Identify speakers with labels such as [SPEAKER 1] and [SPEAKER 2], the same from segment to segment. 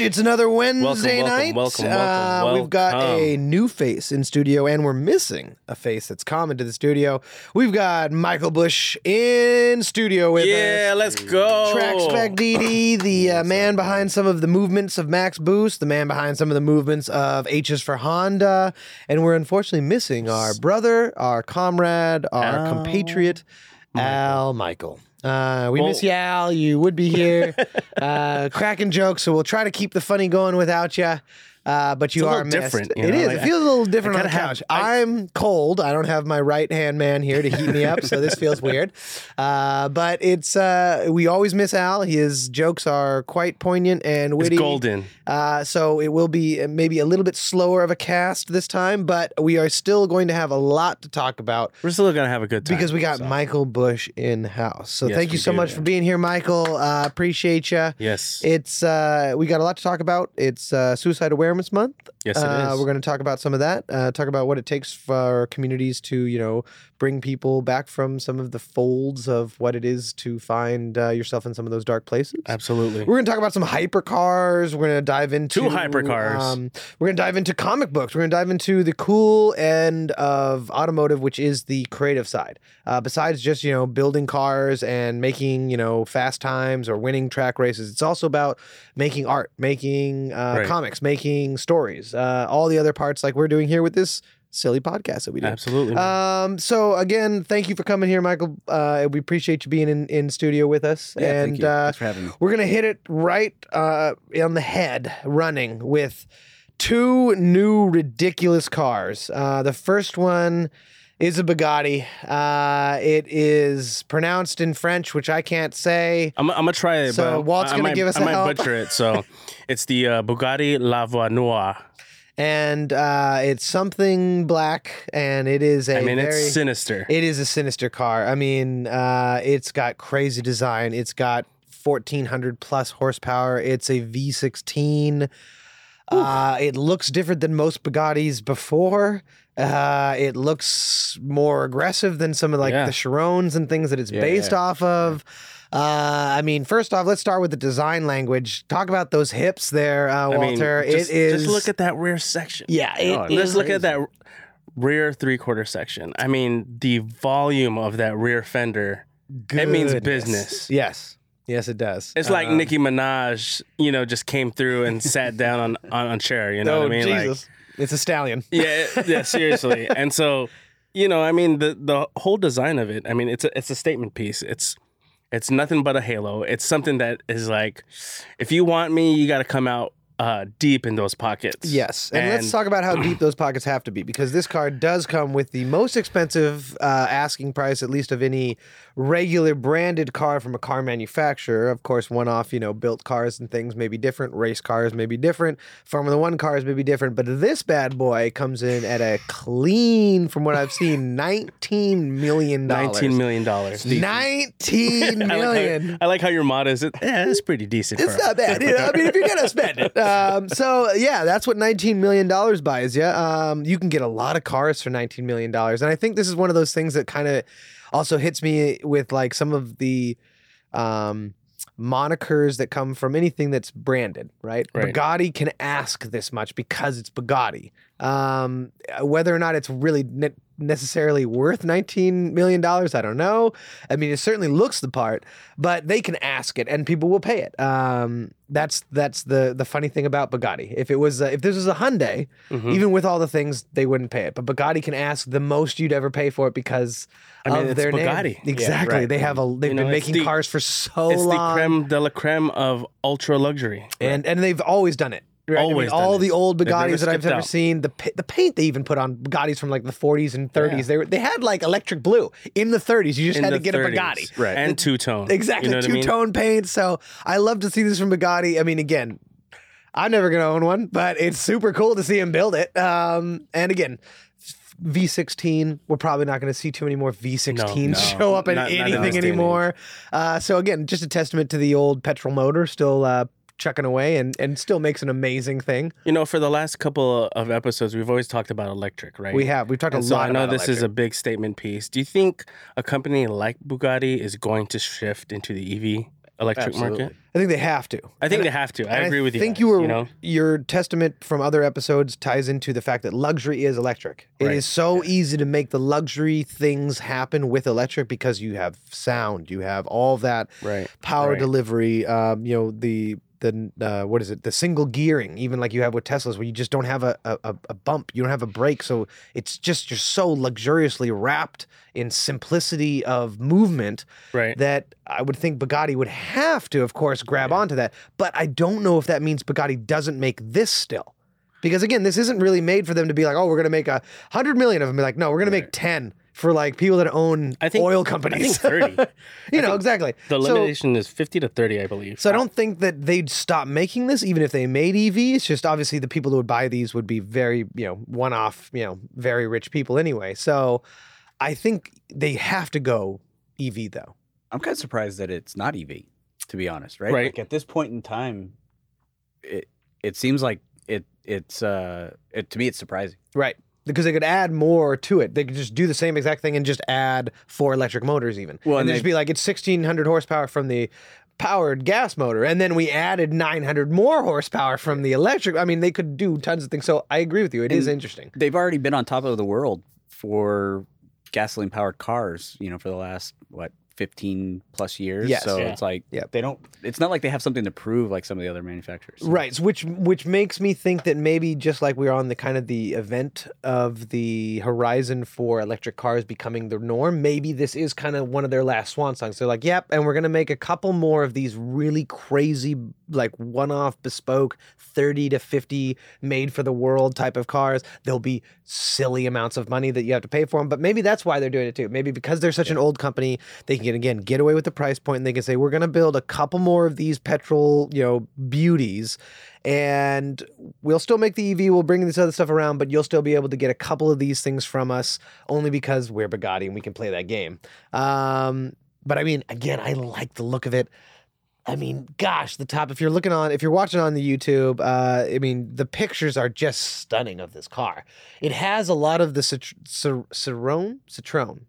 [SPEAKER 1] It's another Wednesday
[SPEAKER 2] welcome,
[SPEAKER 1] night.
[SPEAKER 2] welcome,
[SPEAKER 1] Uh,
[SPEAKER 2] welcome,
[SPEAKER 1] We've got a new face in studio, and we're missing a face that's common to the studio. We've got Michael Bush in studio with
[SPEAKER 2] Yeah,
[SPEAKER 1] us.
[SPEAKER 2] Yeah, let's go.
[SPEAKER 1] Track Spec DD, the uh, man behind some of the movements of Max Boost, the man behind some of the movements of H's for Honda, and we're unfortunately missing our brother, our comrade, our compatriot, Al Michael. Uh, we
[SPEAKER 2] Well-
[SPEAKER 1] miss you, Al. You would be here, uh, cracking jokes. So we'll try to keep the funny going without you. Uh, but you
[SPEAKER 2] It's
[SPEAKER 1] are
[SPEAKER 2] different, you
[SPEAKER 1] It
[SPEAKER 2] know,
[SPEAKER 1] is.
[SPEAKER 2] like,
[SPEAKER 1] it feels a little different on the
[SPEAKER 2] have-
[SPEAKER 1] couch.
[SPEAKER 2] I-
[SPEAKER 1] I'm cold. I don't have my right hand man here to heat me up, so this feels weird. Uh, but it's uh, we always miss Al. His jokes are quite poignant and
[SPEAKER 2] It's
[SPEAKER 1] witty.
[SPEAKER 2] golden.
[SPEAKER 1] Uh, so it will be maybe a little bit slower of a cast this time, but we are still going to have a lot to talk about
[SPEAKER 2] We're still gonna have a good time
[SPEAKER 1] because we got
[SPEAKER 2] so.
[SPEAKER 1] Michael Bush in house. So
[SPEAKER 2] Yes,
[SPEAKER 1] thank you so
[SPEAKER 2] do.
[SPEAKER 1] much for being here, Michael. Uh, appreciate you.
[SPEAKER 2] Yes,
[SPEAKER 1] It's uh, we got a lot to talk about. It's uh, Suicide Awareness Month.
[SPEAKER 2] yes, it is.
[SPEAKER 1] Uh, we're going to talk about some of that. Uh, talk about what it takes for communities to, you know, bring people back from some of the folds of what it is to find uh, yourself in some of those dark places.
[SPEAKER 2] Absolutely.
[SPEAKER 1] We're going to talk about some hypercars. We're going to dive into
[SPEAKER 2] Two hypercars.
[SPEAKER 1] Um, we're going to dive into comic books. We're going to dive into the cool end of automotive, which is the creative side. Uh, besides just you know building cars and making you know fast times or winning track races, it's also about making art, making uh,
[SPEAKER 2] Right.
[SPEAKER 1] comics, making stories, uh, all the other parts like we're doing here with this silly podcast that we do.
[SPEAKER 2] Absolutely.
[SPEAKER 1] Um. So again, thank you for coming here, Michael. Uh, we appreciate you being in, in studio with us,
[SPEAKER 3] Yeah,
[SPEAKER 1] and
[SPEAKER 3] thank you.
[SPEAKER 1] uh,
[SPEAKER 3] Thanks for having me.
[SPEAKER 1] we're gonna hit it right uh, on the head, running with two new ridiculous cars. Uh, the first one is a Bugatti. Uh, it is pronounced in French, which I can't say.
[SPEAKER 2] I'm, I'm gonna try it.
[SPEAKER 1] So
[SPEAKER 2] but
[SPEAKER 1] Walt's
[SPEAKER 2] I
[SPEAKER 1] gonna
[SPEAKER 2] might,
[SPEAKER 1] give us
[SPEAKER 2] I
[SPEAKER 1] a
[SPEAKER 2] might
[SPEAKER 1] help.
[SPEAKER 2] butcher it. So it's the uh, Bugatti La Voix Noire.
[SPEAKER 1] And uh, it's something black, and it is a
[SPEAKER 2] I mean,
[SPEAKER 1] very.
[SPEAKER 2] it's sinister.
[SPEAKER 1] It is a sinister car. I mean, uh, it's got crazy design. It's got 1400 plus horsepower. It's a V16. Uh, it looks different than most Bugattis before. Uh, it looks more aggressive than some of like
[SPEAKER 2] Yeah.
[SPEAKER 1] the Chirons and things that it's
[SPEAKER 3] Yeah,
[SPEAKER 1] based
[SPEAKER 3] yeah.
[SPEAKER 1] off of. Uh, I mean, first off, let's start with the design language. Talk about those hips there, uh,
[SPEAKER 2] I mean,
[SPEAKER 1] Walter.
[SPEAKER 2] just,
[SPEAKER 1] it is.
[SPEAKER 2] just look at that rear section.
[SPEAKER 1] yeah.
[SPEAKER 3] Oh,
[SPEAKER 2] Let's look at that rear three quarter section. I mean, the volume of that rear fender. It means business.
[SPEAKER 1] Yes. Yes, it does.
[SPEAKER 2] It's like
[SPEAKER 1] Um,
[SPEAKER 2] Nicki Minaj, you know, just came through and sat down on, on on a chair. You know
[SPEAKER 1] oh,
[SPEAKER 2] what I mean? Like,
[SPEAKER 1] it's a stallion.
[SPEAKER 2] yeah, yeah, seriously. and so, you know, I mean, the the whole design of it. I mean, it's a it's a statement piece. It's it's nothing but a halo. It's something that is like, if you want me, you got to come out uh, deep in those pockets.
[SPEAKER 1] Yes, and, let's talk about how deep those pockets have to be because this car does come with the most expensive uh, asking price, at least of any regular branded car from a car manufacturer. Of course, one-off, you know, built cars and things may be different. Race cars may be different. Formula One cars may be different. But this bad boy comes in at a clean, from what I've seen, nineteen million dollars.
[SPEAKER 2] nineteen million dollars.
[SPEAKER 1] Nineteen million.
[SPEAKER 2] I like how your mod is. It, yeah, it's pretty decent.
[SPEAKER 1] It's not bad. You know, I mean, if you're gonna spend it. Um, so yeah, that's what 19 million dollars buys you. Um, you can get a lot of cars for 19 million dollars, and I think this is one of those things that kind of also hits me with like some of the um, monikers that come from anything that's branded, right?
[SPEAKER 2] Right.
[SPEAKER 1] Bugatti can ask this much because it's Bugatti. Um, whether or not it's really necessarily worth 19 million dollars, I don't know. I mean, it certainly looks the part, but they can ask it and people will pay it. Um, that's that's the the funny thing about Bugatti. If it was a, if this was a Hyundai,
[SPEAKER 2] Mhm.
[SPEAKER 1] even with all the things, they wouldn't pay it. But Bugatti can ask the most you'd ever pay for it because
[SPEAKER 2] I mean,
[SPEAKER 1] of
[SPEAKER 2] it's
[SPEAKER 1] their name.
[SPEAKER 2] Bugatti. Yeah,
[SPEAKER 1] Exactly.
[SPEAKER 3] right.
[SPEAKER 1] They have a they've
[SPEAKER 2] You know,
[SPEAKER 1] been making
[SPEAKER 2] the-
[SPEAKER 1] cars for so long.
[SPEAKER 2] It's the creme de la creme of ultra luxury.
[SPEAKER 1] and and they've always done it. Right? I mean,
[SPEAKER 2] Always
[SPEAKER 1] all the old Bugattis that I've ever
[SPEAKER 2] out.
[SPEAKER 1] seen, the the paint they even put on Bugattis from like the 40s and 30s.
[SPEAKER 2] Yeah.
[SPEAKER 1] They were they had like electric blue in the 30s. You just
[SPEAKER 2] In
[SPEAKER 1] had to get a
[SPEAKER 2] 30s.
[SPEAKER 1] Bugatti.
[SPEAKER 3] Right.
[SPEAKER 2] And two tone.
[SPEAKER 1] Exactly,
[SPEAKER 2] You know what I
[SPEAKER 1] two
[SPEAKER 2] mean?
[SPEAKER 1] tone paint. So I love to see this from Bugatti. I mean, again, I'm never gonna own one, but it's super cool to see him build it. Um, and again. V16, we're probably not going to see too many more V16s
[SPEAKER 2] No, no.
[SPEAKER 1] show up in
[SPEAKER 2] Not- not
[SPEAKER 1] anything
[SPEAKER 2] and
[SPEAKER 1] anymore. Uh, so again, just a testament to the old petrol motor still uh, chucking away and, and still makes an amazing thing.
[SPEAKER 2] You know, for the last couple of episodes, we've always talked about electric, right?
[SPEAKER 1] We have we've talked
[SPEAKER 2] And
[SPEAKER 1] a
[SPEAKER 2] so
[SPEAKER 1] lot
[SPEAKER 2] I know
[SPEAKER 1] about
[SPEAKER 2] this is a big statement piece. Do you think a company like Bugatti is going to shift into the EV electric
[SPEAKER 3] Absolutely.
[SPEAKER 2] market?
[SPEAKER 1] I think they have to.
[SPEAKER 2] I think they have to. I
[SPEAKER 1] And
[SPEAKER 2] agree with you.
[SPEAKER 1] I
[SPEAKER 2] think
[SPEAKER 1] you were
[SPEAKER 2] You know,
[SPEAKER 1] your testament from other episodes ties into the fact that luxury is electric. It
[SPEAKER 2] Right.
[SPEAKER 1] is so easy to make the luxury things happen with electric because you have sound, you have all that
[SPEAKER 2] right?
[SPEAKER 1] power
[SPEAKER 2] Right.
[SPEAKER 1] delivery. Um, you know the the uh, what is it? The single gearing, even like you have with Teslas, where you just don't have a, a a- bump, you don't have a brake, so it's just you're so luxuriously wrapped in simplicity of movement
[SPEAKER 2] Right.
[SPEAKER 1] that I would think Bugatti would have to, of course, grab onto that. But I don't know if that means Bugatti doesn't make this still. Because again, this isn't really made for them to be like, oh, we're going to make a hundred million of them. Be like, no, we're going to make 10 for like people that own
[SPEAKER 2] I think-
[SPEAKER 1] oil
[SPEAKER 2] I
[SPEAKER 1] companies.
[SPEAKER 2] think 30.
[SPEAKER 1] you know, exactly.
[SPEAKER 2] The
[SPEAKER 1] So-
[SPEAKER 2] limitation is 50 to 30, I believe.
[SPEAKER 1] so I don't think that they'd stop making this, even if they made EV. It's just obviously the people who would buy these would be very, you know, one-off, you know, very rich people anyway. So I think they have to go EV though.
[SPEAKER 3] I'm kind of surprised that it's not EV, to be honest. Right.
[SPEAKER 2] Right.
[SPEAKER 3] Like at this point in time, it it seems like it it's uh it to me it's surprising.
[SPEAKER 1] Right. Because they could add more to it. They could just do the same exact thing and just add four electric motors, even.
[SPEAKER 3] Well,
[SPEAKER 1] and,
[SPEAKER 3] and
[SPEAKER 1] they'd just be like, it's 1600 horsepower from the powered gas motor. And then we added 900 more horsepower from the electric. I mean, they could do tons of things. So I agree with you. It is interesting.
[SPEAKER 3] They've already been on top of the world for gasoline powered cars. You know, for the last what 15 plus years.
[SPEAKER 1] Yes.
[SPEAKER 3] So
[SPEAKER 2] Yeah.
[SPEAKER 3] it's like
[SPEAKER 1] yeah.
[SPEAKER 3] they don't. It's not like they have something to prove like some of the other manufacturers.
[SPEAKER 1] Right, so which which makes me think that maybe just like we're on the kind of the event of the horizon for electric cars becoming the norm, maybe this is kind of one of their last swan songs. They're like, "Yep, and we're gonna make a couple more of these really crazy, like one-off, bespoke, thirty to fifty, made for the world type of cars. There'll be silly amounts of money that you have to pay for them, but maybe that's why they're doing it too. Maybe because they're such an old company, they can again get away with the price point, and they can say, "We're gonna build a couple more of these petrol, you know, beauties." and we'll still make the EV. We'll bring this other stuff around, but you'll still be able to get a couple of these things from us only because we're Bugatti and we can play that game. Um, but I mean, again, I like the look of it. I mean, gosh, the top. If you're looking on, if you're watching on the YouTube, uh, I mean, the pictures are just stunning of this car. It has a lot of the Cit- Cit- Citroen, Citroen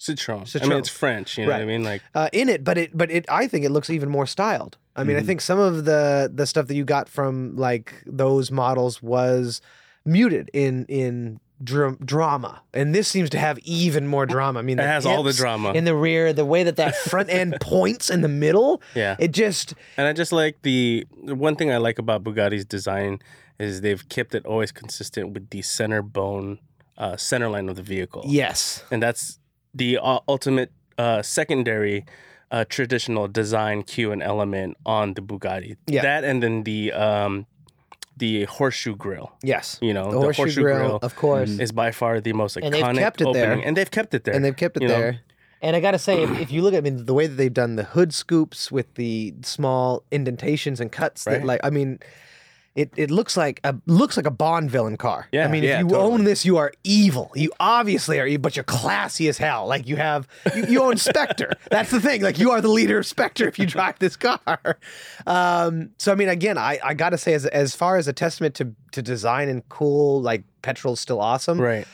[SPEAKER 2] Citroen. I mean, it's French. You know what I mean? Like,
[SPEAKER 1] uh, in it, but it, but it, I think it looks even more styled. I mean, I
[SPEAKER 3] Mhm.
[SPEAKER 1] think some of the the stuff that you got from like those models was muted in in dra- drama, and this seems to have even more drama. I mean,
[SPEAKER 2] it has all the drama.
[SPEAKER 1] in the rear, the way that that front end points in the middle,
[SPEAKER 2] yeah.
[SPEAKER 1] it just
[SPEAKER 2] And I just like the the one thing I like about Bugatti's design is they've kept it always consistent with the center bone, uh, center line of the vehicle.
[SPEAKER 1] yes,
[SPEAKER 2] and that's the uh, ultimate uh, secondary uh, traditional design cue and element on the Bugatti.
[SPEAKER 1] Yeah.
[SPEAKER 2] That and then the um, the horseshoe grill.
[SPEAKER 1] yes,
[SPEAKER 2] You know,
[SPEAKER 1] the horseshoe, grill, of course,
[SPEAKER 2] is by far the most iconic
[SPEAKER 1] And they've kept it there.
[SPEAKER 2] and they've kept it there.
[SPEAKER 1] and they've kept it
[SPEAKER 2] you know?
[SPEAKER 1] there. And I gotta say, if, if you look at I mean, the way that they've done the hood scoops with the small indentations and cuts, that like I mean, it, it looks like a looks like a Bond villain car.
[SPEAKER 2] Yeah, I
[SPEAKER 1] mean,
[SPEAKER 3] Yeah,
[SPEAKER 1] if you
[SPEAKER 3] totally.
[SPEAKER 1] own this, you are evil. You obviously are, but you're classy as hell. Like you have, you, you own Spectre. That's the thing. Like you are the leader of Spectre if you drive this car. Um, so I mean, again, I, I gotta say, as as far as a testament to to design and cool, like petrol's still awesome.
[SPEAKER 2] right.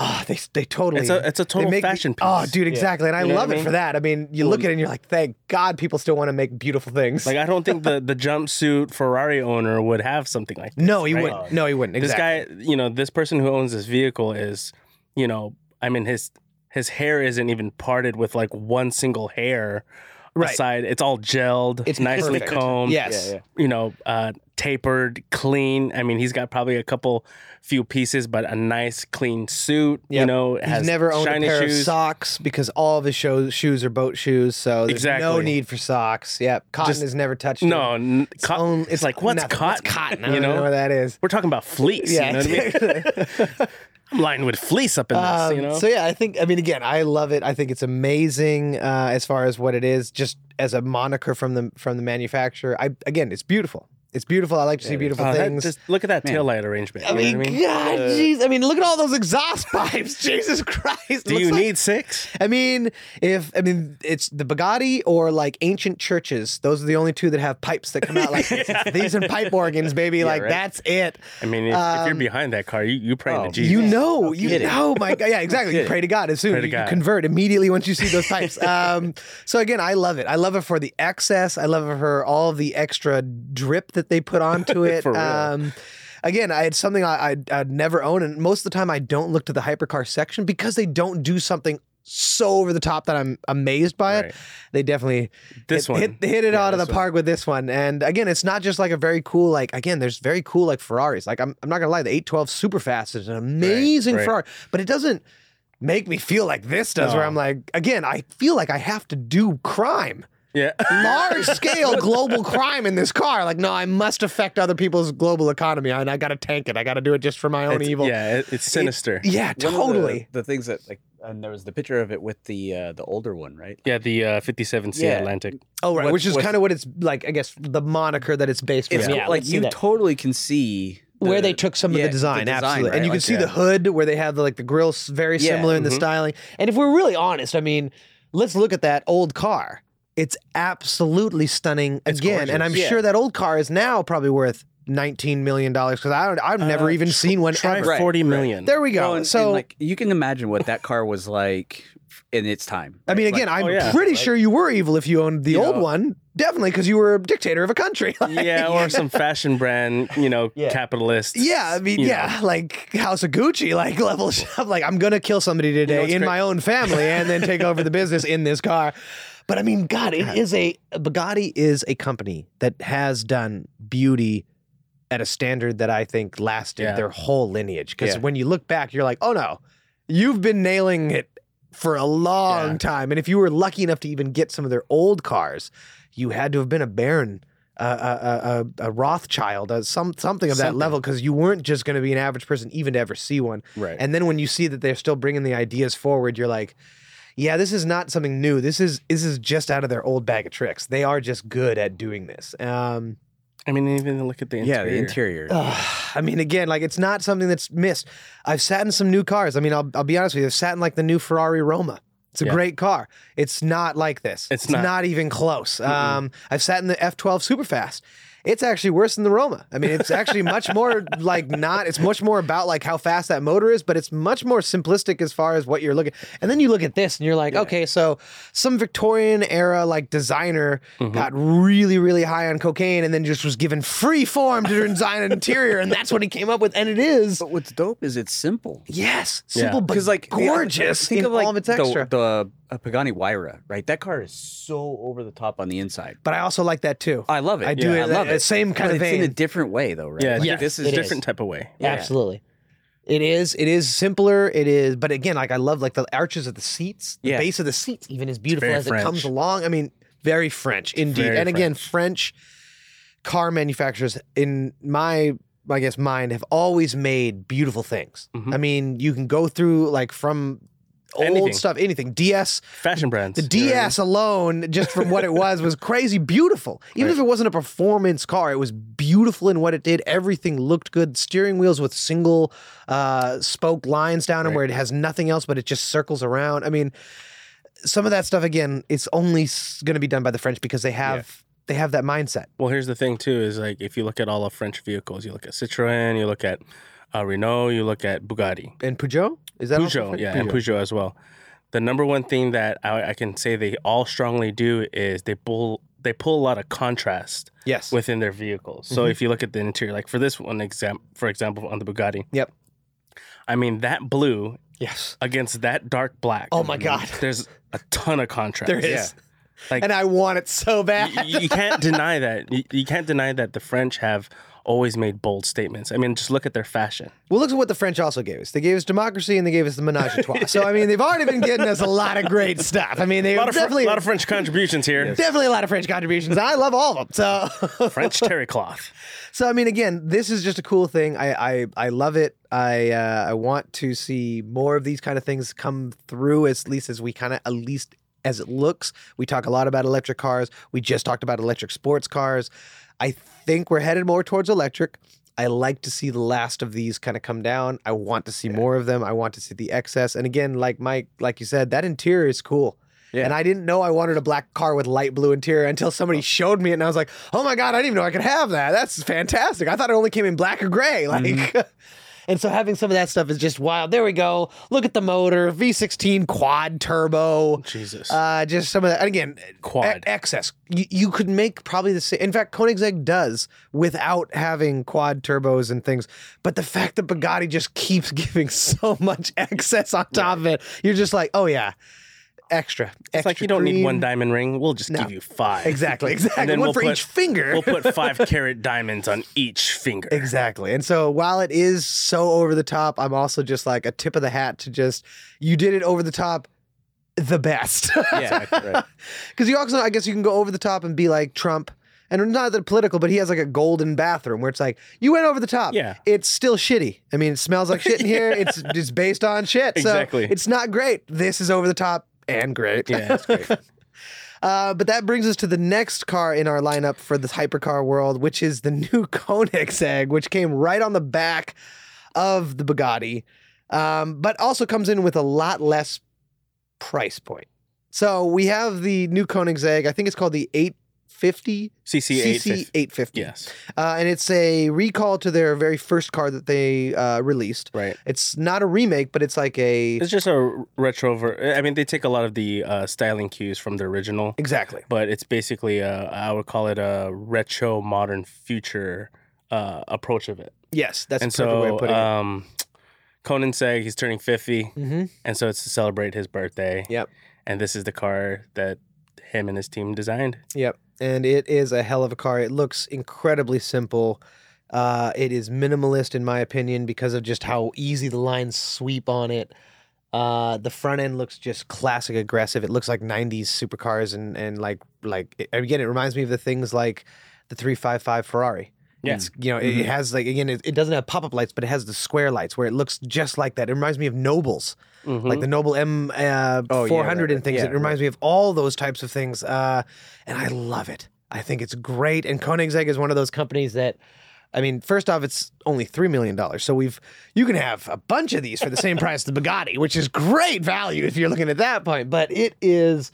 [SPEAKER 1] Ah, they they totally.
[SPEAKER 2] It's a it's a total
[SPEAKER 1] make me-
[SPEAKER 2] fashion piece.
[SPEAKER 1] Oh, dude, exactly. And I
[SPEAKER 2] You know
[SPEAKER 1] love
[SPEAKER 2] I
[SPEAKER 1] it for that. I mean, you look at it and you're like, thank God people still want to make beautiful things.
[SPEAKER 2] Like I don't think the the jumpsuit Ferrari owner would have something like this.
[SPEAKER 1] no, he
[SPEAKER 2] right?
[SPEAKER 1] wouldn't. No, he wouldn't.
[SPEAKER 2] This guy, you know, this person who owns this vehicle is, you know, I mean his his hair isn't even parted with like one single hair
[SPEAKER 1] Right.
[SPEAKER 2] aside. It's all gelled,
[SPEAKER 1] It's
[SPEAKER 2] nicely
[SPEAKER 1] perfect.
[SPEAKER 2] combed.
[SPEAKER 1] Yes.
[SPEAKER 3] Yeah, yeah.
[SPEAKER 2] You know, uh, tapered, clean. I mean, he's got probably a couple few pieces, but a nice clean suit. You know,
[SPEAKER 1] He's never owned a pair
[SPEAKER 2] shoes.
[SPEAKER 1] of socks because all of his shows, shoes are boat shoes. So there's no need for socks. Yep. Cotton
[SPEAKER 2] Just-
[SPEAKER 1] has never touched
[SPEAKER 2] No, n-
[SPEAKER 1] It's,
[SPEAKER 2] co-
[SPEAKER 1] own-
[SPEAKER 2] it's like what's
[SPEAKER 1] nothing.
[SPEAKER 2] cotton?
[SPEAKER 1] What's cotton? I
[SPEAKER 2] You
[SPEAKER 1] know
[SPEAKER 2] know,
[SPEAKER 1] what that is.
[SPEAKER 2] we're talking about fleece.
[SPEAKER 1] Yeah.
[SPEAKER 2] you know what I mean? I'm lying with fleece up in this.
[SPEAKER 1] Um,
[SPEAKER 2] you know,
[SPEAKER 1] So yeah, I think I mean again, I love it. I think it's amazing uh, as far as what it is, just as a moniker from the from the manufacturer. I again, it's beautiful. It's beautiful. I like to see beautiful
[SPEAKER 2] Oh, that-
[SPEAKER 1] things.
[SPEAKER 2] just look at that
[SPEAKER 3] Man.
[SPEAKER 2] tail light arrangement.
[SPEAKER 1] I
[SPEAKER 2] you know
[SPEAKER 1] mean,
[SPEAKER 2] what I mean?
[SPEAKER 1] God, jeez. I mean, look at all those exhaust pipes. Jesus Christ.
[SPEAKER 2] Do
[SPEAKER 1] Looks
[SPEAKER 2] you
[SPEAKER 1] like-
[SPEAKER 2] need six?
[SPEAKER 1] I mean, if I mean it's the Bugatti or like ancient churches. Those are the only two that have pipes that come out like this. These and pipe organs, baby. like
[SPEAKER 3] right.
[SPEAKER 1] that's it.
[SPEAKER 2] I mean, if, if you're
[SPEAKER 1] Um,
[SPEAKER 2] behind that car, you you pray
[SPEAKER 3] oh,
[SPEAKER 2] to Jesus.
[SPEAKER 1] You know, you
[SPEAKER 3] kidding.
[SPEAKER 1] know, my God. Yeah, exactly. You pray to God as soon
[SPEAKER 2] Pray
[SPEAKER 1] as
[SPEAKER 2] to
[SPEAKER 1] you
[SPEAKER 2] God.
[SPEAKER 1] convert immediately once you see those pipes. Um, so again, I love it. I love it for the excess. I love it for all the extra drip that they put onto it. Um, again, I, it's something I, I'd, I'd never own, and most of the time I don't look to the hypercar section because they don't do something so over the top that I'm amazed by it. They definitely
[SPEAKER 2] This
[SPEAKER 1] hit,
[SPEAKER 2] one.
[SPEAKER 1] hit, hit it
[SPEAKER 2] Yeah,
[SPEAKER 1] out of the
[SPEAKER 2] this one.
[SPEAKER 1] park with this one. And again, it's not just like a very cool, like again, there's very cool like Ferraris. Like I'm, I'm not gonna lie, the 812 Superfast is an amazing
[SPEAKER 2] right.
[SPEAKER 1] Ferrari, but it doesn't make me feel like this does, where
[SPEAKER 2] No.
[SPEAKER 1] I'm like, again, I feel like I have to do crime.
[SPEAKER 2] Yeah.
[SPEAKER 1] Large scale global crime in this car. Like, no, I must affect other people's global economy, and I got to tank it. I got to do it just for my own
[SPEAKER 2] It's-
[SPEAKER 1] evil.
[SPEAKER 2] Yeah, it- it's sinister.
[SPEAKER 1] yeah,
[SPEAKER 3] One of the-
[SPEAKER 1] totally.
[SPEAKER 3] The, things that like, and there was the picture of it with the uh, the older one, right?
[SPEAKER 2] Yeah, the uh, 57C
[SPEAKER 3] Yeah.
[SPEAKER 2] Atlantic.
[SPEAKER 1] Oh, right,
[SPEAKER 3] What-
[SPEAKER 1] which is kind of what it's like. I guess the moniker that it's based
[SPEAKER 3] It's
[SPEAKER 1] on.
[SPEAKER 4] Yeah,
[SPEAKER 3] like you
[SPEAKER 4] that.
[SPEAKER 3] totally can see
[SPEAKER 1] where they took some
[SPEAKER 3] yeah,
[SPEAKER 1] of the design, absolutely,
[SPEAKER 3] right?
[SPEAKER 1] and you can
[SPEAKER 3] Like,
[SPEAKER 1] see
[SPEAKER 3] yeah.
[SPEAKER 1] the hood where they have the, like the grills very
[SPEAKER 3] Yeah,
[SPEAKER 1] similar in the
[SPEAKER 2] mhm.
[SPEAKER 1] styling. And if we're really honest, I mean, let's look at that old car. It's absolutely stunning
[SPEAKER 2] It's
[SPEAKER 1] again, and I'm
[SPEAKER 3] gorgeous.
[SPEAKER 1] sure that old car is now probably worth 19 million dollars because I don't, I've never
[SPEAKER 2] Uh,
[SPEAKER 1] even
[SPEAKER 2] tr-
[SPEAKER 1] seen one
[SPEAKER 2] Try
[SPEAKER 1] ever.
[SPEAKER 3] Right,
[SPEAKER 2] 40
[SPEAKER 3] right.
[SPEAKER 1] There we go.
[SPEAKER 3] Well, and-
[SPEAKER 1] so.
[SPEAKER 3] and, like you can imagine what that car was like in its time.
[SPEAKER 1] I mean, again,
[SPEAKER 3] Like,
[SPEAKER 1] I'm
[SPEAKER 2] oh, yeah.
[SPEAKER 1] pretty
[SPEAKER 3] Like-
[SPEAKER 1] sure you were evil if you owned the
[SPEAKER 3] You
[SPEAKER 1] old
[SPEAKER 3] know-
[SPEAKER 1] one. Definitely, because you were a dictator of a country. Like,
[SPEAKER 2] yeah, or some fashion brand, you know,
[SPEAKER 4] Yeah.
[SPEAKER 2] capitalist.
[SPEAKER 1] Yeah, I mean,
[SPEAKER 2] you
[SPEAKER 1] yeah, like House of Gucci, like level stuff. Like I'm gonna kill somebody today
[SPEAKER 2] what's
[SPEAKER 1] in
[SPEAKER 2] great?
[SPEAKER 1] my own family and then take over the business in this car. But I mean, God, it is a Bugatti is a company that has done beauty at a standard that I think lasted
[SPEAKER 2] Yeah.
[SPEAKER 1] their whole lineage. Because
[SPEAKER 3] Yeah.
[SPEAKER 1] when you look back, you're like, oh no, you've been nailing it for a long
[SPEAKER 2] Yeah.
[SPEAKER 1] time. And if you were lucky enough to even get some of their old cars, you had to have been a baron. A, a, a, a Rothschild, uh, some something of that
[SPEAKER 2] Something.
[SPEAKER 1] level, because you weren't just going to be an average person even to ever see one.
[SPEAKER 2] Right.
[SPEAKER 1] And then when you see that they're still bringing the ideas forward, you're like, yeah, this is not something new. This is this is just out of their old bag of tricks. They are just good at doing this. Um,
[SPEAKER 2] I mean, even look at the interior.
[SPEAKER 3] yeah, the interior.
[SPEAKER 1] ugh, I mean, again, like it's not something that's missed. I've sat in some new cars. I mean, I'll I'll be honest with you. I've sat in like the new Ferrari Roma. It's a
[SPEAKER 2] Yeah.
[SPEAKER 1] great car. It's not like this.
[SPEAKER 2] It's not.
[SPEAKER 1] even close. Um, I've sat in the F12 Superfast. It's actually worse than the Roma. I mean, it's actually much more like not. It's much more about like how fast that motor is, but it's much more simplistic as far as what you're looking. And then you look at this and you're like, okay, so some Victorian era like designer
[SPEAKER 2] Mm-hmm.
[SPEAKER 1] got really, really high on cocaine and then just was given free form to design an interior, and that's what he came up with. And it is
[SPEAKER 3] but what's dope is it's simple.
[SPEAKER 1] yes,
[SPEAKER 2] Yeah.
[SPEAKER 1] simple but
[SPEAKER 3] Because like
[SPEAKER 1] gorgeous
[SPEAKER 3] Think
[SPEAKER 1] in
[SPEAKER 3] of like
[SPEAKER 1] all of its
[SPEAKER 3] the,
[SPEAKER 1] extra.
[SPEAKER 3] the uh, Pagani Huayra, right? That car is so over the top on the inside.
[SPEAKER 1] but I also like that too.
[SPEAKER 3] I love it.
[SPEAKER 1] I do
[SPEAKER 3] Yeah,
[SPEAKER 1] it
[SPEAKER 3] I love
[SPEAKER 1] the
[SPEAKER 3] it.
[SPEAKER 1] same kind
[SPEAKER 3] but
[SPEAKER 1] of
[SPEAKER 3] it's
[SPEAKER 1] vein.
[SPEAKER 3] in a different way, though, right?
[SPEAKER 2] Yeah,
[SPEAKER 3] Like,
[SPEAKER 2] yes,
[SPEAKER 3] this is
[SPEAKER 2] a
[SPEAKER 4] it is.
[SPEAKER 2] different type of way.
[SPEAKER 3] Yeah.
[SPEAKER 4] Absolutely.
[SPEAKER 1] It is. It is simpler. It is. But again, like I love like the arches of the seats. The
[SPEAKER 3] Yeah.
[SPEAKER 1] base of the seats even is beautiful
[SPEAKER 2] very
[SPEAKER 1] as it comes along. I mean, very French indeed.
[SPEAKER 2] Very
[SPEAKER 1] and again, French car manufacturers, in my I guess mind, have always made beautiful things.
[SPEAKER 2] Mhm.
[SPEAKER 1] I mean, you can go through like from old
[SPEAKER 2] Anything.
[SPEAKER 1] stuff, anything. DS
[SPEAKER 2] Fashion brands.
[SPEAKER 1] the
[SPEAKER 2] you know I mean?
[SPEAKER 1] DS alone, just from what it was, was crazy beautiful. Even if it wasn't a performance car, it was beautiful in what it did. Everything looked good. Steering wheels with single uh, spoke lines down them
[SPEAKER 2] Right.
[SPEAKER 1] where it has nothing else, but it just circles around. I mean, some of that stuff again, it's only going to be done by the French because they have they have that mindset.
[SPEAKER 2] Well, here's the thing too: is like if you look at all of French vehicles, you look at Citroën, you look at uh, Renault, you look at Bugatti,
[SPEAKER 1] And Peugeot is that
[SPEAKER 2] Peugeot, yeah, and Peugeot as well. The number one thing that I, I can say they all strongly do is they pull they pull a lot of contrast
[SPEAKER 1] Yes.
[SPEAKER 2] within their vehicles. So
[SPEAKER 1] Mhm.
[SPEAKER 2] if you look at the interior, like for this one exam, for example, on the Bugatti,
[SPEAKER 1] Yep.
[SPEAKER 2] I mean that blue
[SPEAKER 1] yes.
[SPEAKER 2] against that dark black.
[SPEAKER 1] Oh my God.
[SPEAKER 2] There's a ton of contrast.
[SPEAKER 1] There is.
[SPEAKER 2] Yeah. Like-
[SPEAKER 1] and I want it so bad.
[SPEAKER 2] you, you can't deny that. You, you can't deny that the French have always made bold statements. I mean, just look at their fashion.
[SPEAKER 1] Well, look at what the French also gave us. They gave us democracy and they gave us the menage a trois. so I mean, they've already been getting us a lot of great stuff. I mean, they
[SPEAKER 2] A lot of, Fr-
[SPEAKER 1] definitely
[SPEAKER 2] lot of French contributions here.
[SPEAKER 1] definitely a lot of French contributions. I love all of them. So,
[SPEAKER 2] French terry cloth.
[SPEAKER 1] so I mean, again, this is just a cool thing. I I, I love it. I uh, I want to see more of these kind of things come through. At least as we kind of at least as it looks. We talk a lot about electric cars. We just talked about electric sports cars. I think we're headed more towards electric. I like to see the last of these kind of come down. I want to see more of them. I want to see the excess. And again, like Mike, like you said, that interior is cool.
[SPEAKER 3] Yeah.
[SPEAKER 1] And I didn't know I wanted a black car with light blue interior until somebody oh. showed me it, and I was like, "Oh my god, I didn't even know I could have that. That's fantastic. I thought it only came in black or gray." Mm-hmm. Like, and so having some of that stuff is just wild. There we go. Look at the motor, V16 quad turbo.
[SPEAKER 2] Jesus.
[SPEAKER 1] Uh, just some of that. And again,
[SPEAKER 2] Quad.
[SPEAKER 1] excess. You, you could make probably the same. In fact, Koenigsegg does without having quad turbos and things. But the fact that Bugatti just keeps giving so much excess on top of it, you're just like, oh yeah, extra.
[SPEAKER 2] it's like
[SPEAKER 1] extra
[SPEAKER 2] you don't need one diamond ring. We'll just
[SPEAKER 1] No.
[SPEAKER 2] give you five.
[SPEAKER 1] Exactly, exactly.
[SPEAKER 2] And then
[SPEAKER 1] one
[SPEAKER 2] we'll
[SPEAKER 1] for
[SPEAKER 2] put-
[SPEAKER 1] each finger.
[SPEAKER 2] We'll put five carat diamonds on each finger.
[SPEAKER 1] Exactly. And so while it is so over the top, I'm also just like a tip of the hat to just you did it over the top the best.
[SPEAKER 3] Yeah, right.
[SPEAKER 1] Because you also I guess you can go over the top and be like Trump. And not that political, but he has like a golden bathroom where it's like you went over the top.
[SPEAKER 2] Yeah.
[SPEAKER 1] it's still shitty. I mean, it smells like shit in here. It's just based on shit.
[SPEAKER 2] Exactly.
[SPEAKER 1] So it's not great. This is over the top and great.
[SPEAKER 2] Yeah, it's great.
[SPEAKER 1] Uh, but that brings us to the next car in our lineup for the hypercar world, which is the new Koenigsegg, which came right on the back of the Bugatti, um, but also comes in with a lot less price point. So we have the new Koenigsegg. I think it's called the 850
[SPEAKER 2] CC,
[SPEAKER 1] CC 850.
[SPEAKER 2] Yes.
[SPEAKER 1] Uh, and it's a recall to their very first car that they uh, released.
[SPEAKER 2] Right.
[SPEAKER 1] It's not a remake, but it's like a
[SPEAKER 2] It's just a retro. Ver- I mean, they take a lot of the uh, styling cues from the original,
[SPEAKER 1] exactly.
[SPEAKER 2] but it's basically a, I would call it a retro modern future uh, approach of it.
[SPEAKER 1] Yes, that's
[SPEAKER 2] and
[SPEAKER 1] a perfect way of
[SPEAKER 2] so,
[SPEAKER 1] putting
[SPEAKER 2] um, Koenigsegg, he's turning 50.
[SPEAKER 1] Mm-hmm.
[SPEAKER 2] and so it's to celebrate his birthday.
[SPEAKER 1] Yep.
[SPEAKER 2] And this is the car that him and his team designed.
[SPEAKER 1] Yep. And it is a hell of a car. It looks incredibly simple. Uh, it is minimalist, in my opinion, because of just how easy the lines sweep on it. Uh, the front end looks just classic aggressive. It looks like '90s supercars, and and like like it- again, it reminds me of the things like the 355 Ferrari.
[SPEAKER 2] Yeah.
[SPEAKER 1] It's you know it, it has like again it, it doesn't have pop up lights, but it has the square lights where it looks just like that. It reminds me of Nobles like the Noble M uh,
[SPEAKER 3] Oh, yeah,
[SPEAKER 1] 400
[SPEAKER 3] right,
[SPEAKER 1] and things.
[SPEAKER 3] yeah,
[SPEAKER 1] it reminds me of all those types of things, uh, and I love it. I think it's great. And Koenigsegg is one of those companies that, I mean, first off, it's only three million dollars, so we've you can have a bunch of these for the same price as the Bugatti, which is great value if you're looking at that point. But it is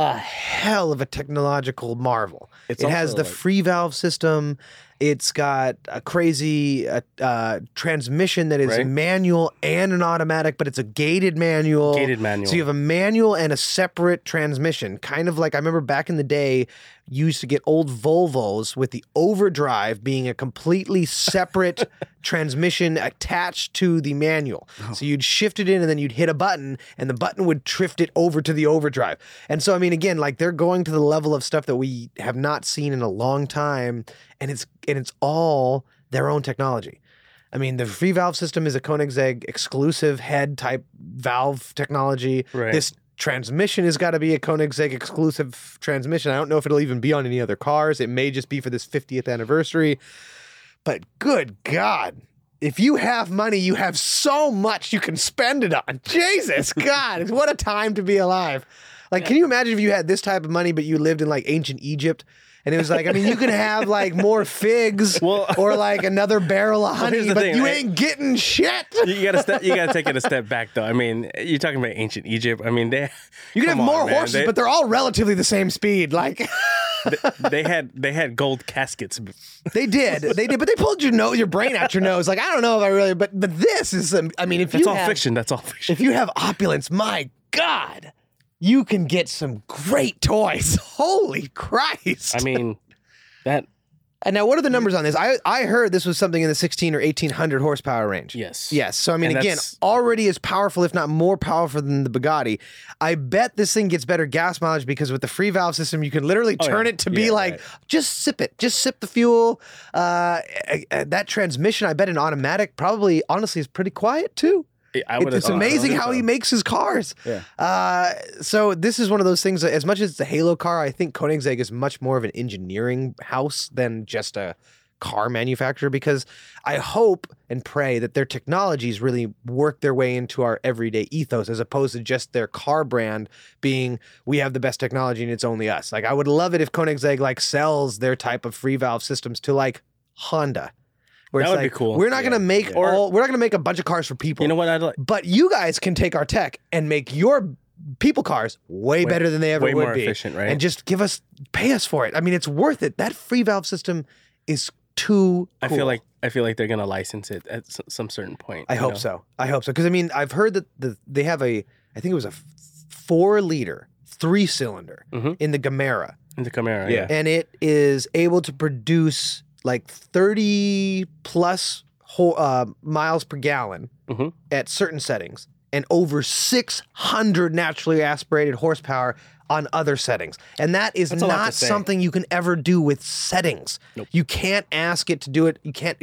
[SPEAKER 1] a hell of a technological marvel.
[SPEAKER 3] It's
[SPEAKER 1] it has the
[SPEAKER 3] like-
[SPEAKER 1] free valve system. It's got a crazy uh, uh, transmission that is
[SPEAKER 2] Right.
[SPEAKER 1] manual and an automatic, but it's a gated manual.
[SPEAKER 2] Gated manual.
[SPEAKER 1] So you have a manual and a separate transmission. Kind of like I remember back in the day, used to get old Volvos with the overdrive being a completely separate transmission attached to the manual.
[SPEAKER 2] Oh.
[SPEAKER 1] So you'd shift it in and then you'd hit a button and the button would drift it over to the overdrive. And so I mean again, like they're going to the level of stuff that we have not seen in a long time and it's and it's all their own technology. I mean, the free valve system is a Koenigsegg exclusive head type valve technology.
[SPEAKER 2] Right.
[SPEAKER 1] This transmission has got to be a Koenigsegg exclusive transmission. I don't know if it'll even be on any other cars. It may just be for this 50th anniversary. But good God, if you have money, you have so much you can spend it on. Jesus God, what a time to be alive. Like, can you imagine if you had this type of money, but you lived in like ancient Egypt? And it was like, I mean, you can have like more figs
[SPEAKER 2] Well-
[SPEAKER 1] or like another barrel of honey,
[SPEAKER 2] the
[SPEAKER 1] but
[SPEAKER 2] thing,
[SPEAKER 1] you
[SPEAKER 2] right?
[SPEAKER 1] ain't getting shit.
[SPEAKER 2] You gotta step, you gotta take it a step back though. I mean, you're talking about ancient Egypt. I mean, they
[SPEAKER 1] You can have
[SPEAKER 2] on,
[SPEAKER 1] more
[SPEAKER 2] man.
[SPEAKER 1] horses,
[SPEAKER 2] They-
[SPEAKER 1] but they're all relatively the same speed. Like
[SPEAKER 2] they had they had gold caskets.
[SPEAKER 1] they did, they did, but they pulled your nose, your brain out your nose. Like I don't know if I really, but but this is, um, I mean, if
[SPEAKER 2] That's all
[SPEAKER 1] have,
[SPEAKER 2] fiction. That's all fiction.
[SPEAKER 1] if you have opulence, my God, you can get some great toys. Holy Christ!
[SPEAKER 2] I mean, that
[SPEAKER 1] and now what are the numbers on this? I I heard this was something in the 16 or 1800 horsepower range.
[SPEAKER 2] yes,
[SPEAKER 1] Yes. So I mean,
[SPEAKER 2] And
[SPEAKER 1] again,
[SPEAKER 2] that's-
[SPEAKER 1] already as powerful, if not more powerful than the Bugatti. I bet this thing gets better gas mileage because with the free valve system, you can literally
[SPEAKER 2] Oh,
[SPEAKER 1] turn
[SPEAKER 2] yeah.
[SPEAKER 1] it to be
[SPEAKER 2] Yeah,
[SPEAKER 1] like
[SPEAKER 2] right.
[SPEAKER 1] just sip it, just sip the fuel. Uh, that transmission, I bet, an automatic probably honestly is pretty quiet too.
[SPEAKER 2] I
[SPEAKER 1] It- it's amazing how he makes his cars.
[SPEAKER 3] Yeah.
[SPEAKER 1] Uh, so this is one of those things that, as much as it's a Halo car, I think Koenigsegg is much more of an engineering house than just a car manufacturer because I hope and pray that their technologies really work their way into our everyday ethos as opposed to just their car brand being we have the best technology and it's only us. Like I would love it if Koenigsegg like sells their type of free valve systems to like Honda. Where
[SPEAKER 2] That
[SPEAKER 1] it's
[SPEAKER 2] would be cool.
[SPEAKER 1] We're not
[SPEAKER 3] Yeah,
[SPEAKER 1] gonna make
[SPEAKER 3] yeah.
[SPEAKER 1] all we're not gonna make a bunch of cars for people.
[SPEAKER 2] You know what I'd like?
[SPEAKER 1] But you guys can take our tech and make your people cars way,
[SPEAKER 2] Way-
[SPEAKER 1] better than they ever
[SPEAKER 2] Way
[SPEAKER 1] would
[SPEAKER 2] more
[SPEAKER 1] be.
[SPEAKER 2] efficient, right?
[SPEAKER 1] And just give us pay us for it. I mean, it's worth it. That free valve system is too
[SPEAKER 2] I feel like I feel like they're gonna license it at s- some certain point.
[SPEAKER 1] I hope
[SPEAKER 2] know?
[SPEAKER 1] so. I hope so. Because I mean, I've heard that the they have a I think it was a f- four liter, three cylinder
[SPEAKER 2] Mhm.
[SPEAKER 1] in the Gemera.
[SPEAKER 2] In the Camaro,
[SPEAKER 3] Yeah.
[SPEAKER 2] yeah.
[SPEAKER 1] and it is able to produce like 30 plus ho- uh, miles per gallon
[SPEAKER 2] Mhm.
[SPEAKER 1] at certain settings and over 600 naturally aspirated horsepower on other settings. And that is
[SPEAKER 2] That's a lot to
[SPEAKER 1] not something you can ever do with settings.
[SPEAKER 2] Nope.
[SPEAKER 1] You can't ask it to do it. You can't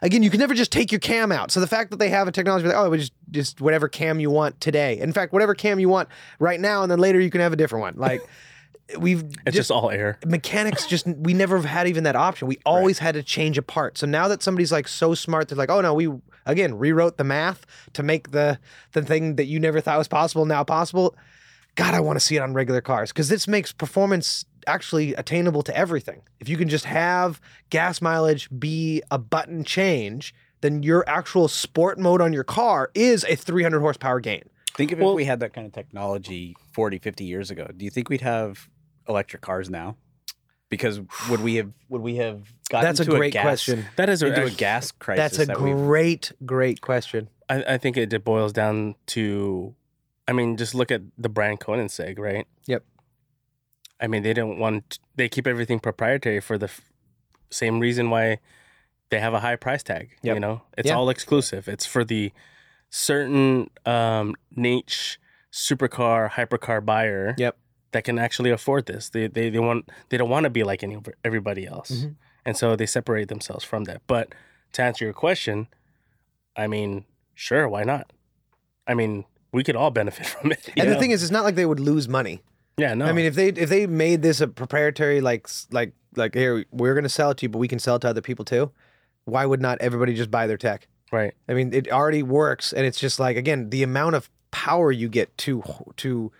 [SPEAKER 1] again, you can never just take your cam out. So the fact that they have a technology like, oh, we just just whatever cam you want today. In fact, whatever cam you want right now and then later you can have a different one. Like we've
[SPEAKER 2] It's just, all air.
[SPEAKER 1] mechanics just we never had even that option. We always had to change a part. So now that somebody's like so smart, they're like, oh no, we again rewrote the math to make the the thing that you never thought was possible now possible. God, I want to see it on regular cars because this makes performance actually attainable to everything. If you can just have gas mileage be a button change, then your actual sport mode on your car is a 300 horsepower gain.
[SPEAKER 3] Think of
[SPEAKER 2] Well-
[SPEAKER 3] if we had that kind of technology 40, 50 years ago. Do you think we'd have electric cars now? Because would we have would we have gotten
[SPEAKER 1] That's a
[SPEAKER 3] to
[SPEAKER 1] great
[SPEAKER 3] gas,
[SPEAKER 1] question.
[SPEAKER 2] That is a,
[SPEAKER 3] into a
[SPEAKER 2] act-
[SPEAKER 3] gas crisis?
[SPEAKER 1] That's a
[SPEAKER 3] that we've-
[SPEAKER 1] great, great question.
[SPEAKER 2] I, I think it just boils down to, I mean, just look at the brand Koenigsegg, right?
[SPEAKER 1] Yep.
[SPEAKER 2] I mean, they don't want they keep everything proprietary for the f- same reason why they have a high price tag.
[SPEAKER 1] Yep.
[SPEAKER 2] You know, it's
[SPEAKER 1] Yeah.
[SPEAKER 2] all exclusive. It's for the certain um, niche supercar hypercar buyer.
[SPEAKER 1] Yep.
[SPEAKER 2] That can actually afford this. They they, they want they don't want to be like any everybody else,
[SPEAKER 1] Mhm.
[SPEAKER 2] and so they separate themselves from that. But to answer your question, I mean, sure, why not? I mean, we could all benefit from it.
[SPEAKER 1] And the thing is, it's not like they would lose money.
[SPEAKER 2] yeah, no,
[SPEAKER 1] I mean, if they if they made this a proprietary like like like here we're going to sell it to you, but we can sell it to other people too. Why would not everybody just buy their tech?
[SPEAKER 2] right?
[SPEAKER 1] I mean, it already works, and it's just like again the amount of power you get to to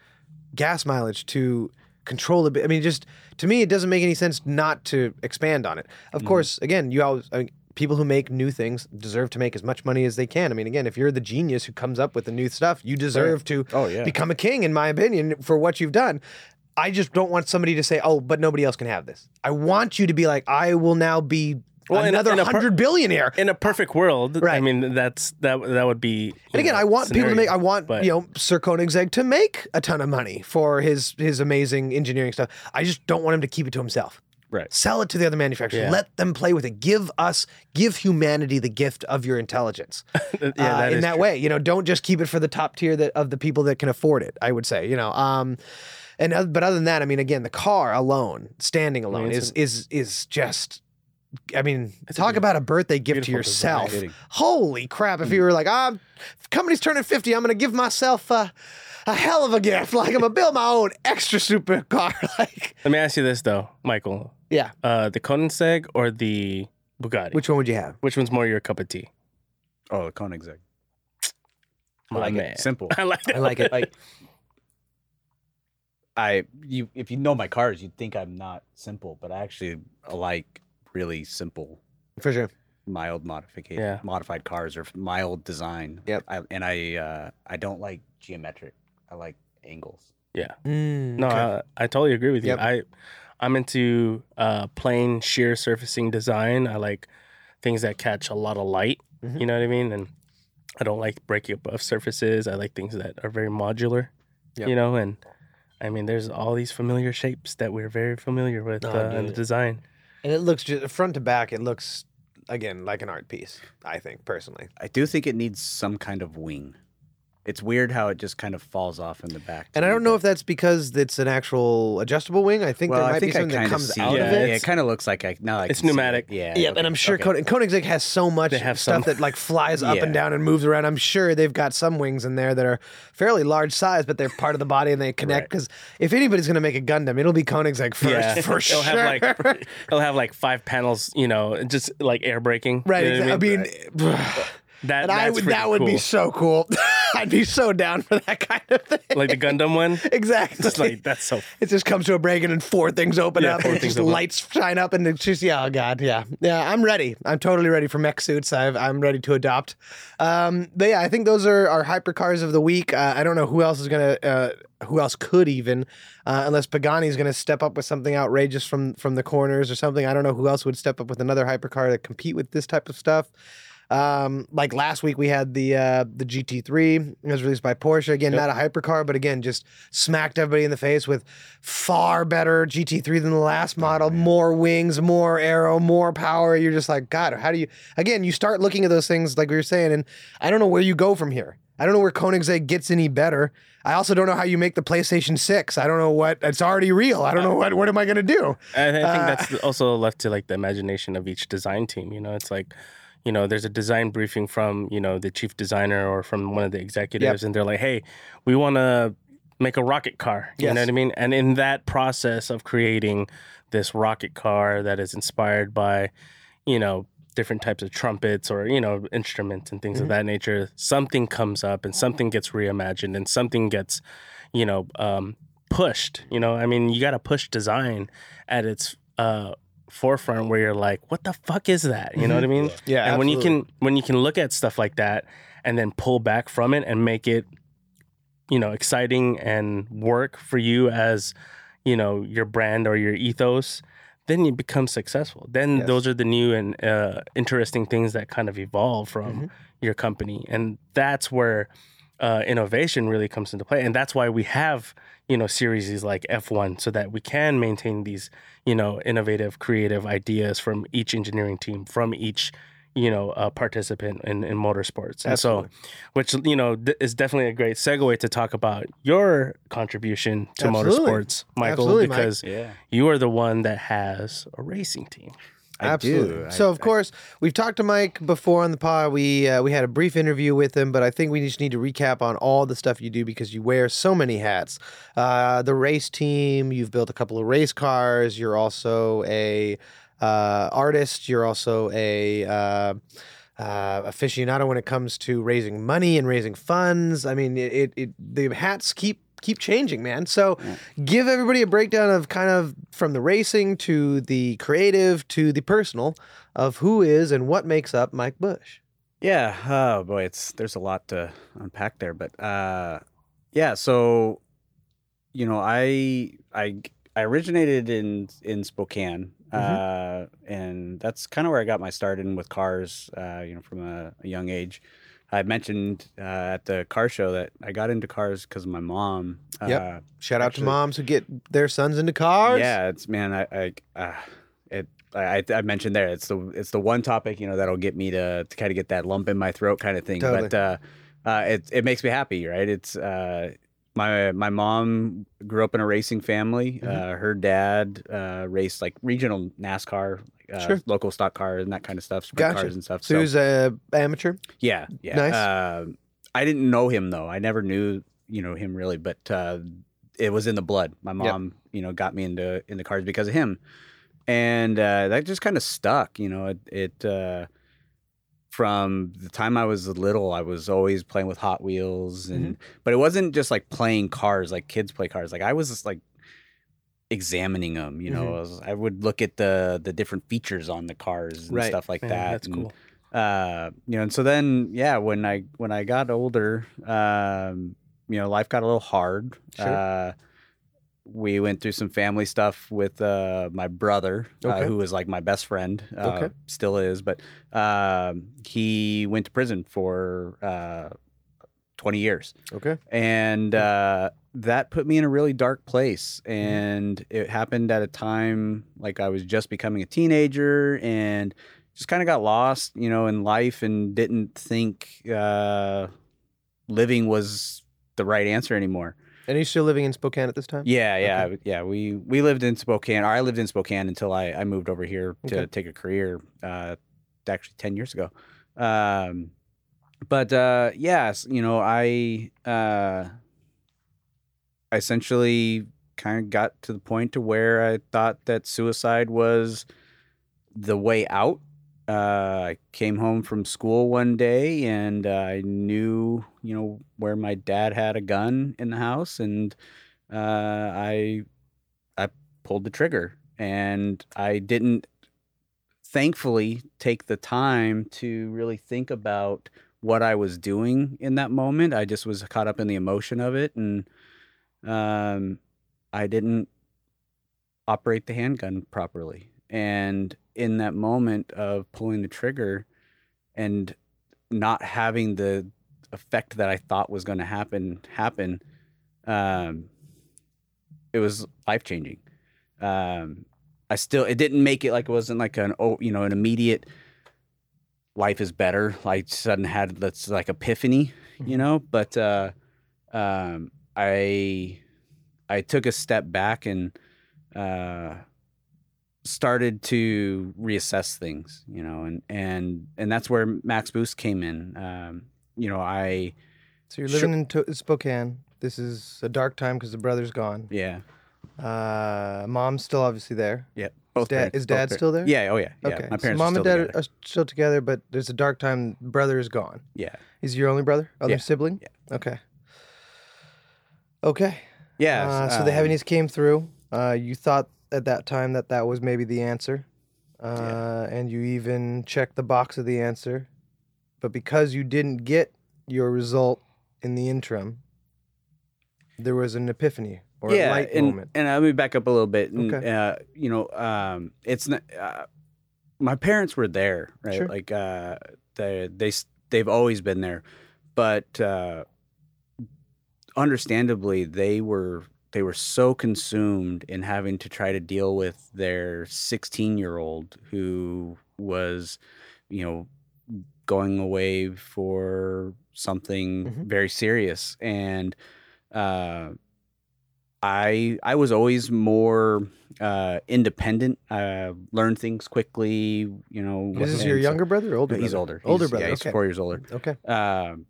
[SPEAKER 1] gas mileage to control a bit. I mean, just to me, it doesn't make any sense not to expand on it. Of mm. course, again, you always. I uh, mean, People who make new things deserve to make as much money as they can. I mean, again, if you're the genius who comes up with the new stuff, you deserve to
[SPEAKER 3] Oh yeah.
[SPEAKER 1] become a king, in my opinion, for what you've done. I just don't want somebody to say, "Oh, but nobody else can have this." I want you to be like, "I will now be
[SPEAKER 2] Well, in a-
[SPEAKER 1] another
[SPEAKER 2] in a per-
[SPEAKER 1] hundred billionaire."
[SPEAKER 2] In a perfect world,
[SPEAKER 1] right?
[SPEAKER 2] I mean, that's that that would be.
[SPEAKER 1] And again,
[SPEAKER 2] know,
[SPEAKER 1] I want people to make. I want
[SPEAKER 2] but-
[SPEAKER 1] you know Sir Koenigsegg to make a ton of money for his his amazing engineering stuff. I just don't want him to keep it to himself.
[SPEAKER 3] Right.
[SPEAKER 1] Sell it to the other manufacturers.
[SPEAKER 2] Yeah.
[SPEAKER 1] Let them play with it. Give us, give humanity the gift of your intelligence.
[SPEAKER 2] yeah,
[SPEAKER 1] uh, in that
[SPEAKER 2] true.
[SPEAKER 1] way. You know, don't just keep it for the top tier that of the people that can afford it. I would say, you know, um, and but other than that, I mean, again, the car alone, standing alone,
[SPEAKER 2] it's
[SPEAKER 1] is is is just. I mean,
[SPEAKER 2] It's a
[SPEAKER 1] talk
[SPEAKER 2] beautiful-
[SPEAKER 1] about a birthday gift to
[SPEAKER 2] beautiful design.
[SPEAKER 1] yourself. Holy crap! If you were like, ah, company's turning fifty, I'm gonna give myself a, a hell of a gift. Like I'm gonna build my own extra super car. like,
[SPEAKER 2] Let me ask you this though, Michael:
[SPEAKER 1] yeah.
[SPEAKER 2] uh, the Koenigsegg or the Bugatti?
[SPEAKER 1] Which one would you have?
[SPEAKER 2] Which one's more your cup of tea?
[SPEAKER 3] Oh, the Koenigsegg. I like
[SPEAKER 2] man.
[SPEAKER 3] it. Simple.
[SPEAKER 2] I like it.
[SPEAKER 1] I like it.
[SPEAKER 3] like I you if you know my cars, you'd think I'm not simple, but I actually like really simple,
[SPEAKER 1] For sure.
[SPEAKER 3] mild modification,
[SPEAKER 2] Yeah.
[SPEAKER 3] modified cars or mild design.
[SPEAKER 1] Yep.
[SPEAKER 3] I, and I uh, I don't like geometric. I like angles.
[SPEAKER 1] Mm,
[SPEAKER 2] No,
[SPEAKER 1] okay.
[SPEAKER 2] I, I totally agree with you.
[SPEAKER 1] Yep.
[SPEAKER 2] I I'm into uh, plain sheer surfacing design. I like things that catch a lot of light.
[SPEAKER 1] Mhm.
[SPEAKER 2] You know what I mean? And I don't like breaking above surfaces. I like things that are very modular.
[SPEAKER 1] Yep.
[SPEAKER 2] You know, and I mean, there's all these familiar shapes that we're very familiar with
[SPEAKER 1] Oh,
[SPEAKER 2] uh, in the
[SPEAKER 1] dude.
[SPEAKER 2] design.
[SPEAKER 1] And it looks just front to back. It looks again like an art piece. I think personally.
[SPEAKER 3] I do think it needs some kind of wing. It's weird how it just kind of falls off in the back.
[SPEAKER 1] And I don't know if that's because it's an actual adjustable wing. I think
[SPEAKER 3] well,
[SPEAKER 1] there might
[SPEAKER 3] think
[SPEAKER 1] be something that comes
[SPEAKER 3] see
[SPEAKER 1] out
[SPEAKER 2] it.
[SPEAKER 1] of it.
[SPEAKER 3] Yeah, it kind of looks like I now I
[SPEAKER 2] It's
[SPEAKER 3] can see it.
[SPEAKER 2] pneumatic.
[SPEAKER 3] Yeah.
[SPEAKER 1] Yeah,
[SPEAKER 3] okay,
[SPEAKER 1] and I'm sure
[SPEAKER 3] okay.
[SPEAKER 1] Koenig, Koenigsegg has so much
[SPEAKER 2] have
[SPEAKER 1] stuff
[SPEAKER 2] some.
[SPEAKER 1] that like flies up and down and moves around. I'm sure they've got some wings in there that are fairly large size, but they're part of the body and they connect.
[SPEAKER 3] Right.
[SPEAKER 1] Because if anybody's going to make a Gundam, it'll be Koenigsegg first
[SPEAKER 2] Yeah,
[SPEAKER 1] for
[SPEAKER 2] it'll
[SPEAKER 1] sure.
[SPEAKER 2] have like it'll have like five panels, you know, just like air braking.
[SPEAKER 1] right.
[SPEAKER 2] You know
[SPEAKER 1] exactly. I mean,
[SPEAKER 2] that
[SPEAKER 1] and I would that would be so cool. I'd be so down for that kind of thing.
[SPEAKER 2] like the Gundam one.
[SPEAKER 1] exactly.
[SPEAKER 2] Just like that's so.
[SPEAKER 1] It just comes to a break and then four things open
[SPEAKER 2] Yeah,
[SPEAKER 1] up
[SPEAKER 2] four
[SPEAKER 1] and
[SPEAKER 2] things
[SPEAKER 1] just
[SPEAKER 2] up.
[SPEAKER 1] lights shine up and it's just yeah, oh god, yeah, yeah. I'm ready. I'm totally ready for mech suits. I've, I'm ready to adopt. Um, but yeah, I think those are our hypercars of the week. Uh, I don't know who else is gonna, uh, who else could even, uh, unless Pagani is gonna step up with something outrageous from from the corners or something. I don't know who else would step up with another hypercar to compete with this type of stuff. Um, like last week we had the uh, the GT3 it was released by Porsche. Again, not a hypercar, but again, just smacked everybody in the face with far better GT3 than the last model, more wings, more aero, more power. You're just like, God, how do you again, you start looking at those things like we were saying, and I don't know where you go from here. I don't know where Koenigsegg gets any better. I also don't know how you make the PlayStation 6. I don't know what it's already real. I don't know what what am I gonna do?
[SPEAKER 2] I, I think
[SPEAKER 1] Uh,
[SPEAKER 2] that's also left to like the imagination of each design team. You know, it's like, you know, there's a design briefing from you know the chief designer or from one of the executives, and they're like, hey, we want to make a rocket car. You
[SPEAKER 1] Yes.
[SPEAKER 2] know what I mean? And in that process of creating this rocket car that is inspired by, you know, different types of trumpets or you know instruments and things of that nature, something comes up and something gets reimagined and something gets, you know, um, pushed. You know, I mean, you got to push design at its uh, forefront where you're like, what the fuck is that? You know what I mean?
[SPEAKER 1] Yeah,
[SPEAKER 2] and when you
[SPEAKER 1] absolutely.
[SPEAKER 2] can when you can look at stuff like that and then pull back from it and make it you know exciting and work for you as you know your brand or your ethos then you become successful then
[SPEAKER 1] Yes.
[SPEAKER 2] those are the new and uh, interesting things that kind of evolve from
[SPEAKER 1] Mm-hmm.
[SPEAKER 2] your company and that's where uh, innovation really comes into play and that's why we have you know series like f1 so that we can maintain these you know innovative creative ideas from each engineering team from each you know uh, participant in, in motorsports and
[SPEAKER 1] Absolutely.
[SPEAKER 2] so which you know th- is definitely a great segue to talk about your contribution to
[SPEAKER 1] Absolutely.
[SPEAKER 2] motorsports michael
[SPEAKER 1] Absolutely, Mike.
[SPEAKER 2] because
[SPEAKER 3] Yeah.
[SPEAKER 2] you are the one that has a racing team
[SPEAKER 3] I
[SPEAKER 1] Absolutely.
[SPEAKER 3] do. I-
[SPEAKER 1] so of
[SPEAKER 3] I-
[SPEAKER 1] course we've talked to Mike before on the pod. We uh, we had a brief interview with him, but I think we just need to recap on all the stuff you do because you wear so many hats. Uh, the race team. You've built a couple of race cars. You're also a uh, artist. You're also a uh, uh, aficionado when it comes to raising money and raising funds. I mean, it, it, it the hats keep keep changing, man. So give everybody a breakdown of kind of from the racing to the creative to the personal of who is and what makes up Mike Bush.
[SPEAKER 3] Yeah. Oh boy, it's there's a lot to unpack there, but uh, yeah. So, you know, I I I originated in in Spokane, uh, and that's kind of where I got my start in with cars. Uh, you know, from a, a young age. I mentioned uh, at the car show that I got into cars because of my mom.
[SPEAKER 1] Yep.
[SPEAKER 3] Uh,
[SPEAKER 1] Shout out
[SPEAKER 3] Actually-
[SPEAKER 1] to moms who get their sons into cars.
[SPEAKER 3] yeah, it's man, I, I uh, it. I, I mentioned there, it's the it's the one topic you know that'll get me to, to kind of get that lump in my throat kind of thing.
[SPEAKER 1] Totally.
[SPEAKER 3] But uh, uh, it it makes me happy, right? It's uh, my my mom grew up in a racing family.
[SPEAKER 1] Mhm.
[SPEAKER 3] Uh, her dad uh, raced like regional NASCAR, uh,
[SPEAKER 1] Sure.
[SPEAKER 3] local stock cars and that kind of stuff, sprint
[SPEAKER 1] Gotcha.
[SPEAKER 3] cars and stuff.
[SPEAKER 1] So he was a amateur.
[SPEAKER 3] Yeah, yeah.
[SPEAKER 1] Nice.
[SPEAKER 3] Uh, I didn't know him though. I never knew you know him really, but uh, it was in the blood. My mom, you know, got me into into cars because of him, and uh, that just kind of stuck. You know, it. it uh, from the time I was little, I was always playing with Hot Wheels, and but it wasn't just like playing cars like kids play cars. Like I was just like examining them. You know,
[SPEAKER 1] Mhm.
[SPEAKER 3] I, was, I would look at the the different features on the cars and
[SPEAKER 1] Right.
[SPEAKER 3] stuff like
[SPEAKER 2] Man,
[SPEAKER 3] that.
[SPEAKER 2] that's
[SPEAKER 3] and,
[SPEAKER 2] cool
[SPEAKER 3] uh you know and so then yeah when i when i got older um you know life got a little hard
[SPEAKER 1] Sure.
[SPEAKER 3] uh we went through some family stuff with uh my brother
[SPEAKER 1] Okay.
[SPEAKER 3] uh, who was like my best friend uh,
[SPEAKER 1] Okay.
[SPEAKER 3] still is but um he went to prison for uh 20 years
[SPEAKER 1] Okay.
[SPEAKER 3] and uh, that put me in a really dark place
[SPEAKER 1] Mm-hmm.
[SPEAKER 3] and it happened at a time like i was just becoming a teenager and just kind of got lost you know in life and didn't think uh, living was the right answer anymore.
[SPEAKER 1] And are you still living in Spokane at this time?
[SPEAKER 3] Yeah, yeah, yeah. We we lived in Spokane. Or I lived in Spokane until I, I moved over here to
[SPEAKER 1] Okay.
[SPEAKER 3] take a career. Uh, actually, ten years ago. Um, but uh, yes, you know, I uh, I essentially kind of got to the point to where I thought that suicide was the way out. Uh, I came home from school one day and uh, I knew, you know, where my dad had a gun in the house, and uh, I I pulled the trigger, and I didn't, thankfully, take the time to really think about what I was doing in that moment. I just was caught up in the emotion of it, and um, I didn't operate the handgun properly. And in that moment of pulling the trigger and not having the effect that I thought was going to happen happen, um, it was life changing. Um, I still it didn't make it like it wasn't like an oh you know an immediate life is better. Like sudden had that's like epiphany, you know. But uh, um, I I took a step back and uh, started to reassess things, you know, and and and that's where Max Boost came in. Um, you know, I
[SPEAKER 1] So you're
[SPEAKER 3] Sure.
[SPEAKER 1] living in to- Spokane. This is a dark time because the brother's gone.
[SPEAKER 3] yeah
[SPEAKER 1] Uh, mom's still obviously there.
[SPEAKER 3] yeah both
[SPEAKER 1] dad- is dad still there?
[SPEAKER 3] Yeah, oh yeah, yeah.
[SPEAKER 1] okay.
[SPEAKER 3] My parents.
[SPEAKER 1] so
[SPEAKER 3] mom
[SPEAKER 1] and dad
[SPEAKER 3] together.
[SPEAKER 1] are still together, but there's a dark time. Brother is gone.
[SPEAKER 3] Yeah,
[SPEAKER 1] Is your only brother? Other
[SPEAKER 3] Yeah.
[SPEAKER 1] sibling?
[SPEAKER 3] Yeah.
[SPEAKER 1] Okay. Okay.
[SPEAKER 3] yeah.
[SPEAKER 1] Uh, so the heaviness came through. Uh, you thought at that time that that was maybe the answer, uh, and you even checked the box of the answer, but because you didn't get your result in the interim, there was an epiphany or a light
[SPEAKER 3] and,
[SPEAKER 1] moment.
[SPEAKER 3] and let me back up a little bit. And,
[SPEAKER 1] Okay.
[SPEAKER 3] uh, you know, um, it's not. Uh, my parents were there, right?
[SPEAKER 1] Sure.
[SPEAKER 3] Like uh, they, they, they've always been there, but uh, understandably, they were they were so consumed in having to try to deal with their 16 year old who was, you know, going away for something
[SPEAKER 1] Mhm.
[SPEAKER 3] very serious and. Uh, I I was always more uh, independent. Uh, learned things quickly. You know.
[SPEAKER 1] This
[SPEAKER 3] and
[SPEAKER 1] your
[SPEAKER 3] so-
[SPEAKER 1] younger brother or older?
[SPEAKER 3] He's
[SPEAKER 1] brother?
[SPEAKER 3] older.
[SPEAKER 1] Older
[SPEAKER 3] He's-
[SPEAKER 1] brother.
[SPEAKER 3] Yeah, he's four years older.
[SPEAKER 1] Okay.
[SPEAKER 3] Um,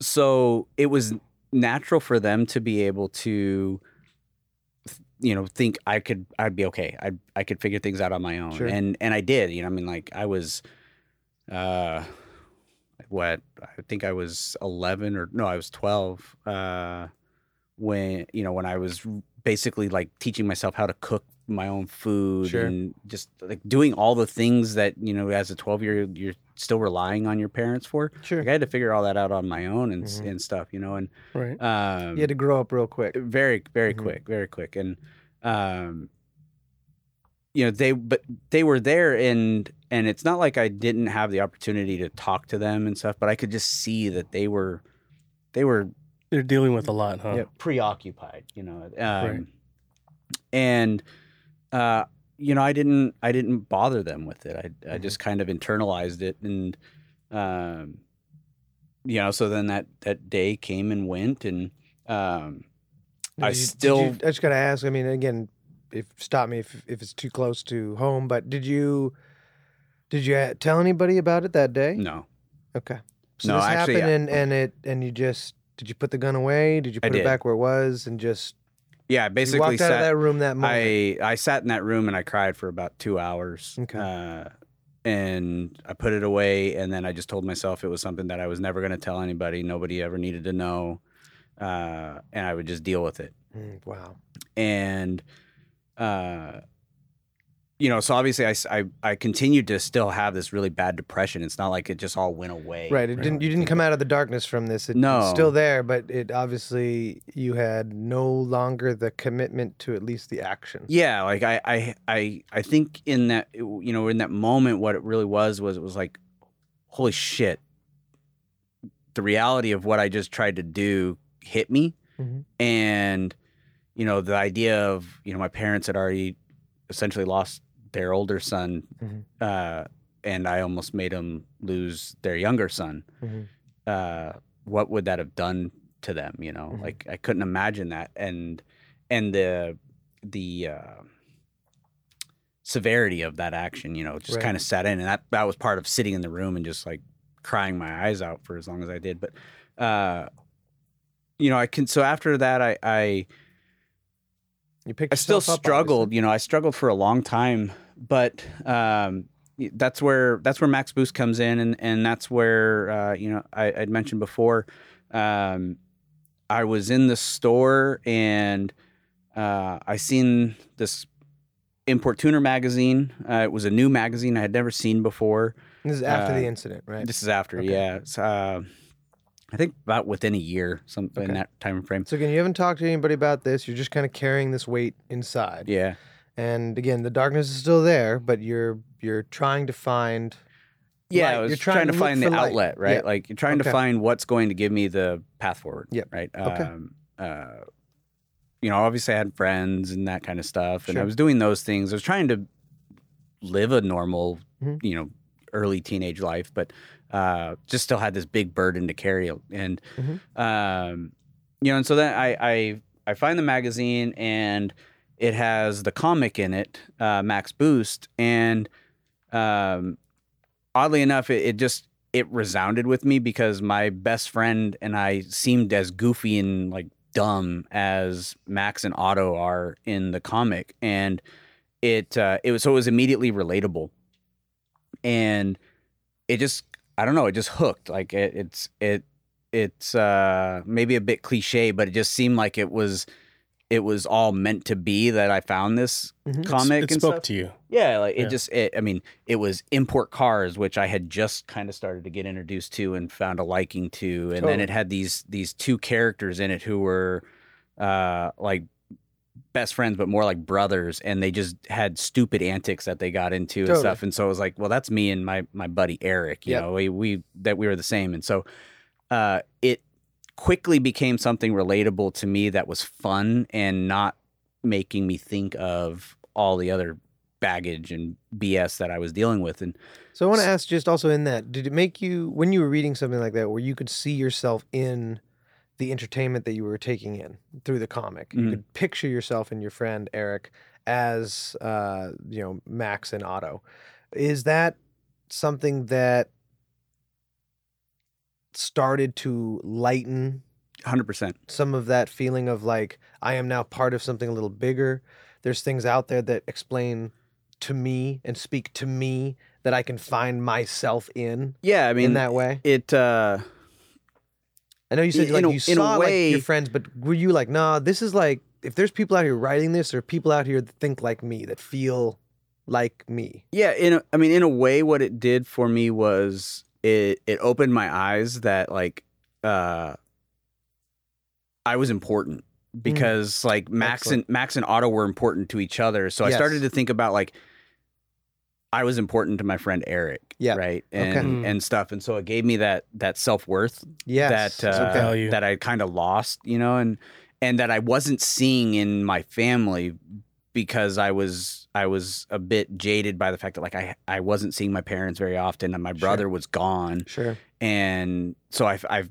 [SPEAKER 3] so it was natural for them to be able to, you know, think I could, I'd be okay. I I could figure things out on my own,
[SPEAKER 1] Sure.
[SPEAKER 3] and and I did. You know, I mean, like I was, uh, what I think I was eleven or no, I was twelve. Uh, when you know when I was basically like teaching myself how to cook my own food
[SPEAKER 1] Sure.
[SPEAKER 3] and just like doing all the things that you know as a 12 year old you're still relying on your parents for
[SPEAKER 1] Sure.
[SPEAKER 3] like, I had to figure all that out on my own and s
[SPEAKER 1] Mhm.
[SPEAKER 3] and stuff, you know, and
[SPEAKER 2] Right.
[SPEAKER 3] um,
[SPEAKER 1] You had to grow up real quick.
[SPEAKER 3] very very
[SPEAKER 1] Mhm.
[SPEAKER 3] quick, very quick, and um, you know they but they were there and and it's not like I didn't have the opportunity to talk to them and stuff, but I could just see that they were they were
[SPEAKER 2] They're dealing with a lot, huh?
[SPEAKER 3] yeah, preoccupied, you know. Um,
[SPEAKER 2] Right.
[SPEAKER 3] And uh, you know, I didn't I didn't bother them with it. I I
[SPEAKER 1] Mhm.
[SPEAKER 3] just kind of internalized it and um you know, so then that that day came and went and um I
[SPEAKER 1] you-
[SPEAKER 3] still-
[SPEAKER 1] you- I just gotta ask. I mean, again, if stop me if if it's too close to home. But did you did you uh, tell anybody about it that day?
[SPEAKER 3] no.
[SPEAKER 1] Okay. So
[SPEAKER 3] No,
[SPEAKER 1] this
[SPEAKER 3] actually,
[SPEAKER 1] happened,
[SPEAKER 3] I-
[SPEAKER 1] and and it and you just did you put the gun away? Did you
[SPEAKER 3] I
[SPEAKER 1] put it
[SPEAKER 3] did.
[SPEAKER 1] back where it was, and just
[SPEAKER 3] Yeah, I
[SPEAKER 1] you
[SPEAKER 3] basically
[SPEAKER 1] walked out of that room that moment?
[SPEAKER 3] I I sat in that room and I cried for about 2 hours.
[SPEAKER 1] Okay.
[SPEAKER 3] Uh and I put it away and then I just told myself it was something that I was never going to tell anybody, nobody ever needed to know. Uh and I would just deal with it.
[SPEAKER 1] Mm, wow.
[SPEAKER 3] and uh you know so obviously I, I, I, continued to still have this really bad depression it's not like it just all went away
[SPEAKER 1] Right. It didn't. You didn't come out of the darkness from this. It,
[SPEAKER 3] No.
[SPEAKER 1] It's still there, but it obviously you had no longer the commitment to at least the action.
[SPEAKER 3] yeah like I, I i i think in that you know in that moment what it really was was it was like holy shit the reality of what i just tried to do hit me
[SPEAKER 1] Mhm.
[SPEAKER 3] and you know the idea of you know my parents had already essentially lost their older son
[SPEAKER 1] Mhm.
[SPEAKER 3] uh and i almost made them lose their younger son
[SPEAKER 1] Mhm.
[SPEAKER 3] uh what would that have done to them? You know,
[SPEAKER 1] Mhm.
[SPEAKER 3] like I couldn't imagine that, and and the the uh, severity of that action, you know, just
[SPEAKER 1] Right.
[SPEAKER 3] kind of set in, and that that was part of sitting in the room and just like crying my eyes out for as long as I did. But uh, you know, I can. So after that, I I
[SPEAKER 1] You picked
[SPEAKER 3] I still struggled.
[SPEAKER 1] obviously.
[SPEAKER 3] You know, I struggled for a long time, but um, that's where that's where Max Boost comes in, and and that's where uh, you know I, I'd mentioned before. Um, I was in the store and uh, I seen this import tuner magazine. Uh, it was a new magazine I had never seen before.
[SPEAKER 1] This is after
[SPEAKER 3] uh,
[SPEAKER 1] the incident, right?
[SPEAKER 3] This is after,
[SPEAKER 1] Okay.
[SPEAKER 3] yeah. I think about within a year, some
[SPEAKER 1] Okay.
[SPEAKER 3] in that time frame.
[SPEAKER 1] So again, you haven't talked to anybody about this. You're just kind of carrying this weight inside.
[SPEAKER 3] Yeah.
[SPEAKER 1] And again, the darkness is still there, but you're you're trying to find.
[SPEAKER 3] Yeah,
[SPEAKER 1] light.
[SPEAKER 3] I was
[SPEAKER 1] You're
[SPEAKER 3] trying, to
[SPEAKER 1] look
[SPEAKER 3] find the
[SPEAKER 1] light.
[SPEAKER 3] outlet, right?
[SPEAKER 1] Yeah.
[SPEAKER 3] Like you're trying
[SPEAKER 1] Okay.
[SPEAKER 3] to find what's going to give me the path forward.
[SPEAKER 1] Yep.
[SPEAKER 3] Right.
[SPEAKER 1] Okay.
[SPEAKER 3] Um, uh, you know, obviously I had friends and that kind of stuff, and I was doing those things. I was trying to live a normal,
[SPEAKER 1] Mhm.
[SPEAKER 3] you know, early teenage life, but uh, just still had this big burden to carry. And
[SPEAKER 1] Mhm.
[SPEAKER 3] um, you know, and so then I I I find the magazine and it has the comic in it, uh, Max Boost, and um, oddly enough, it, it just it resounded with me because my best friend and I seemed as goofy and like dumb as Max and Otto are in the comic, and it uh, it was so it was immediately relatable, and it just I don't know it just hooked like it, it's it it's uh, maybe a bit cliche, but it just seemed like it was it was all meant to be that I found this
[SPEAKER 1] Mhm.
[SPEAKER 3] comic
[SPEAKER 2] it
[SPEAKER 3] and
[SPEAKER 2] spoke
[SPEAKER 3] stuff.
[SPEAKER 2] to you.
[SPEAKER 3] Yeah, like it
[SPEAKER 2] Yeah.
[SPEAKER 3] just it, I mean, it was import cars which I had just kind of started to get introduced to and found a liking to and then it had these these two characters in it who were uh like best friends but more like brothers and they just had stupid antics that they got into and stuff and so it was like, well that's me and my my buddy Eric, you
[SPEAKER 1] Yep.
[SPEAKER 3] know, we we that we were the same and so uh it quickly became something relatable to me that was fun and not making me think of all the other baggage and BS that I was dealing with. And
[SPEAKER 1] So I want to ask, just also in that, did it make you when you were reading something like that, where you could see yourself in the entertainment that you were taking in through the comic? You
[SPEAKER 3] Mhm.
[SPEAKER 1] could picture yourself and your friend Eric as, uh, you know, Max and Otto. Is that something that started to lighten
[SPEAKER 3] 100%.
[SPEAKER 1] some of that feeling of like I am now part of something a little bigger. There's things out there that explain to me and speak to me that I can find myself in
[SPEAKER 3] Yeah, I mean,
[SPEAKER 1] in that way.
[SPEAKER 3] it, uh,
[SPEAKER 1] I know you said
[SPEAKER 3] in
[SPEAKER 1] like
[SPEAKER 3] a-
[SPEAKER 1] you saw like your friends, but were you like, nah, this is like if there's people out here writing this or people out here that think like me, that feel like me.
[SPEAKER 3] yeah, in a, I mean, in a way, what it did for me was it, it opened my eyes that like, uh, I was important because like Max
[SPEAKER 1] Excellent.
[SPEAKER 3] and Max and Otto were important to each other. So I started to think about like, I was important to my friend Eric,
[SPEAKER 1] Yeah.
[SPEAKER 3] right, and
[SPEAKER 2] Mm.
[SPEAKER 3] and stuff, and so it gave me that that self worth
[SPEAKER 1] Yes.
[SPEAKER 3] that uh,
[SPEAKER 1] okay.
[SPEAKER 2] value.
[SPEAKER 3] that I kind of lost, you know, and and that I wasn't seeing in my family because I was I was a bit jaded by the fact that like I I wasn't seeing my parents very often and my
[SPEAKER 1] Sure.
[SPEAKER 3] brother was gone,
[SPEAKER 1] Sure.
[SPEAKER 3] and so I've I've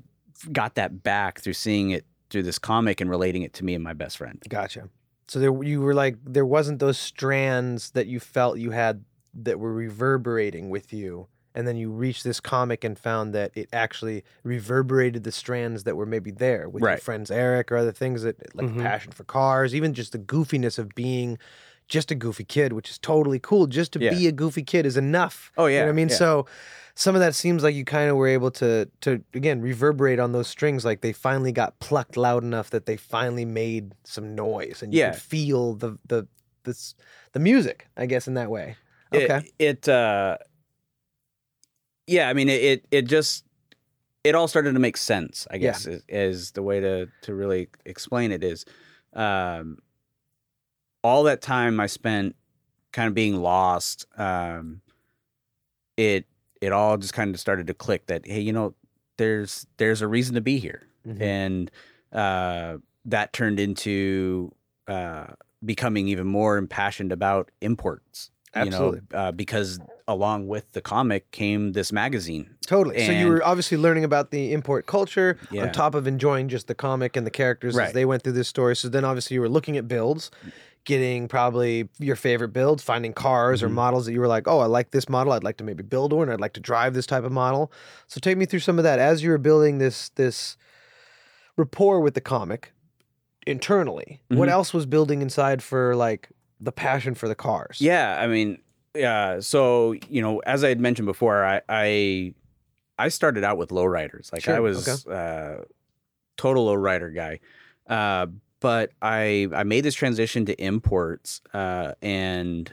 [SPEAKER 3] got that back through seeing it through this comic and relating it to me and my best friend.
[SPEAKER 1] Gotcha. So there you were like there wasn't those strands that you felt you had that were reverberating with you and then you reached this comic and found that it actually reverberated the strands that were maybe there with your friends Eric or other things that like
[SPEAKER 2] Mhm.
[SPEAKER 1] passion for cars, even just the goofiness of being just a goofy kid, which is totally cool. Just to
[SPEAKER 3] Yeah.
[SPEAKER 1] be a goofy kid is enough.
[SPEAKER 3] Oh
[SPEAKER 1] You know
[SPEAKER 3] yeah,
[SPEAKER 1] I mean?
[SPEAKER 3] yeah.
[SPEAKER 1] So some of that seems like you kind of were able to to again reverberate on those strings like they finally got plucked loud enough that they finally made some noise and you
[SPEAKER 3] Yeah.
[SPEAKER 1] could feel the the this the music, I guess in that way.
[SPEAKER 3] It-
[SPEAKER 1] Okay.
[SPEAKER 3] It, uh yeah, I mean it, it it just it all started to make sense, I
[SPEAKER 1] Yeah.
[SPEAKER 3] guess is, is the way to to really explain it is um all that time I spent kind of being lost, um it it all just kind of started to click that hey, you know, there's there's a reason to be here.
[SPEAKER 1] Mhm.
[SPEAKER 3] And uh that turned into uh becoming even more impassioned about imports you
[SPEAKER 1] Absolutely.
[SPEAKER 3] know, uh, because along with the comic came this magazine.
[SPEAKER 1] Totally. so you were obviously learning about the import culture
[SPEAKER 3] Yeah.
[SPEAKER 1] on top of enjoying just the comic and the characters as they went through this story. So then obviously you were looking at builds, getting probably your favorite builds, finding cars or
[SPEAKER 3] Mhm.
[SPEAKER 1] models that you were like, oh, I like this model. I'd like to maybe build one. I'd like to drive this type of model. So take me through some of that as you were building this this rapport with the comic internally. What
[SPEAKER 3] Mhm.
[SPEAKER 1] else was building inside for like the passion for the cars?
[SPEAKER 3] Yeah, I mean, yeah. So you know, as I had mentioned before, I I, I started out with lowriders. Like I
[SPEAKER 1] Sure,
[SPEAKER 3] was uh, total lowrider guy, uh, but I I made this transition to imports uh, and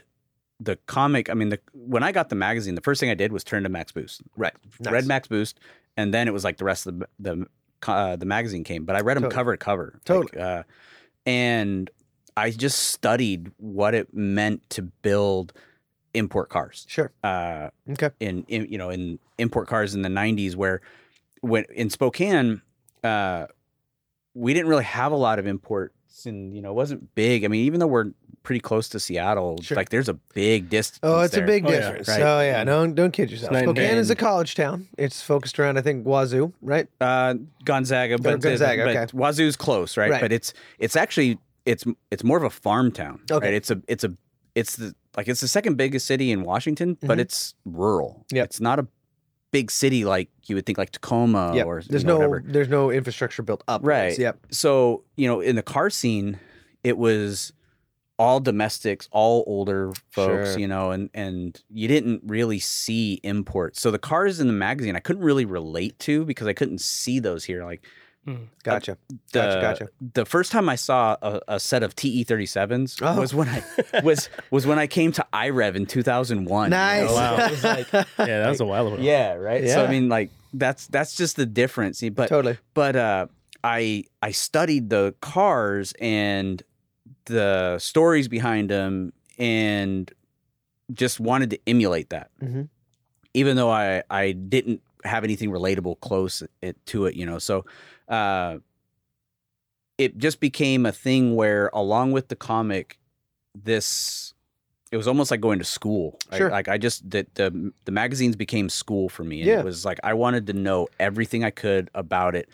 [SPEAKER 3] the comic. I mean, the when I got the magazine, the first thing I did was turn to Max Boost.
[SPEAKER 1] Right. Nice.
[SPEAKER 3] Read Max Boost, and then it was like the rest of the the uh, the magazine came. But I read them
[SPEAKER 1] Totally.
[SPEAKER 3] cover to cover. Like,
[SPEAKER 1] Totally.
[SPEAKER 3] uh, and I just studied what it meant to build import cars.
[SPEAKER 1] Sure.
[SPEAKER 3] Uh,
[SPEAKER 1] Okay.
[SPEAKER 3] in, in you know in import cars in the 90s where when in Spokane uh we didn't really have a lot of imports and you know it wasn't big I mean even though we're pretty close to Seattle
[SPEAKER 1] Sure.
[SPEAKER 3] like there's a big distance
[SPEAKER 1] Oh, it's a
[SPEAKER 3] there.
[SPEAKER 1] big
[SPEAKER 2] Oh, yeah.
[SPEAKER 1] difference.
[SPEAKER 3] Right.
[SPEAKER 1] So yeah, don't don't kid yourself.
[SPEAKER 2] night and
[SPEAKER 1] Spokane is a college town. It's focused around, I think, Wazzu, right?
[SPEAKER 3] uh Gonzaga but
[SPEAKER 1] Gonzaga,
[SPEAKER 3] but
[SPEAKER 1] okay.
[SPEAKER 3] Wazzu's close right?
[SPEAKER 1] Right.
[SPEAKER 3] but it's it's actually it's it's more of a farm town
[SPEAKER 1] Okay.
[SPEAKER 3] right it's a it's a it's the like it's the second biggest city in Washington but
[SPEAKER 1] Mhm.
[SPEAKER 3] it's rural
[SPEAKER 1] Yep.
[SPEAKER 3] it's not a big city like you would think like Tacoma
[SPEAKER 1] Yep.
[SPEAKER 3] or
[SPEAKER 1] There's
[SPEAKER 3] you know,
[SPEAKER 1] no
[SPEAKER 3] whatever
[SPEAKER 1] there's no infrastructure built up.
[SPEAKER 3] Right.
[SPEAKER 1] Yep.
[SPEAKER 3] so you know in the car scene it was all domestics all older folks
[SPEAKER 1] Sure.
[SPEAKER 3] you know and and you didn't really see imports so the cars in the magazine i couldn't really relate to because i couldn't see those here like
[SPEAKER 1] Gotcha.
[SPEAKER 3] the,
[SPEAKER 1] Gotcha, gotcha.
[SPEAKER 3] the first time i saw a, a set of te37s
[SPEAKER 1] Oh.
[SPEAKER 3] was when i was was when i came to irev in 2001 you know?
[SPEAKER 1] Nice.
[SPEAKER 2] wow.
[SPEAKER 3] It was like-
[SPEAKER 2] Yeah, that was a while ago.
[SPEAKER 3] yeah right Yeah. so
[SPEAKER 1] Yeah.
[SPEAKER 3] i mean like that's that's just the difference but
[SPEAKER 1] totally.
[SPEAKER 3] but uh, I I studied the cars and the stories behind them and just wanted to emulate that.
[SPEAKER 1] Mhm.
[SPEAKER 3] Even though I I didn't have anything relatable close it, to it, you know. So uh, it just became a thing where along with the comic this it was almost like going to school. I- like I just the, the the magazines became school for me. And
[SPEAKER 1] Yeah.
[SPEAKER 3] it was like I wanted to know everything I could about it.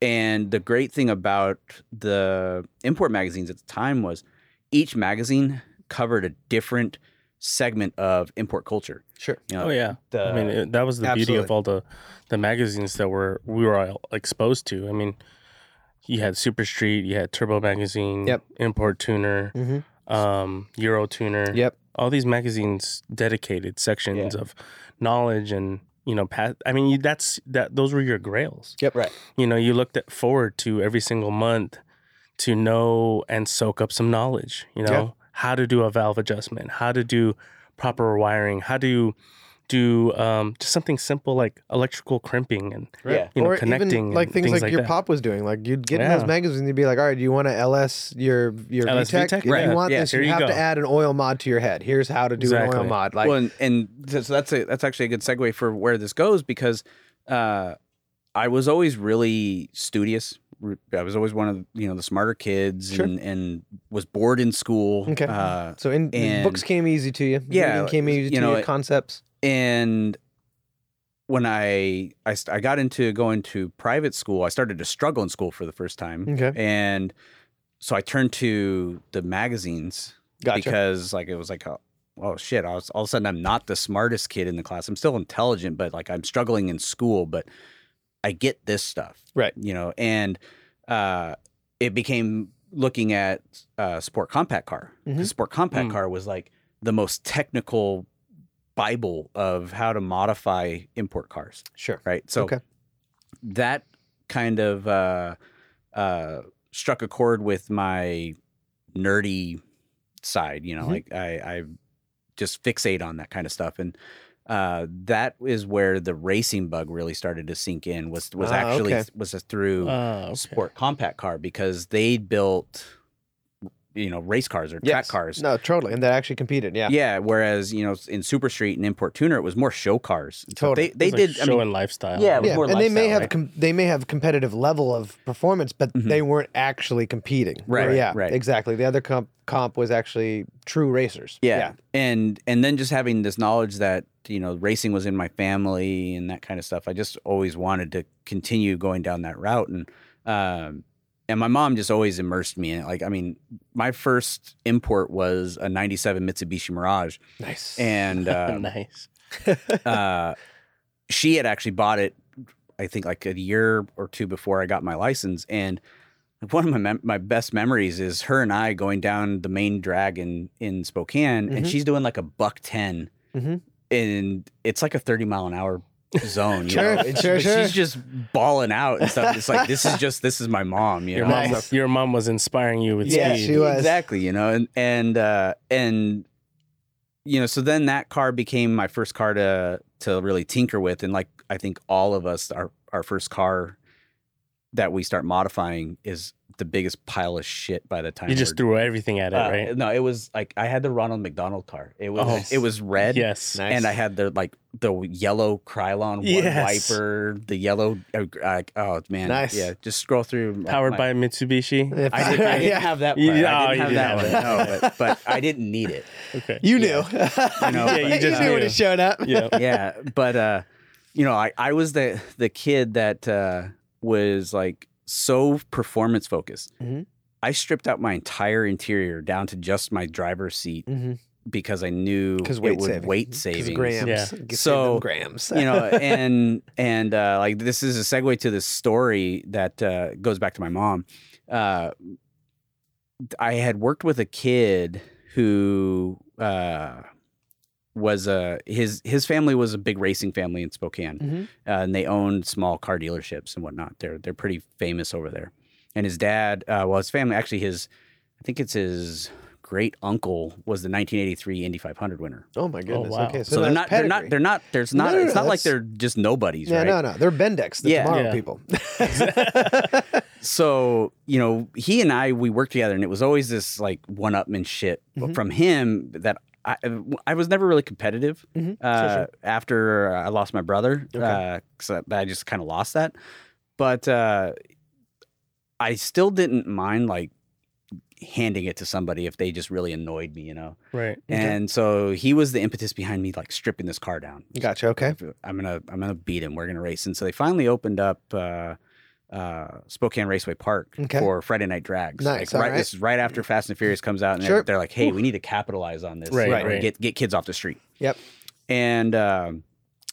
[SPEAKER 3] And the great thing about the import magazines at the time was each magazine covered a different segment of import culture.
[SPEAKER 1] Sure.
[SPEAKER 3] You know,
[SPEAKER 2] Oh yeah.
[SPEAKER 3] the-
[SPEAKER 2] I mean, it, that was the beauty of all the the magazines that were we were all exposed to. I mean, you had Super Street, you had Turbo Magazine,
[SPEAKER 1] Yep.
[SPEAKER 2] Import Tuner,
[SPEAKER 1] Mm-hmm.
[SPEAKER 2] um, Euro Tuner.
[SPEAKER 1] Yep.
[SPEAKER 2] All these magazines dedicated sections of knowledge and you know, pat. I mean, you, that's that. Those were your grails.
[SPEAKER 1] Yep.
[SPEAKER 3] Right.
[SPEAKER 2] You know, you looked at forward to every single month to know and soak up some knowledge. You know,
[SPEAKER 1] Yeah.
[SPEAKER 2] How to do a valve adjustment, how to do proper wiring, how to do um, just something simple like electrical crimping and
[SPEAKER 3] Yeah.
[SPEAKER 2] you know
[SPEAKER 1] or
[SPEAKER 2] connecting
[SPEAKER 1] even like
[SPEAKER 2] and
[SPEAKER 1] things,
[SPEAKER 2] things
[SPEAKER 1] like,
[SPEAKER 2] like
[SPEAKER 1] your
[SPEAKER 2] that.
[SPEAKER 1] pop was doing. Like you'd get in those magazines and you'd be like, all right, do you want to LS your your
[SPEAKER 2] LS
[SPEAKER 1] VTEC?
[SPEAKER 2] VTEC?
[SPEAKER 1] If
[SPEAKER 2] Right.
[SPEAKER 1] you want
[SPEAKER 3] Yeah,
[SPEAKER 1] this, you
[SPEAKER 2] here you
[SPEAKER 1] have
[SPEAKER 2] go.
[SPEAKER 1] to add an oil mod to your head. Here's how to do an oil mod. Like
[SPEAKER 3] well, and, and so so that's a that's actually a good segue for where this goes because uh, I was always really studious. I was always one of you know the smarter kids
[SPEAKER 1] Sure.
[SPEAKER 3] and and was bored in school.
[SPEAKER 1] Okay.
[SPEAKER 3] Uh,
[SPEAKER 1] so in
[SPEAKER 3] and-
[SPEAKER 1] books came easy to you.
[SPEAKER 3] Yeah,
[SPEAKER 1] Reading came easy
[SPEAKER 3] you
[SPEAKER 1] to
[SPEAKER 3] know,
[SPEAKER 1] you. Concepts.
[SPEAKER 3] and when I, I I got into going to private school, I started to struggle in school for the first time.
[SPEAKER 1] Okay.
[SPEAKER 3] And so I turned to the magazines
[SPEAKER 1] Gotcha.
[SPEAKER 3] because like it was like oh, oh shit I was, all of a sudden i'm not the smartest kid in the class i'm still intelligent but like i'm struggling in school but i get this stuff
[SPEAKER 1] Right.
[SPEAKER 3] you know and uh it became looking at uh sport compact car
[SPEAKER 1] Mhm.
[SPEAKER 3] sport compact
[SPEAKER 2] Mm.
[SPEAKER 3] car was like the most technical bible of how to modify import cars
[SPEAKER 1] sure.
[SPEAKER 3] right so
[SPEAKER 1] Okay.
[SPEAKER 3] that kind of uh uh struck a chord with my nerdy side you know
[SPEAKER 1] Mhm.
[SPEAKER 3] like i i just fixate on that kind of stuff and uh that is where the racing bug really started to sink in was was
[SPEAKER 1] Ah,
[SPEAKER 3] actually
[SPEAKER 1] okay.
[SPEAKER 3] was through
[SPEAKER 2] Uh, okay.
[SPEAKER 3] sport compact car because they built you know race cars or track
[SPEAKER 1] Yes.
[SPEAKER 3] cars.
[SPEAKER 1] No, totally, and that actually competed. Yeah.
[SPEAKER 3] Yeah, whereas you know in Super Street and Import Tuner, it was more show cars. So
[SPEAKER 1] Totally.
[SPEAKER 3] they they
[SPEAKER 2] It's like
[SPEAKER 3] did. I
[SPEAKER 2] show
[SPEAKER 3] mean,
[SPEAKER 2] and lifestyle.
[SPEAKER 3] Yeah, it was
[SPEAKER 1] Yeah, and they may have
[SPEAKER 3] right?
[SPEAKER 1] com- they may have competitive level of performance, but they weren't actually competing.
[SPEAKER 3] Right,
[SPEAKER 1] yeah.
[SPEAKER 3] right.
[SPEAKER 1] Exactly. The other comp comp was actually true racers.
[SPEAKER 3] yeah. and and then just having this knowledge that you know racing was in my family and that kind of stuff. I just always wanted to continue going down that route, and um, and my mom just always immersed me in it. Like, I mean, my first import was a '97 Mitsubishi Mirage,
[SPEAKER 1] Nice.
[SPEAKER 3] and uh,
[SPEAKER 2] nice.
[SPEAKER 3] uh, she had actually bought it, I think like a year or two before I got my license. And one of my mem- my best memories is her and I going down the main drag in, in Spokane, and
[SPEAKER 1] Mhm.
[SPEAKER 3] she's doing like a buck 10
[SPEAKER 1] Mhm.
[SPEAKER 3] And it's like a 30 mile an hour zone. You
[SPEAKER 1] Sure,
[SPEAKER 3] know?
[SPEAKER 1] Sure, sure.
[SPEAKER 3] She's just bawling out and stuff. It's like, this is just, this is my mom, you
[SPEAKER 2] Your
[SPEAKER 3] know?
[SPEAKER 2] mom,
[SPEAKER 1] Nice.
[SPEAKER 2] your mom was inspiring you with
[SPEAKER 1] Yeah,
[SPEAKER 2] speed.
[SPEAKER 1] she was.
[SPEAKER 3] Exactly, you know, and and uh and you know, so then that car became my first car to to really tinker with and like I think all of us our our first car that we start modifying is the biggest pile of shit by the time
[SPEAKER 2] You just threw everything at it,
[SPEAKER 3] uh,
[SPEAKER 2] right?
[SPEAKER 3] No, it was like I had the Ronald McDonald car. It was
[SPEAKER 2] Oh.
[SPEAKER 3] it was red.
[SPEAKER 2] Yes.
[SPEAKER 1] Nice.
[SPEAKER 3] And I had the like the yellow Krylon one
[SPEAKER 2] Yes.
[SPEAKER 3] wiper, the yellow. Uh, uh, oh man,
[SPEAKER 1] Nice.
[SPEAKER 3] Yeah, just scroll through.
[SPEAKER 2] Powered
[SPEAKER 3] my-
[SPEAKER 2] by Mitsubishi.
[SPEAKER 1] If
[SPEAKER 3] I didn't, I didn't
[SPEAKER 1] yeah.
[SPEAKER 3] have that.
[SPEAKER 2] You-
[SPEAKER 3] Part. I
[SPEAKER 2] oh,
[SPEAKER 3] didn't
[SPEAKER 2] you
[SPEAKER 3] have
[SPEAKER 2] didn't
[SPEAKER 3] that one. No, but, but I didn't need it.
[SPEAKER 2] Okay.
[SPEAKER 1] You knew.
[SPEAKER 3] You know,
[SPEAKER 2] Yeah, you just
[SPEAKER 1] knew when it showed up.
[SPEAKER 2] Yeah.
[SPEAKER 3] yeah, but uh, you know, I, I was the the kid that uh, was like so performance focused.
[SPEAKER 1] Mhm.
[SPEAKER 3] I stripped out my entire interior down to just my driver's seat
[SPEAKER 1] Mm-hmm.
[SPEAKER 3] because I knew
[SPEAKER 1] Because
[SPEAKER 3] it
[SPEAKER 1] weight
[SPEAKER 3] would
[SPEAKER 1] saving.
[SPEAKER 3] weight
[SPEAKER 1] 'Cause
[SPEAKER 3] saving.
[SPEAKER 1] grams.
[SPEAKER 2] Yeah.
[SPEAKER 1] Give them
[SPEAKER 3] So,
[SPEAKER 1] grams.
[SPEAKER 3] you know, and and uh, like this is a segue to this story that uh, goes back to my mom. Uh, I had worked with a kid who uh, was a his his family was a big racing family in Spokane,
[SPEAKER 1] Mhm.
[SPEAKER 3] uh, and they owned small car dealerships and whatnot. They're they're pretty famous over there. And his dad, uh, well, his family actually his, I think it's his great uncle was the 1983 Indy 500 winner.
[SPEAKER 1] oh my goodness.
[SPEAKER 2] wow.
[SPEAKER 1] Okay.
[SPEAKER 3] So,
[SPEAKER 1] So,
[SPEAKER 3] they're
[SPEAKER 1] that's
[SPEAKER 3] not they're not they're not there's
[SPEAKER 1] No,
[SPEAKER 3] not
[SPEAKER 1] no, no,
[SPEAKER 3] it's not like they're just nobodies,
[SPEAKER 1] Yeah,
[SPEAKER 3] right?
[SPEAKER 1] no, no. They're Bendex, the
[SPEAKER 3] Yeah.
[SPEAKER 1] tomorrow
[SPEAKER 2] Yeah.
[SPEAKER 1] people.
[SPEAKER 3] so you know he and i we worked together and it was always this like one-upmanship
[SPEAKER 1] Mhm.
[SPEAKER 3] from him that I, I was never really competitive
[SPEAKER 1] Mhm.
[SPEAKER 3] uh,
[SPEAKER 1] Sure,
[SPEAKER 3] after i lost my brother
[SPEAKER 1] Okay.
[SPEAKER 3] because I, I just kind of lost that but uh, i still didn't mind like handing it to somebody if they just really annoyed me you know
[SPEAKER 2] Right.
[SPEAKER 3] and so he was the impetus behind me like stripping this car down
[SPEAKER 1] Gotcha. Okay.
[SPEAKER 3] I'm gonna I'm gonna beat him. We're gonna race. And so they finally opened up uh, uh, Spokane Raceway Park
[SPEAKER 1] Okay.
[SPEAKER 3] for Friday night drags.
[SPEAKER 1] Nice,
[SPEAKER 3] Like, right,
[SPEAKER 1] alright.
[SPEAKER 3] This is right after Fast and Furious comes out, and
[SPEAKER 1] Sure.
[SPEAKER 3] they're, they're like, "Hey, we need to capitalize on this.
[SPEAKER 2] Right,
[SPEAKER 3] you know,
[SPEAKER 2] right.
[SPEAKER 3] Get get kids off the street."
[SPEAKER 1] Yep.
[SPEAKER 3] And um,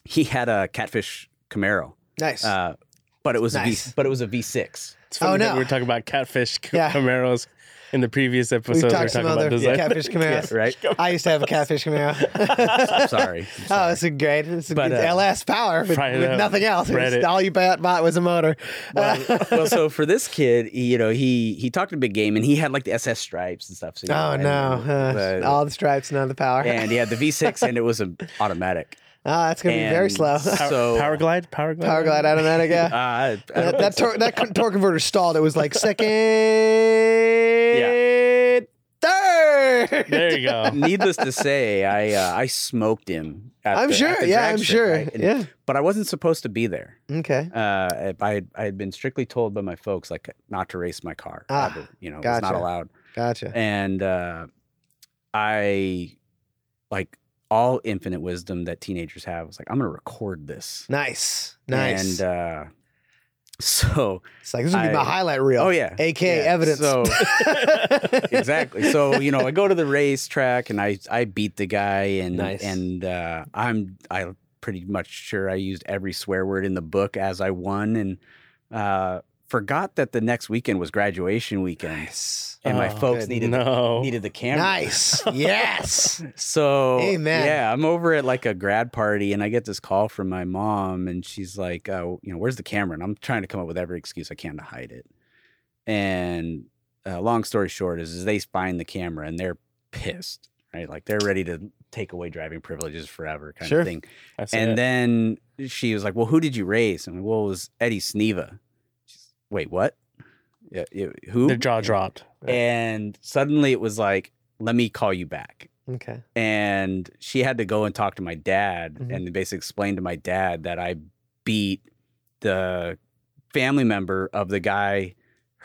[SPEAKER 3] he had a Catfish Camaro,
[SPEAKER 1] Nice.
[SPEAKER 3] uh, but it was a
[SPEAKER 1] Nice.
[SPEAKER 3] V, but it was a V6.
[SPEAKER 2] It's funny
[SPEAKER 1] Oh, no.
[SPEAKER 2] we were talking about catfish c-
[SPEAKER 1] Yeah.
[SPEAKER 2] Camaros in the previous
[SPEAKER 1] We've
[SPEAKER 2] episode. We were
[SPEAKER 1] talked some
[SPEAKER 2] talking about
[SPEAKER 1] other
[SPEAKER 2] design.
[SPEAKER 1] catfish Camaros.
[SPEAKER 3] right.
[SPEAKER 1] I used to have a catfish Camaro.
[SPEAKER 3] I'm sorry. I'm
[SPEAKER 1] Oh,
[SPEAKER 3] sorry.
[SPEAKER 1] it's a great. It's a
[SPEAKER 3] But, uh,
[SPEAKER 1] LS power with, with
[SPEAKER 2] up,
[SPEAKER 1] nothing else. It was-
[SPEAKER 2] bread it.
[SPEAKER 1] all you bought, bought was a motor.
[SPEAKER 3] well, so for this kid, you know, he he talked a big game, and he had like the SS stripes and stuff. So, you know,
[SPEAKER 1] oh no! Uh,
[SPEAKER 3] but-
[SPEAKER 1] all the stripes, none of the power.
[SPEAKER 3] and he had the V6, and it was an automatic.
[SPEAKER 1] Oh, that's gonna be very
[SPEAKER 3] and
[SPEAKER 1] slow.
[SPEAKER 2] Power,
[SPEAKER 3] So-
[SPEAKER 2] power glide, power glide,
[SPEAKER 1] Power glide automatic.
[SPEAKER 3] Uh,
[SPEAKER 1] Yeah.
[SPEAKER 3] I, I don't
[SPEAKER 1] that
[SPEAKER 3] think
[SPEAKER 1] that,
[SPEAKER 3] so.
[SPEAKER 1] tor- that con- torque converter stalled. It was like second, Yeah. third.
[SPEAKER 2] There you go.
[SPEAKER 3] Needless to say, I uh, I smoked him. At
[SPEAKER 1] I'm
[SPEAKER 3] the- at
[SPEAKER 1] sure.
[SPEAKER 3] the
[SPEAKER 1] Yeah,
[SPEAKER 3] drag
[SPEAKER 1] I'm
[SPEAKER 3] strip,
[SPEAKER 1] sure.
[SPEAKER 3] right? And-
[SPEAKER 1] Yeah.
[SPEAKER 3] But I wasn't supposed to be there.
[SPEAKER 1] Okay.
[SPEAKER 3] Uh, I had- I had been strictly told by my folks like not to race my car.
[SPEAKER 1] Ah,
[SPEAKER 3] ever. You know, it was not
[SPEAKER 1] gotcha.
[SPEAKER 3] allowed.
[SPEAKER 1] Gotcha.
[SPEAKER 3] And uh, I like all infinite wisdom that teenagers have. was like, I'm gonna record this.
[SPEAKER 1] Nice. Nice.
[SPEAKER 3] And uh, so
[SPEAKER 1] it's like this would be my highlight reel.
[SPEAKER 3] Oh yeah,
[SPEAKER 1] AK
[SPEAKER 3] Yeah.
[SPEAKER 1] evidence.
[SPEAKER 3] So exactly. So you know, I go to the racetrack and I I beat the guy and
[SPEAKER 1] Nice.
[SPEAKER 3] and uh, I'm I pretty much sure I used every swear word in the book as I won and uh, forgot that the next weekend was graduation weekend
[SPEAKER 1] Nice.
[SPEAKER 3] and my
[SPEAKER 2] Oh,
[SPEAKER 3] folks needed
[SPEAKER 2] no.
[SPEAKER 3] needed the camera.
[SPEAKER 1] Nice. yes.
[SPEAKER 3] So
[SPEAKER 1] Amen.
[SPEAKER 3] yeah, I'm over at like a grad party and I get this call from my mom and she's like, uh, you know, where's the camera? And I'm trying to come up with every excuse I can to hide it. And uh, long story short is, is they find the camera and they're pissed, right? Like they're ready to take away driving privileges forever kind
[SPEAKER 1] Sure.
[SPEAKER 3] of thing. And
[SPEAKER 2] it.
[SPEAKER 3] then she was like, well, who did you race? And like, well, it was Eddie Sneva. She's, Wait, what? Yeah, yeah, who?
[SPEAKER 2] their jaw dropped.
[SPEAKER 3] and suddenly it was like, "Let me call you back."
[SPEAKER 1] Okay.
[SPEAKER 3] and she had to go and talk to my dad
[SPEAKER 1] Mhm.
[SPEAKER 3] and basically explain to my dad that I beat the family member of the guy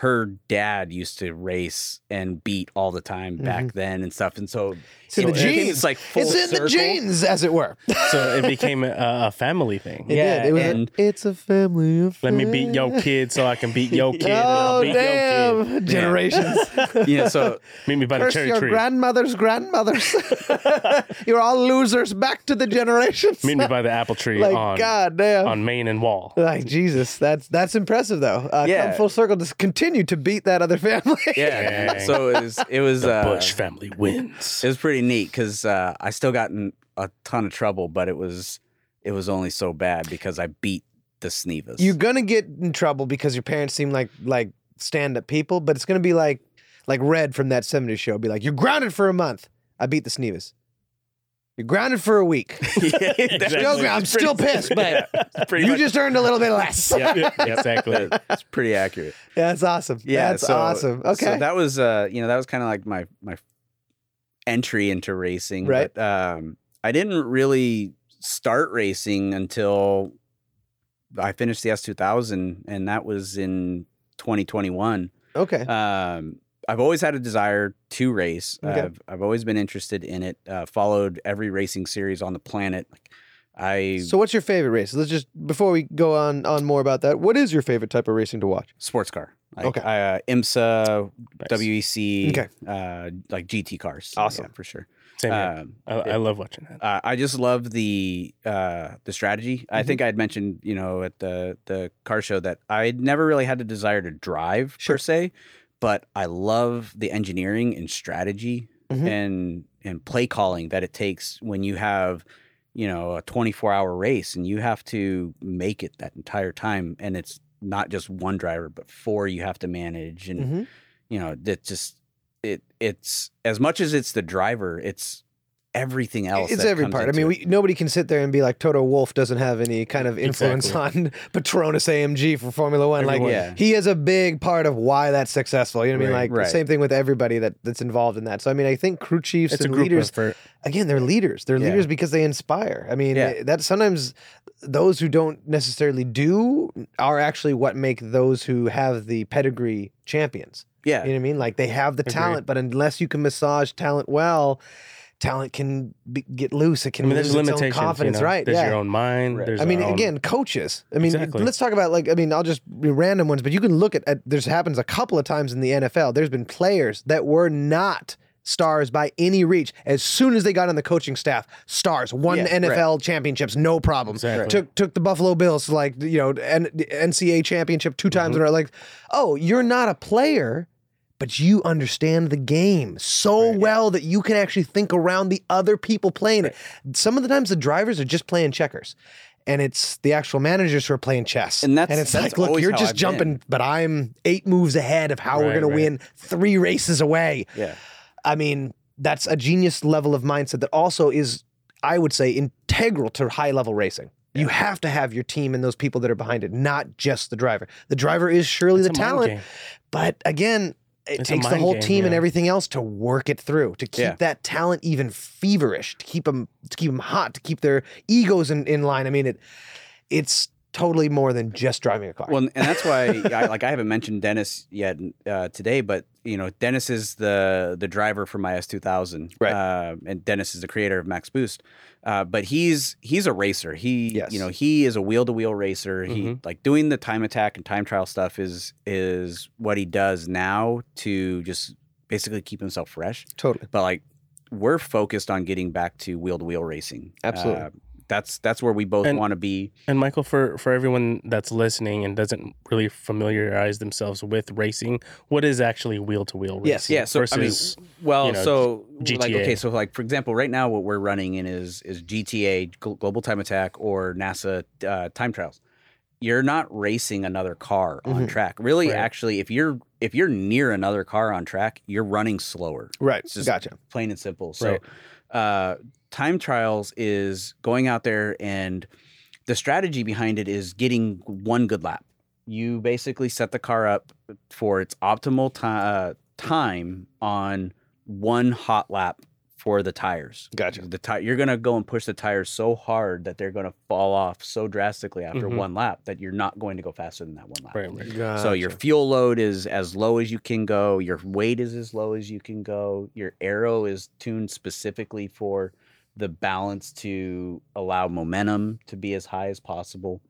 [SPEAKER 3] her dad used to race and beat all the time back then and stuff and so
[SPEAKER 1] It's in the
[SPEAKER 3] became
[SPEAKER 1] genes.
[SPEAKER 3] this, like full
[SPEAKER 1] It's in the genes, as it were.
[SPEAKER 2] So it became a, a family thing.
[SPEAKER 1] It
[SPEAKER 3] Yeah,
[SPEAKER 1] did. It was. a- it's a family affair.
[SPEAKER 2] Let me beat your kid so I can beat your kid. and
[SPEAKER 1] Oh
[SPEAKER 2] I'll beat Your
[SPEAKER 1] damn!
[SPEAKER 2] kid.
[SPEAKER 1] Generations.
[SPEAKER 3] yeah so
[SPEAKER 2] Meet me by the
[SPEAKER 1] Curse
[SPEAKER 2] cherry
[SPEAKER 1] your
[SPEAKER 2] tree.
[SPEAKER 1] grandmother's grandmothers. You're all losers. Back to the generations.
[SPEAKER 2] Meet me by the apple tree
[SPEAKER 1] like
[SPEAKER 2] on
[SPEAKER 1] God damn.
[SPEAKER 2] on Main and Wall.
[SPEAKER 1] like Jesus, that's that's impressive though. Uh,
[SPEAKER 3] Yeah.
[SPEAKER 1] Come full circle to continue to beat that other family.
[SPEAKER 3] yeah
[SPEAKER 2] Dang.
[SPEAKER 3] so it was it was
[SPEAKER 2] The
[SPEAKER 3] uh,
[SPEAKER 2] Bush family wins.
[SPEAKER 3] it was pretty neat because uh, I still got in a ton of trouble but it was it was only so bad because I beat the Snevas
[SPEAKER 1] You're gonna get in trouble because your parents seem like like stand up people, but it's gonna be like like Red from that 70s show. Be like, you're grounded for a month. I beat the Snevas. You're grounded for a week.
[SPEAKER 3] Yeah,
[SPEAKER 1] Still, I'm still pissed, but
[SPEAKER 2] Pretty
[SPEAKER 1] you
[SPEAKER 2] much.
[SPEAKER 1] just earned a little bit less.
[SPEAKER 2] yeah, exactly.
[SPEAKER 3] That's pretty accurate.
[SPEAKER 1] Yeah, that's awesome.
[SPEAKER 3] Yeah,
[SPEAKER 1] That's
[SPEAKER 3] so-
[SPEAKER 1] awesome. Okay.
[SPEAKER 3] So that was uh, you know, that was kind of like my my entry into racing.
[SPEAKER 1] Right.
[SPEAKER 3] But, um, I didn't really start racing until I finished the S two thousand, and that was in 2021.
[SPEAKER 1] okay.
[SPEAKER 3] Um, I've always had a desire to race.
[SPEAKER 1] Okay.
[SPEAKER 3] I've I've always been interested in it. Uh, followed every racing series on the planet. Like, I
[SPEAKER 1] So what's your favorite race? Let's just before we go on on more about that. What is your favorite type of racing to watch?
[SPEAKER 3] sports car. Like,
[SPEAKER 1] Okay.
[SPEAKER 3] Uh, IMSA,
[SPEAKER 2] Nice.
[SPEAKER 3] WEC,
[SPEAKER 1] Okay.
[SPEAKER 3] uh, like GT cars.
[SPEAKER 1] Awesome.
[SPEAKER 3] Yeah, for sure.
[SPEAKER 2] Same here.
[SPEAKER 3] Um,
[SPEAKER 2] I, I love watching that.
[SPEAKER 3] uh, I just love the uh, the strategy. I
[SPEAKER 1] Mm-hmm.
[SPEAKER 3] think I had mentioned, you know, at the the car show that I never really had a desire to drive
[SPEAKER 1] Sure.
[SPEAKER 3] per se, but I love the engineering and strategy
[SPEAKER 1] Mhm.
[SPEAKER 3] and and play calling that it takes when you have, you know, a 24 hour race and you have to make it that entire time, and it's not just one driver but four you have to manage, and
[SPEAKER 1] Mhm.
[SPEAKER 3] you know that just it it's as much as it's the driver, it's everything else.
[SPEAKER 1] It's every part. I mean, we, nobody can sit there and be like Toto Wolff doesn't have any kind of influence on Petronas AMG for Formula One. Like,
[SPEAKER 3] Yeah.
[SPEAKER 1] he is a big part of why that's successful. You know what I mean?
[SPEAKER 2] Right.
[SPEAKER 1] Like,
[SPEAKER 3] Right.
[SPEAKER 1] same thing with everybody that, that's involved in that. So, I mean, I think crew chiefs
[SPEAKER 2] It's
[SPEAKER 1] and leaders,
[SPEAKER 2] effort.
[SPEAKER 1] again, they're leaders. They're
[SPEAKER 3] Yeah.
[SPEAKER 1] leaders because they inspire. I mean,
[SPEAKER 3] Yeah.
[SPEAKER 1] that sometimes those who don't necessarily do are actually what make those who have the pedigree champions.
[SPEAKER 3] yeah,
[SPEAKER 1] You know what I mean? Like they have the
[SPEAKER 2] Agreed.
[SPEAKER 1] talent, but unless you can massage talent well, talent can be, get loose. It can
[SPEAKER 2] I
[SPEAKER 1] can
[SPEAKER 2] mean,
[SPEAKER 1] lose
[SPEAKER 2] there's
[SPEAKER 1] its own
[SPEAKER 2] limitations.
[SPEAKER 1] confidence,
[SPEAKER 2] you know?
[SPEAKER 1] right?
[SPEAKER 2] There's
[SPEAKER 1] yeah.
[SPEAKER 2] your own mind.
[SPEAKER 3] Right.
[SPEAKER 2] There's
[SPEAKER 1] I mean,
[SPEAKER 2] own-
[SPEAKER 1] again, coaches. I mean,
[SPEAKER 2] Exactly.
[SPEAKER 1] let's talk about like I mean, I'll just be random ones, but you can look at, at there's happens a couple of times in the NFL. There's been players that were not stars by any reach. As soon as they got on the coaching staff, stars won
[SPEAKER 3] Yeah,
[SPEAKER 1] NFL championships, no problem.
[SPEAKER 2] Exactly.
[SPEAKER 1] Took took the Buffalo Bills like you know N- NCAA championship two times
[SPEAKER 2] Mm-hmm.
[SPEAKER 1] in a row. Like, oh, you're not a player. But you understand the game so well that you can actually think around the other people playing it. Some of the times the drivers are just playing checkers. And it's the actual managers who are playing chess.
[SPEAKER 3] And that's- and
[SPEAKER 1] it's
[SPEAKER 3] that's
[SPEAKER 1] like, look, you're just
[SPEAKER 3] I've
[SPEAKER 1] jumping,
[SPEAKER 3] been.
[SPEAKER 1] but I'm eight moves ahead of how we're going
[SPEAKER 2] right.
[SPEAKER 1] to win three races away.
[SPEAKER 3] yeah.
[SPEAKER 1] I mean, that's a genius level of mindset that also is, I would say, integral to high level racing. You have to have your team and those people that are behind it, not just the driver. The driver is surely
[SPEAKER 2] It's
[SPEAKER 1] the talent,
[SPEAKER 2] game.
[SPEAKER 1] but again, it
[SPEAKER 2] It's
[SPEAKER 1] takes the whole
[SPEAKER 2] game,
[SPEAKER 1] team and everything else to work it through, to keep
[SPEAKER 3] Yeah.
[SPEAKER 1] that talent even feverish, to keep them, to keep them hot, to keep their egos in, in line. I mean, it, it's totally more than just driving a car.
[SPEAKER 3] Well, and that's why, I, like, I haven't mentioned Dennis yet uh, today, but you know, Dennis is the the driver for my S two thousand,
[SPEAKER 1] Right.
[SPEAKER 3] Uh, and Dennis is the creator of Max Boost. Uh, but he's he's a racer. He,
[SPEAKER 1] Yes.
[SPEAKER 3] you know, he is a wheel to wheel racer. He
[SPEAKER 2] Mhm.
[SPEAKER 3] like doing the time attack and time trial stuff is is what he does now to just basically keep himself fresh.
[SPEAKER 1] totally.
[SPEAKER 3] But like, we're focused on getting back to wheel to wheel racing.
[SPEAKER 1] Absolutely.
[SPEAKER 3] That's that's where we both want to be.
[SPEAKER 2] And Michael, for for everyone that's listening and doesn't really familiarize themselves with racing, what is actually wheel to wheel racing?
[SPEAKER 1] Yes.
[SPEAKER 3] Yeah, so
[SPEAKER 2] versus,
[SPEAKER 3] I mean, well,
[SPEAKER 2] you know,
[SPEAKER 3] so like okay, so like for example, right now what we're running in is is GTA Global Time Attack or NASA uh, Time Trials. You're not racing another car on
[SPEAKER 1] Mhm.
[SPEAKER 3] track. Really,
[SPEAKER 2] Right.
[SPEAKER 3] actually, if you're if you're near another car on track, you're running slower.
[SPEAKER 1] Right.
[SPEAKER 3] It's just-
[SPEAKER 1] gotcha.
[SPEAKER 3] Plain and simple. So,
[SPEAKER 2] Right.
[SPEAKER 3] uh, time trials is going out there and the strategy behind it is getting one good lap. You basically set the car up for its optimal time, uh, time on one hot lap for the tires.
[SPEAKER 1] Gotcha.
[SPEAKER 3] The you're gonna go and push the tires so hard that they're gonna fall off so drastically after
[SPEAKER 2] Mhm.
[SPEAKER 3] one lap that you're not going to go faster than that one lap.
[SPEAKER 2] Right, right.
[SPEAKER 3] So your fuel load is as low as you can go. Your weight is as low as you can go. Your arrow is tuned specifically for the balance to allow momentum to be as high as possible.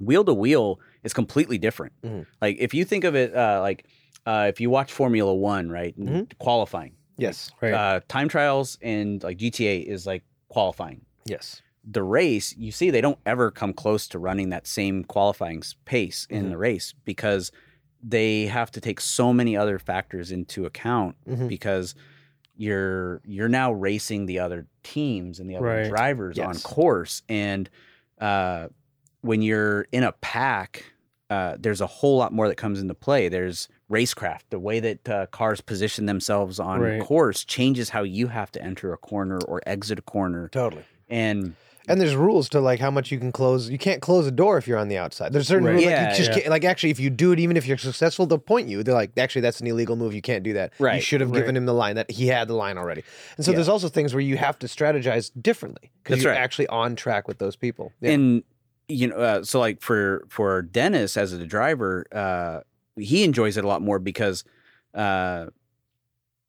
[SPEAKER 3] Wheel to wheel is completely different.
[SPEAKER 1] Mhm.
[SPEAKER 3] Like if you think of it, uh, like uh, if you watch Formula One, right, and
[SPEAKER 1] Mhm.
[SPEAKER 3] qualifying,
[SPEAKER 1] yes,
[SPEAKER 2] Right.
[SPEAKER 3] uh, time trials and like GTA is like qualifying
[SPEAKER 1] yes,
[SPEAKER 3] the race, you see they don't ever come close to running that same qualifying pace in
[SPEAKER 1] Mhm.
[SPEAKER 3] the race because they have to take so many other factors into account
[SPEAKER 1] Mhm.
[SPEAKER 3] because you're you're now racing the other teams and the other
[SPEAKER 2] Right.
[SPEAKER 3] drivers on course and uh, when you're in a pack uh, there's a whole lot more that comes into play there's racecraft the way that uh, cars position themselves on
[SPEAKER 2] Right.
[SPEAKER 3] course changes how you have to enter a corner or exit a corner
[SPEAKER 1] totally.
[SPEAKER 3] and
[SPEAKER 1] And there's rules to like how much you can close. You can't close a door if you're on the outside. There's certain
[SPEAKER 2] Right.
[SPEAKER 1] rules. Like,
[SPEAKER 3] Yeah,
[SPEAKER 1] you just
[SPEAKER 2] yeah.
[SPEAKER 1] can't, like actually, if you do it, even if you're successful, they'll point you. They're like, actually, that's an illegal move. You can't do that. You
[SPEAKER 3] Right,
[SPEAKER 1] should have
[SPEAKER 2] right.
[SPEAKER 1] given him the line that he had the line already. And so
[SPEAKER 3] Yeah.
[SPEAKER 1] there's also things where you have to strategize differently because
[SPEAKER 3] That's
[SPEAKER 1] you're
[SPEAKER 3] right.
[SPEAKER 1] actually on track with those people. Yeah.
[SPEAKER 3] and you know uh, so like for for dennis as a driver uh he enjoys it a lot more because uh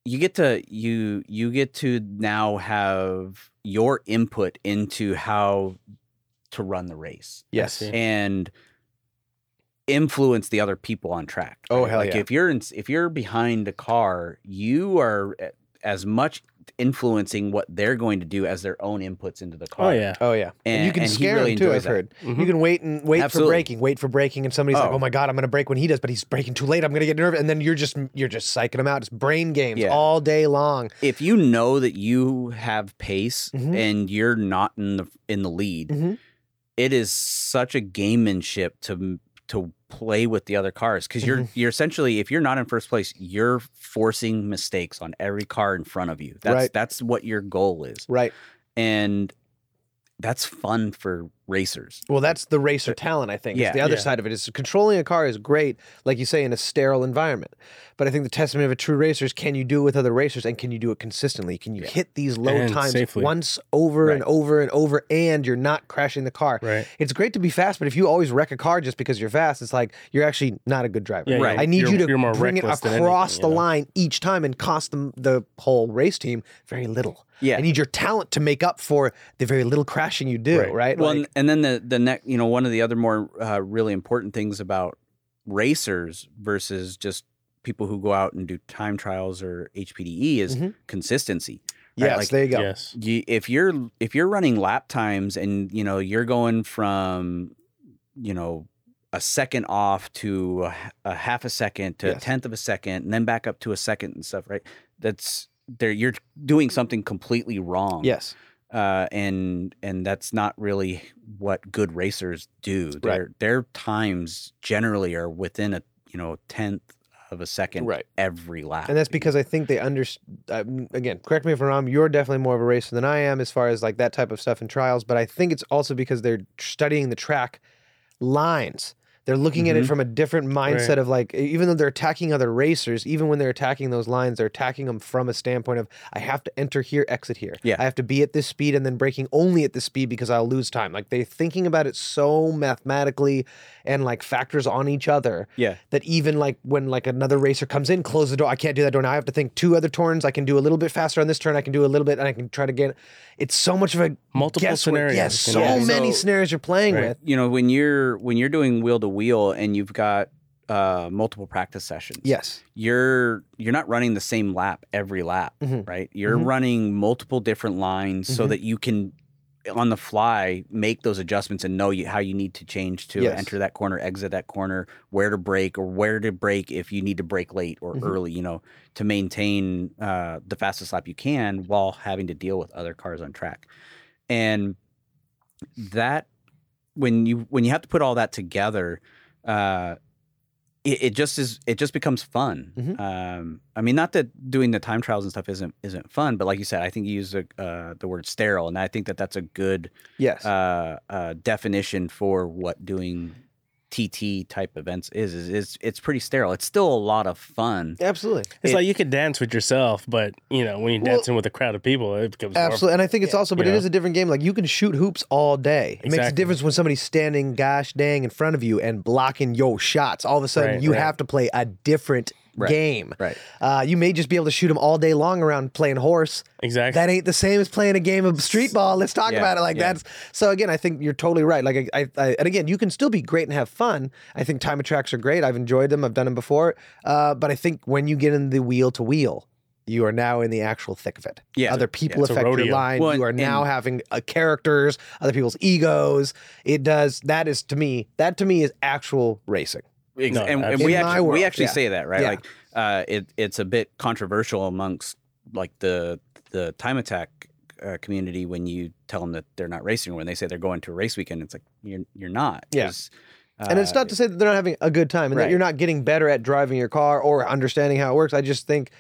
[SPEAKER 3] you get to you you get to now have your input into how to run the race
[SPEAKER 1] yes.
[SPEAKER 3] and influence the other people on track.
[SPEAKER 1] Oh, hell
[SPEAKER 3] like
[SPEAKER 1] yeah.
[SPEAKER 3] if you're in, if you're behind a car, you are a- as much influencing what they're going to do as their own inputs into the car.
[SPEAKER 2] Oh yeah.
[SPEAKER 1] Oh yeah, and, you can
[SPEAKER 3] and
[SPEAKER 1] scare
[SPEAKER 3] really
[SPEAKER 1] him too. I've
[SPEAKER 3] that.
[SPEAKER 1] heard
[SPEAKER 2] Mhm.
[SPEAKER 1] you can wait and wait
[SPEAKER 3] Absolutely.
[SPEAKER 1] for braking, wait for braking, and somebody's like,
[SPEAKER 3] Oh.
[SPEAKER 1] "Oh my god, I'm gonna brake when he does," but he's braking too late. I'm gonna get nervous, and then you're just you're just psyching him out. It's brain games
[SPEAKER 3] Yeah.
[SPEAKER 1] all day long.
[SPEAKER 3] If you know that you have pace
[SPEAKER 1] Mhm.
[SPEAKER 3] and you're not in the in the lead,
[SPEAKER 1] Mhm.
[SPEAKER 3] it is such a gamemanship to to play with the other cars because you're
[SPEAKER 1] Mm-hmm.
[SPEAKER 3] you're essentially if you're not in first place, you're forcing mistakes on every car in front of you. That's
[SPEAKER 1] Right.
[SPEAKER 3] that's what your goal is.
[SPEAKER 1] Right.
[SPEAKER 3] and that's fun for racers.
[SPEAKER 1] Well, that's the racer talent, I think.
[SPEAKER 3] Yeah.
[SPEAKER 1] The other
[SPEAKER 2] Yeah.
[SPEAKER 1] side of it is controlling a car is great, like you say, in a sterile environment. But I think the testament of a true racer is can you do it with other racers and can you do it consistently? Can you
[SPEAKER 3] Yeah.
[SPEAKER 1] hit these low
[SPEAKER 2] And
[SPEAKER 1] times
[SPEAKER 2] safely.
[SPEAKER 1] once over and over and over and you're not crashing the car?
[SPEAKER 2] Right.
[SPEAKER 1] It's great to be fast, but if you always wreck a car just because you're fast, it's like you're actually not a good driver.
[SPEAKER 2] Yeah,
[SPEAKER 3] Right.
[SPEAKER 1] I need
[SPEAKER 2] you're-
[SPEAKER 1] you to bring it across
[SPEAKER 2] anything,
[SPEAKER 1] the
[SPEAKER 2] you know?
[SPEAKER 1] line each time and cost them the whole race team very little.
[SPEAKER 3] Yeah.
[SPEAKER 1] I need your talent to make up for the very little crashing you do,
[SPEAKER 2] Right.
[SPEAKER 1] right?
[SPEAKER 3] Well,
[SPEAKER 1] Like-
[SPEAKER 3] and- and then the the next, you know, one of the other more uh, really important things about racers versus just people who go out and do time trials or HPDE is
[SPEAKER 1] Mhm.
[SPEAKER 3] consistency. right?
[SPEAKER 1] yes,
[SPEAKER 3] like-
[SPEAKER 1] there you go.
[SPEAKER 2] Yes.
[SPEAKER 3] You, if you're if you're running lap times and you know you're going from you know a second off to a half a second to a tenth of a second and then back up to a second and stuff, right? That's there. You're doing something completely wrong
[SPEAKER 1] Yes.
[SPEAKER 3] uh, and and that's not really what good racers do. Their their times generally are within a you know tenth of a second
[SPEAKER 1] Right.
[SPEAKER 3] every lap.
[SPEAKER 1] And that's because I think they understand. Um, again, correct me if I'm wrong. You're definitely more of a racer than I am as far as like that type of stuff in trials. But I think it's also because they're studying the track lines. They're looking at it
[SPEAKER 3] Mhm.
[SPEAKER 1] from a different mindset
[SPEAKER 2] Right.
[SPEAKER 1] of like, even though they're attacking other racers, even when they're attacking those lines, they're attacking them from a standpoint of, I have to enter here, exit here.
[SPEAKER 3] Yeah.
[SPEAKER 1] I have to be at this speed and then braking only at this speed because I'll lose time. Like they're thinking about it so mathematically and like factors on each other
[SPEAKER 3] yeah,
[SPEAKER 1] that even like when like another racer comes in, close the door. I can't do that door now. I have to think two other turns. I can do a little bit faster on this turn. I can do a little bit, and I can try to get. It's so much of a
[SPEAKER 2] Multiple
[SPEAKER 1] guesswork.
[SPEAKER 2] scenarios.
[SPEAKER 1] Yes,
[SPEAKER 2] you
[SPEAKER 1] so?
[SPEAKER 3] Yeah.
[SPEAKER 1] many
[SPEAKER 3] So-
[SPEAKER 1] scenarios you're playing
[SPEAKER 2] Right.
[SPEAKER 1] with.
[SPEAKER 3] you know when you're when you're doing wheel to wheel and you've got uh, multiple practice sessions.
[SPEAKER 1] Yes,
[SPEAKER 3] you're you're not running the same lap every lap,
[SPEAKER 1] Mhm.
[SPEAKER 3] right? You're
[SPEAKER 1] Mhm.
[SPEAKER 3] running multiple different lines so
[SPEAKER 1] Mhm.
[SPEAKER 3] that you can on the fly make those adjustments and know you, how you need to change to
[SPEAKER 1] Yes.
[SPEAKER 3] enter that corner, exit that corner, where to brake or where to brake if you need to brake late or
[SPEAKER 1] Mhm.
[SPEAKER 3] early, you know, to maintain uh, the fastest lap you can while having to deal with other cars on track. And that when you when you have to put all that together, uh, it, it just is it just becomes fun.
[SPEAKER 1] Mhm.
[SPEAKER 3] Um, I mean, not that doing the time trials and stuff isn't isn't fun, but like you said, I think you used the uh, the word sterile, and I think that that's a good
[SPEAKER 1] yes,
[SPEAKER 3] uh, uh, definition for what doing TT type events is is is it's pretty sterile. It's still a lot of fun.
[SPEAKER 1] Absolutely.
[SPEAKER 2] It's
[SPEAKER 3] It-
[SPEAKER 2] like you could dance with yourself, but you know when you're
[SPEAKER 1] Well-
[SPEAKER 2] dancing with a crowd of people, it becomes more-
[SPEAKER 1] Absolutely, and I think it's also, but
[SPEAKER 2] You
[SPEAKER 1] it
[SPEAKER 2] know?
[SPEAKER 1] is a different game. Like you can shoot hoops all day. It makes a difference when somebody's standing, gosh dang, in front of you and blocking your shots. All of a sudden,
[SPEAKER 2] Right,
[SPEAKER 1] you
[SPEAKER 2] right.
[SPEAKER 1] have to play a different
[SPEAKER 3] Right,
[SPEAKER 1] game.
[SPEAKER 3] right.
[SPEAKER 1] Uh, you may just be able to shoot them all day long around playing horse.
[SPEAKER 2] exactly.
[SPEAKER 1] That ain't the same as playing a game of street ball. Let's talk
[SPEAKER 3] Yeah,
[SPEAKER 1] about it like
[SPEAKER 3] yeah.
[SPEAKER 1] that's. So again, I think you're totally right. Like I, I, I, and again, you can still be great and have fun. I think time tracks are great. I've enjoyed them. I've done them before. Uh, but I think when you get in the wheel to wheel. You are now in the actual thick of it.
[SPEAKER 3] Yeah.
[SPEAKER 1] Other people
[SPEAKER 2] It's a
[SPEAKER 1] affect your line.
[SPEAKER 3] Well,
[SPEAKER 1] you are
[SPEAKER 3] and-
[SPEAKER 1] now having uh, characters, other people's egos. It does. That is to me. That to me is actual racing.
[SPEAKER 3] Ex-
[SPEAKER 2] No,
[SPEAKER 3] and, and we
[SPEAKER 1] In my
[SPEAKER 3] actually we actually
[SPEAKER 1] yeah.
[SPEAKER 3] say that right
[SPEAKER 1] Yeah.
[SPEAKER 3] like uh, it it's a bit controversial amongst like the the time attack uh, community when you tell them that they're not racing or when they say they're going to a race weekend it's like you're you're not
[SPEAKER 1] Yeah.
[SPEAKER 3] 'cause,
[SPEAKER 1] And it's
[SPEAKER 3] uh,
[SPEAKER 1] not to say that they're not having a good time and that you're not getting better at driving your car or understanding how it works. I just think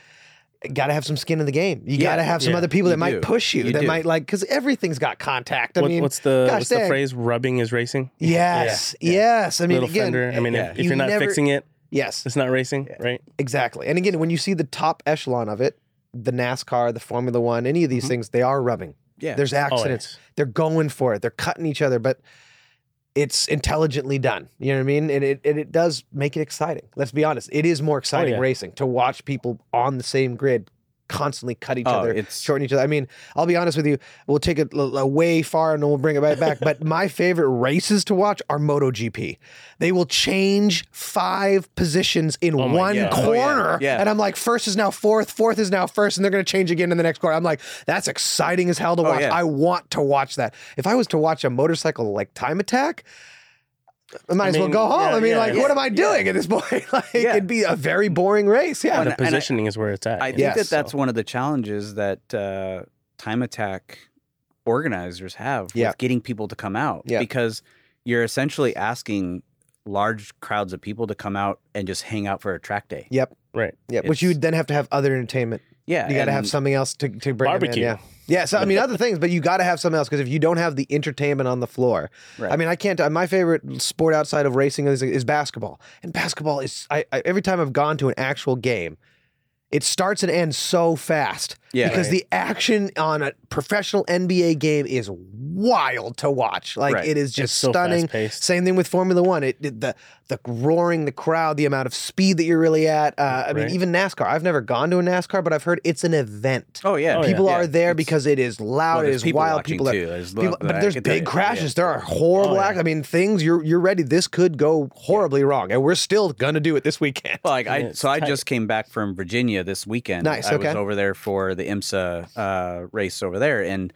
[SPEAKER 1] got to have some skin in the game. You
[SPEAKER 3] Yeah,
[SPEAKER 1] got to have some
[SPEAKER 2] yeah,
[SPEAKER 1] other people that might
[SPEAKER 3] do.
[SPEAKER 1] push you,
[SPEAKER 3] You
[SPEAKER 1] that
[SPEAKER 3] do.
[SPEAKER 1] might like because everything's got contact. I
[SPEAKER 2] What-
[SPEAKER 1] mean,
[SPEAKER 2] what's the
[SPEAKER 1] gosh
[SPEAKER 2] what's the phrase? Rubbing is racing.
[SPEAKER 1] yes, yes. I mean,
[SPEAKER 2] Little
[SPEAKER 1] again,
[SPEAKER 2] fender. I mean,
[SPEAKER 3] yeah.
[SPEAKER 2] if, if
[SPEAKER 1] You
[SPEAKER 2] you're not
[SPEAKER 1] never-
[SPEAKER 2] fixing it,
[SPEAKER 1] yes,
[SPEAKER 2] it's not racing, right?
[SPEAKER 1] exactly. And again, when you see the top echelon of it, the NASCAR, the Formula One, any of these
[SPEAKER 3] Mhm.
[SPEAKER 1] things, they are rubbing.
[SPEAKER 3] yeah
[SPEAKER 1] There's
[SPEAKER 2] Oh,
[SPEAKER 1] accidents.
[SPEAKER 2] yes.
[SPEAKER 1] They're going for it. They're cutting each other, but it's intelligently done. You know what I mean? And it, and it does make it exciting. Let's be honest. It is more exciting
[SPEAKER 2] yeah.
[SPEAKER 1] racing to watch people on the same grid constantly cut each
[SPEAKER 3] Oh,
[SPEAKER 1] other,
[SPEAKER 3] it's-
[SPEAKER 1] shorten each other. I mean, I'll be honest with you. We'll take it l- l- way far and then we'll bring it right back. but my favorite races to watch are MotoGP. They will change five positions in
[SPEAKER 2] Oh
[SPEAKER 1] one
[SPEAKER 2] Oh,
[SPEAKER 3] yeah.
[SPEAKER 1] corner.
[SPEAKER 3] Yeah.
[SPEAKER 1] And I'm like, first is now fourth, fourth is now first, and they're going to change again in the next corner. I'm like, that's exciting as hell to
[SPEAKER 3] Oh,
[SPEAKER 1] watch.
[SPEAKER 3] yeah.
[SPEAKER 1] I want to watch that. If I was to watch a motorcycle like Time Attack, I might
[SPEAKER 2] I
[SPEAKER 1] as well go home.
[SPEAKER 2] yeah,
[SPEAKER 1] I mean,
[SPEAKER 2] yeah,
[SPEAKER 1] like,
[SPEAKER 2] yeah.
[SPEAKER 1] what am I doing at this point? like,
[SPEAKER 3] Yeah.
[SPEAKER 1] it'd be a very boring race. Yeah.
[SPEAKER 3] Well,
[SPEAKER 2] The
[SPEAKER 3] and I-
[SPEAKER 2] positioning is where it's at.
[SPEAKER 3] I
[SPEAKER 2] you
[SPEAKER 3] think
[SPEAKER 1] Yes.
[SPEAKER 3] that that's
[SPEAKER 2] so.
[SPEAKER 3] one of the challenges that uh, time attack organizers have
[SPEAKER 1] Yeah.
[SPEAKER 3] with getting people to come out
[SPEAKER 1] Yeah.
[SPEAKER 3] because you're essentially asking large crowds of people to come out and just hang out for a track day.
[SPEAKER 1] Yep.
[SPEAKER 2] right.
[SPEAKER 1] Yeah. But you
[SPEAKER 3] it's-
[SPEAKER 1] then have to have other entertainment.
[SPEAKER 3] Yeah,
[SPEAKER 1] You got to have something else to, to bring 'em in,
[SPEAKER 2] Barbecue.
[SPEAKER 1] Yeah. Yeah. So, I mean, other things, but you got to have something else because if you don't have the entertainment on the floor,
[SPEAKER 3] Right.
[SPEAKER 1] I mean, I can't. Uh, my favorite sport outside of racing is, is basketball, and basketball is. I, I every time I've gone to an actual game, it starts and ends so fast.
[SPEAKER 3] Yeah.
[SPEAKER 1] because
[SPEAKER 2] Right.
[SPEAKER 1] the action on a professional NBA game is wild to watch. Like
[SPEAKER 3] Right.
[SPEAKER 1] it is just
[SPEAKER 2] so
[SPEAKER 1] stunning. Same thing with Formula One. It, it- the the roaring, the crowd, the amount of speed that you're really at. Uh, I mean, even NASCAR. I've never gone to a NASCAR, but I've heard it's an event.
[SPEAKER 3] oh yeah,
[SPEAKER 2] Oh, yeah.
[SPEAKER 1] People
[SPEAKER 3] Yeah,
[SPEAKER 1] are there
[SPEAKER 3] it's-
[SPEAKER 1] because it is loud,
[SPEAKER 3] well,
[SPEAKER 1] it
[SPEAKER 3] there's
[SPEAKER 1] is
[SPEAKER 3] people
[SPEAKER 1] wild. People are
[SPEAKER 3] too. There's
[SPEAKER 1] people, but there's big
[SPEAKER 3] you,
[SPEAKER 1] crashes.
[SPEAKER 3] yeah.
[SPEAKER 1] There are horrible
[SPEAKER 2] Oh, yeah.
[SPEAKER 1] acts. I mean, things you're you're ready. This could go horribly wrong, and we're still gonna do it this weekend.
[SPEAKER 3] Well, like I,
[SPEAKER 2] Yeah, it's
[SPEAKER 3] so I
[SPEAKER 2] tight.
[SPEAKER 3] just came back from Virginia this weekend.
[SPEAKER 1] Nice,
[SPEAKER 3] I
[SPEAKER 1] okay.
[SPEAKER 3] was over there for the IMSA uh, race over there, and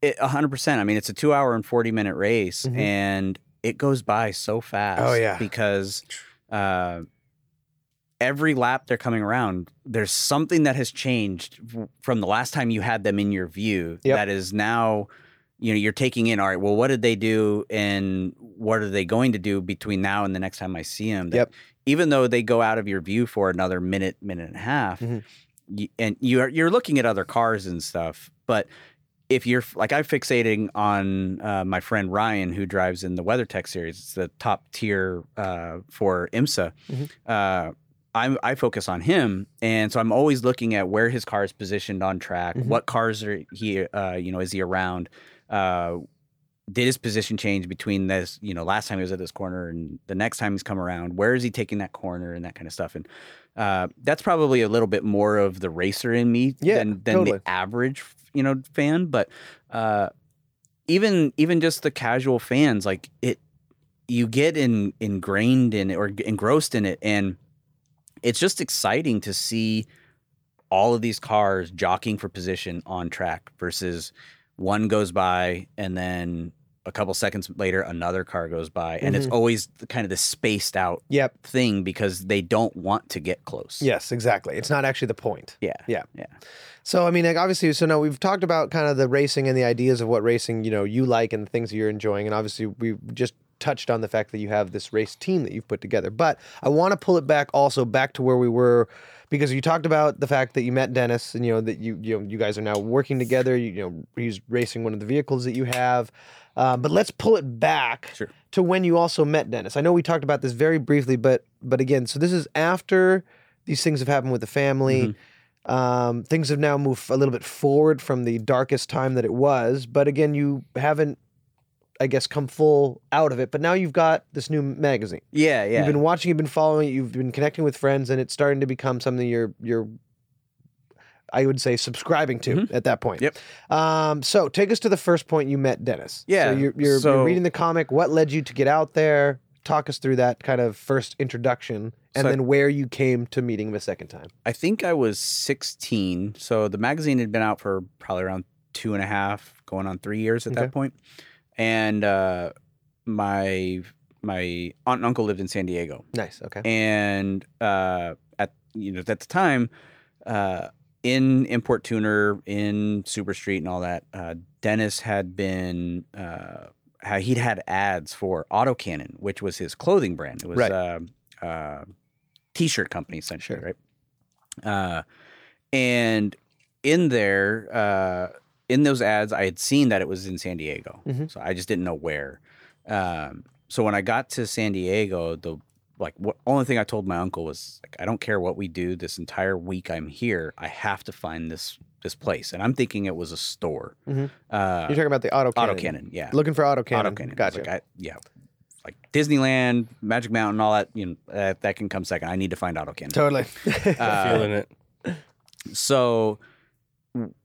[SPEAKER 3] it 100. percent I mean, it's a two hour and 40 minute race,
[SPEAKER 1] Mhm.
[SPEAKER 3] and it goes by so fast.
[SPEAKER 1] Oh, yeah.
[SPEAKER 3] because uh, every lap they're coming around, there's something that has changed from the last time you had them in your view.
[SPEAKER 1] Yep.
[SPEAKER 3] That is now. You know, you're taking in. All right. Well, what did they do, and what are they going to do between now and the next time I see them?
[SPEAKER 1] Yep.
[SPEAKER 3] even though they go out of your view for another minute, minute and a half,
[SPEAKER 1] Mhm.
[SPEAKER 3] you, and you're you're looking at other cars and stuff. But if you're like I'm fixating on uh, my friend Ryan who drives in the WeatherTech series, it's the top tier uh, for IMSA.
[SPEAKER 1] Mhm.
[SPEAKER 3] Uh, I, I focus on him, and so I'm always looking at where his car is positioned on track.
[SPEAKER 1] Mhm.
[SPEAKER 3] What cars are he, uh, you know, is he around? Uh, did his position change between this, you know, last time he was at this corner and the next time he's come around? Where is he taking that corner and that kind of stuff? And uh, that's probably a little bit more of the racer in me
[SPEAKER 1] Yeah,
[SPEAKER 3] than than
[SPEAKER 1] totally.
[SPEAKER 3] the average, you know, fan. But uh, even even just the casual fans, like it, you get in ingrained in it or engrossed in it, and it's just exciting to see all of these cars jockeying for position on track versus one goes by and then a couple seconds later another car goes by and it's
[SPEAKER 1] Mhm.
[SPEAKER 3] always kind of this spaced out
[SPEAKER 1] Yep.
[SPEAKER 3] thing because they don't want to get close.
[SPEAKER 1] Yes, exactly. It's not actually the point.
[SPEAKER 3] Yeah.
[SPEAKER 1] Yeah.
[SPEAKER 3] Yeah.
[SPEAKER 1] So I mean, like obviously, so now we've talked about kind of the racing and the ideas of what racing you know you like and the things that you're enjoying, and obviously we just touched on the fact that you have this race team that you've put together. But I want to pull it back also back to where we were because you talked about the fact that you met Dennis and you know that you you know you guys are now working together. You, you know he's racing one of the vehicles that you have. Uh, but let's pull it back
[SPEAKER 3] Sure.
[SPEAKER 1] to when you also met Dennis. I know we talked about this very briefly, but but again, so this is after these things have happened with the family. Um, things have now moved a little bit forward from the darkest time that it was, but again, you haven't, I guess, come full out of it. But now you've got this new magazine.
[SPEAKER 3] Yeah, yeah.
[SPEAKER 1] You've been watching, you've been following, it, you've been connecting with friends, and it's starting to become something you're you're. I would say subscribing to at that point.
[SPEAKER 3] Yep.
[SPEAKER 1] Um, so take us to the first point you met Dennis.
[SPEAKER 3] Yeah,
[SPEAKER 1] So you're, you're, you're reading the comic. What led you to get out there? Talk us through that kind of first introduction, and
[SPEAKER 3] So I-
[SPEAKER 1] then where you came to meeting him a second time.
[SPEAKER 3] I think I was 16. So the magazine had been out for probably around two and a half, going on three years at
[SPEAKER 1] Okay.
[SPEAKER 3] that point. And uh, my my aunt and uncle lived in San Diego,
[SPEAKER 1] Nice. Okay.
[SPEAKER 3] and uh, at you know at the time, uh, in Import Tuner, in Super Street, and all that, uh, Dennis had been. Ha- he'd had ads for Autocannon, which was his clothing brand. It was
[SPEAKER 1] Right.
[SPEAKER 3] uh, uh, t-shirt company essentially,
[SPEAKER 1] Sure.
[SPEAKER 3] right? Uh, and in there, uh, in those ads, I had seen that it was in San Diego,
[SPEAKER 1] Mhm.
[SPEAKER 3] so I just didn't know where. Um, so when I got to San Diego, the like what only thing I told my uncle was like, I don't care what we do this entire week I'm here, I have to find this this place, and I'm thinking it was a store.
[SPEAKER 1] Mhm.
[SPEAKER 3] Uh,
[SPEAKER 1] You're talking about the auto cannon.
[SPEAKER 3] Autocannon, yeah,
[SPEAKER 1] Looking for auto cannon.
[SPEAKER 3] Autocannon.
[SPEAKER 1] Gotcha.
[SPEAKER 3] Like, I, yeah, like Disneyland, Magic Mountain, all that. You know, that, that can come second. I need to find auto cannon.
[SPEAKER 1] totally.
[SPEAKER 3] Uh,
[SPEAKER 2] Feeling it.
[SPEAKER 3] So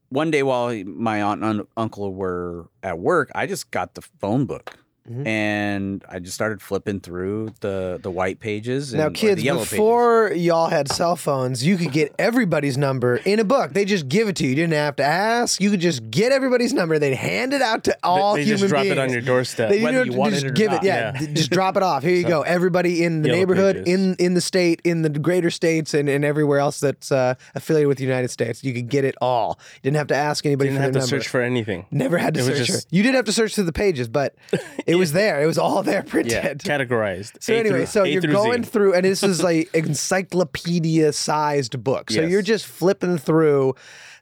[SPEAKER 3] one day while my aunt and uncle were at work, I just got the phone book.
[SPEAKER 1] Mhm.
[SPEAKER 3] And I just started flipping through the the white pages. And,
[SPEAKER 1] now, kids,
[SPEAKER 3] the yellow pages.
[SPEAKER 1] before y'all had cell phones, you could get everybody's number in a book. They just give it to you. You didn't have to ask. You could just get everybody's number. They'd hand it out to all
[SPEAKER 2] they
[SPEAKER 1] human
[SPEAKER 2] just drop
[SPEAKER 1] beings.
[SPEAKER 2] it on your doorstep,
[SPEAKER 1] They
[SPEAKER 2] whether
[SPEAKER 1] don't
[SPEAKER 2] you want
[SPEAKER 1] just
[SPEAKER 2] it or
[SPEAKER 1] give
[SPEAKER 2] not.
[SPEAKER 1] it, yeah, d- just drop it off. Here you
[SPEAKER 2] So-
[SPEAKER 1] go. Everybody in the neighborhood,
[SPEAKER 2] pages.
[SPEAKER 1] in in the state, in the greater states, and, and everywhere else that's uh, affiliated with the United States, you could get it all. You didn't have to ask anybody You
[SPEAKER 2] Didn't
[SPEAKER 1] for
[SPEAKER 2] have to
[SPEAKER 1] number.
[SPEAKER 2] search for anything.
[SPEAKER 1] Never had to
[SPEAKER 2] It
[SPEAKER 1] search.
[SPEAKER 2] just-
[SPEAKER 1] for. You did have to search through the pages, but it was there. It was all there printed.
[SPEAKER 2] Categorized.
[SPEAKER 1] So
[SPEAKER 2] A
[SPEAKER 1] anyway,
[SPEAKER 2] through-
[SPEAKER 1] so
[SPEAKER 2] A
[SPEAKER 1] you're
[SPEAKER 2] through
[SPEAKER 1] going
[SPEAKER 2] Z.
[SPEAKER 1] through, and this is like encyclopedia-sized book. So
[SPEAKER 3] Yes.
[SPEAKER 1] you're just flipping through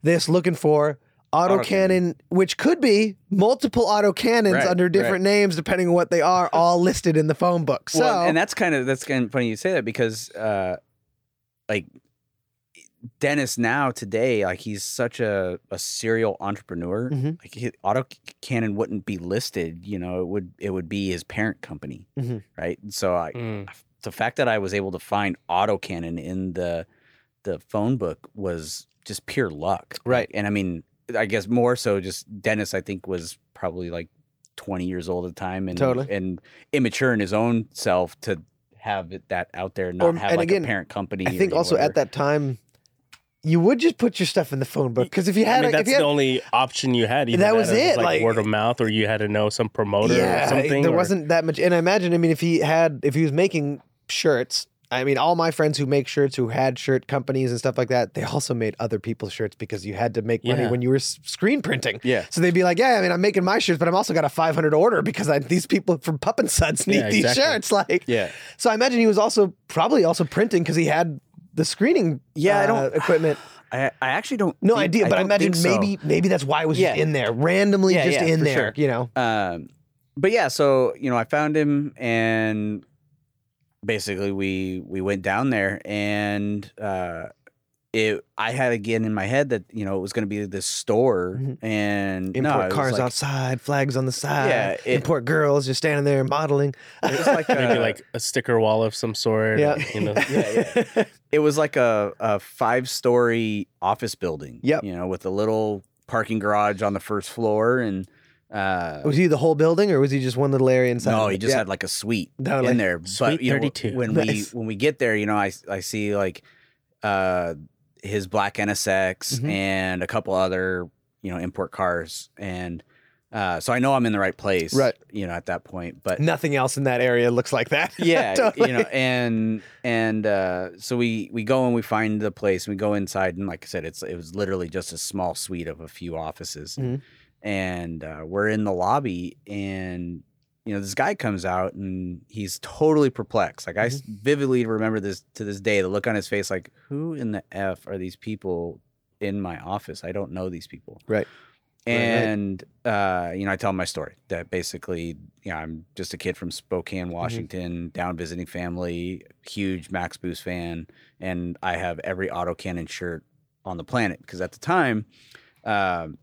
[SPEAKER 1] this, looking for autocannon, which could be multiple autocannons
[SPEAKER 3] Right,
[SPEAKER 1] under different names depending on what they are, all listed in the phone book. So
[SPEAKER 3] well, and that's kind of that's kind of funny you say that because uh, like Dennis now today, like he's such a, a serial entrepreneur.
[SPEAKER 1] Mhm.
[SPEAKER 3] Like his, Autocannon wouldn't be listed, you know, it would it would be his parent company,
[SPEAKER 1] Mhm.
[SPEAKER 3] right? So I,
[SPEAKER 2] Mm.
[SPEAKER 3] the fact that I was able to find auto Autocannon in the the phone book was just pure luck,
[SPEAKER 1] Right.
[SPEAKER 3] And I mean, I guess more so just Dennis. I think was probably like twenty years old at the time, and
[SPEAKER 1] Totally.
[SPEAKER 3] and immature in his own self to have it that out there, not
[SPEAKER 1] Or-
[SPEAKER 3] have like
[SPEAKER 1] again,
[SPEAKER 3] a parent company.
[SPEAKER 1] I think also
[SPEAKER 3] whatever.
[SPEAKER 1] at that time, you would just put your stuff in the phone book because if you
[SPEAKER 2] I
[SPEAKER 1] had,
[SPEAKER 2] mean,
[SPEAKER 1] a, if
[SPEAKER 2] that's
[SPEAKER 1] had
[SPEAKER 2] the only option you had. Either
[SPEAKER 1] That was it,
[SPEAKER 2] Like,
[SPEAKER 1] like-
[SPEAKER 2] word of mouth, or you had to know some promoter
[SPEAKER 1] yeah,
[SPEAKER 2] or something.
[SPEAKER 1] there
[SPEAKER 2] or-
[SPEAKER 1] wasn't that much. And I imagine, I mean, if he had, if he was making shirts, I mean, all my friends who make shirts, who had shirt companies and stuff like that, they also made other people's shirts because you had to make money
[SPEAKER 2] Yeah.
[SPEAKER 1] when you were screen printing.
[SPEAKER 3] Yeah.
[SPEAKER 1] So they'd be like, yeah, I mean, I'm making my shirts, but I'm also got a 500 order because I, these people from Pup and Suds need
[SPEAKER 2] Yeah,
[SPEAKER 1] these shirts. Like,
[SPEAKER 3] Yeah.
[SPEAKER 1] so I imagine he was also probably also printing because he had the screening
[SPEAKER 3] Yeah, I
[SPEAKER 1] uh,
[SPEAKER 3] don't-
[SPEAKER 1] equipment.
[SPEAKER 3] I, I actually don't.
[SPEAKER 1] No
[SPEAKER 3] think-
[SPEAKER 1] idea, but I,
[SPEAKER 3] don't
[SPEAKER 1] imagine
[SPEAKER 3] think so.
[SPEAKER 1] maybe maybe that's why it was just in there, randomly
[SPEAKER 3] Yeah,
[SPEAKER 1] just
[SPEAKER 3] yeah,
[SPEAKER 1] in there,
[SPEAKER 3] sure.
[SPEAKER 1] you know.
[SPEAKER 3] Um, but yeah, so you know, I found him, and basically we we went down there, and uh, it. I had again in my head that you know it was going to be this store,
[SPEAKER 1] Mhm.
[SPEAKER 3] and
[SPEAKER 1] Import
[SPEAKER 3] no,
[SPEAKER 1] cars
[SPEAKER 3] like,
[SPEAKER 1] outside, flags on the side.
[SPEAKER 3] Yeah, it-
[SPEAKER 1] import girls just standing there modeling.
[SPEAKER 3] It was like
[SPEAKER 2] maybe
[SPEAKER 3] uh,
[SPEAKER 2] like a sticker wall of some sort.
[SPEAKER 1] Yeah.
[SPEAKER 2] You know.
[SPEAKER 3] Yeah, yeah. It was like a, a five story office building.
[SPEAKER 1] Yep.
[SPEAKER 3] You know, with a little parking garage on the first floor, and uh,
[SPEAKER 1] was he the whole building, or was he just one little area inside?
[SPEAKER 3] No, he just
[SPEAKER 1] Yeah.
[SPEAKER 3] had like a suite
[SPEAKER 1] Totally.
[SPEAKER 3] in there.
[SPEAKER 2] Suite
[SPEAKER 3] but you know,
[SPEAKER 2] 32.
[SPEAKER 3] when
[SPEAKER 1] Nice.
[SPEAKER 3] we when we get there, you know, I I see like uh his black NSX
[SPEAKER 1] Mhm.
[SPEAKER 3] and a couple other you know import cars, and uh, so I know I'm in the right place,
[SPEAKER 1] Right.
[SPEAKER 3] You know, at that point, but
[SPEAKER 1] nothing else in that area looks like that.
[SPEAKER 3] yeah,
[SPEAKER 1] Totally.
[SPEAKER 3] you know, and and uh, so we we go and we find the place. And we go inside, and like I said, it's it was literally just a small suite of a few offices,
[SPEAKER 1] Mhm.
[SPEAKER 3] and uh, we're in the lobby, and you know, this guy comes out and he's totally perplexed. Like I s- vividly remember this to this day. The look on his face, like, who in the f are these people in my office? I don't know these people.
[SPEAKER 1] Right.
[SPEAKER 3] And uh, you know, I tell my story that basically, you know, I'm just a kid from Spokane, Washington, down visiting family, huge Max Boost fan, and I have every autocannon shirt on the planet because at the time, um,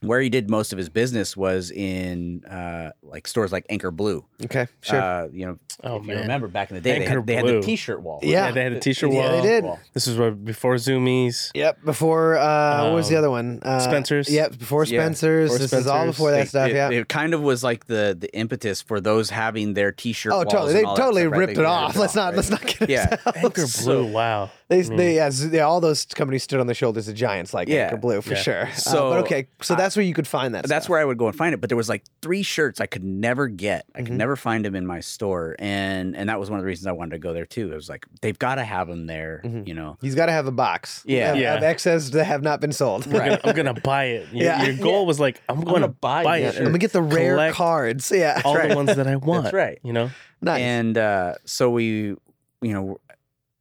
[SPEAKER 3] where he did most of his business was in uh, like stores like Anchor Blue.
[SPEAKER 1] Okay, sure.
[SPEAKER 3] Uh, you know,
[SPEAKER 2] Oh
[SPEAKER 3] if you remember back in the day, they had, they had the T-shirt wall.
[SPEAKER 1] Yeah.
[SPEAKER 2] they had a T-shirt
[SPEAKER 1] Yeah,
[SPEAKER 2] wall.
[SPEAKER 1] they did.
[SPEAKER 2] This was what, before Zumiez.
[SPEAKER 1] Yep, before uh, what was the
[SPEAKER 2] Um,
[SPEAKER 1] other one? Uh,
[SPEAKER 2] Spencer's?
[SPEAKER 1] Yep, before
[SPEAKER 3] Yeah,
[SPEAKER 1] Spencer's.
[SPEAKER 2] before
[SPEAKER 1] this is all before that
[SPEAKER 3] They-
[SPEAKER 1] stuff.
[SPEAKER 3] it,
[SPEAKER 1] yeah.
[SPEAKER 3] it kind of was like the the impetus for those having their T-shirt.
[SPEAKER 1] oh,
[SPEAKER 3] walls
[SPEAKER 1] totally. They totally
[SPEAKER 3] stuff, right?
[SPEAKER 1] ripped
[SPEAKER 3] They
[SPEAKER 1] it off. Let's not.
[SPEAKER 3] right?
[SPEAKER 1] Let's not get it.
[SPEAKER 3] Yeah.
[SPEAKER 1] ourselves-
[SPEAKER 2] Anchor
[SPEAKER 3] So-
[SPEAKER 2] Blue. wow.
[SPEAKER 1] They,
[SPEAKER 2] I mean-
[SPEAKER 1] they, yeah, z- yeah, all those companies stood on the shoulders of giants like
[SPEAKER 3] Yeah.
[SPEAKER 1] Anchor Blue for
[SPEAKER 2] Yeah.
[SPEAKER 1] sure. Uh,
[SPEAKER 3] So,
[SPEAKER 1] but okay, so that's where you could find that.
[SPEAKER 3] That's
[SPEAKER 1] stuff.
[SPEAKER 3] where I would go and find it. But there was like three shirts I could never get. I could
[SPEAKER 1] Mhm.
[SPEAKER 3] never find them in my store, and and that was one of the reasons I wanted to go there too. It was like they've got to have them there.
[SPEAKER 1] Mhm.
[SPEAKER 3] You know.
[SPEAKER 1] He's got to have a box.
[SPEAKER 3] Yeah.
[SPEAKER 1] of,
[SPEAKER 2] Yeah.
[SPEAKER 1] of excess that have not been sold.
[SPEAKER 2] I'm gonna, I'm gonna buy it. Your,
[SPEAKER 1] Yeah.
[SPEAKER 2] your goal was like, I'm going to
[SPEAKER 3] gonna buy
[SPEAKER 2] buy,
[SPEAKER 3] these
[SPEAKER 2] it.
[SPEAKER 1] I'm gonna get the rare cards. Yeah,
[SPEAKER 2] all
[SPEAKER 3] right.
[SPEAKER 2] the ones that I want.
[SPEAKER 3] That's right.
[SPEAKER 2] You know,
[SPEAKER 1] nice.
[SPEAKER 3] And uh, so we, you know,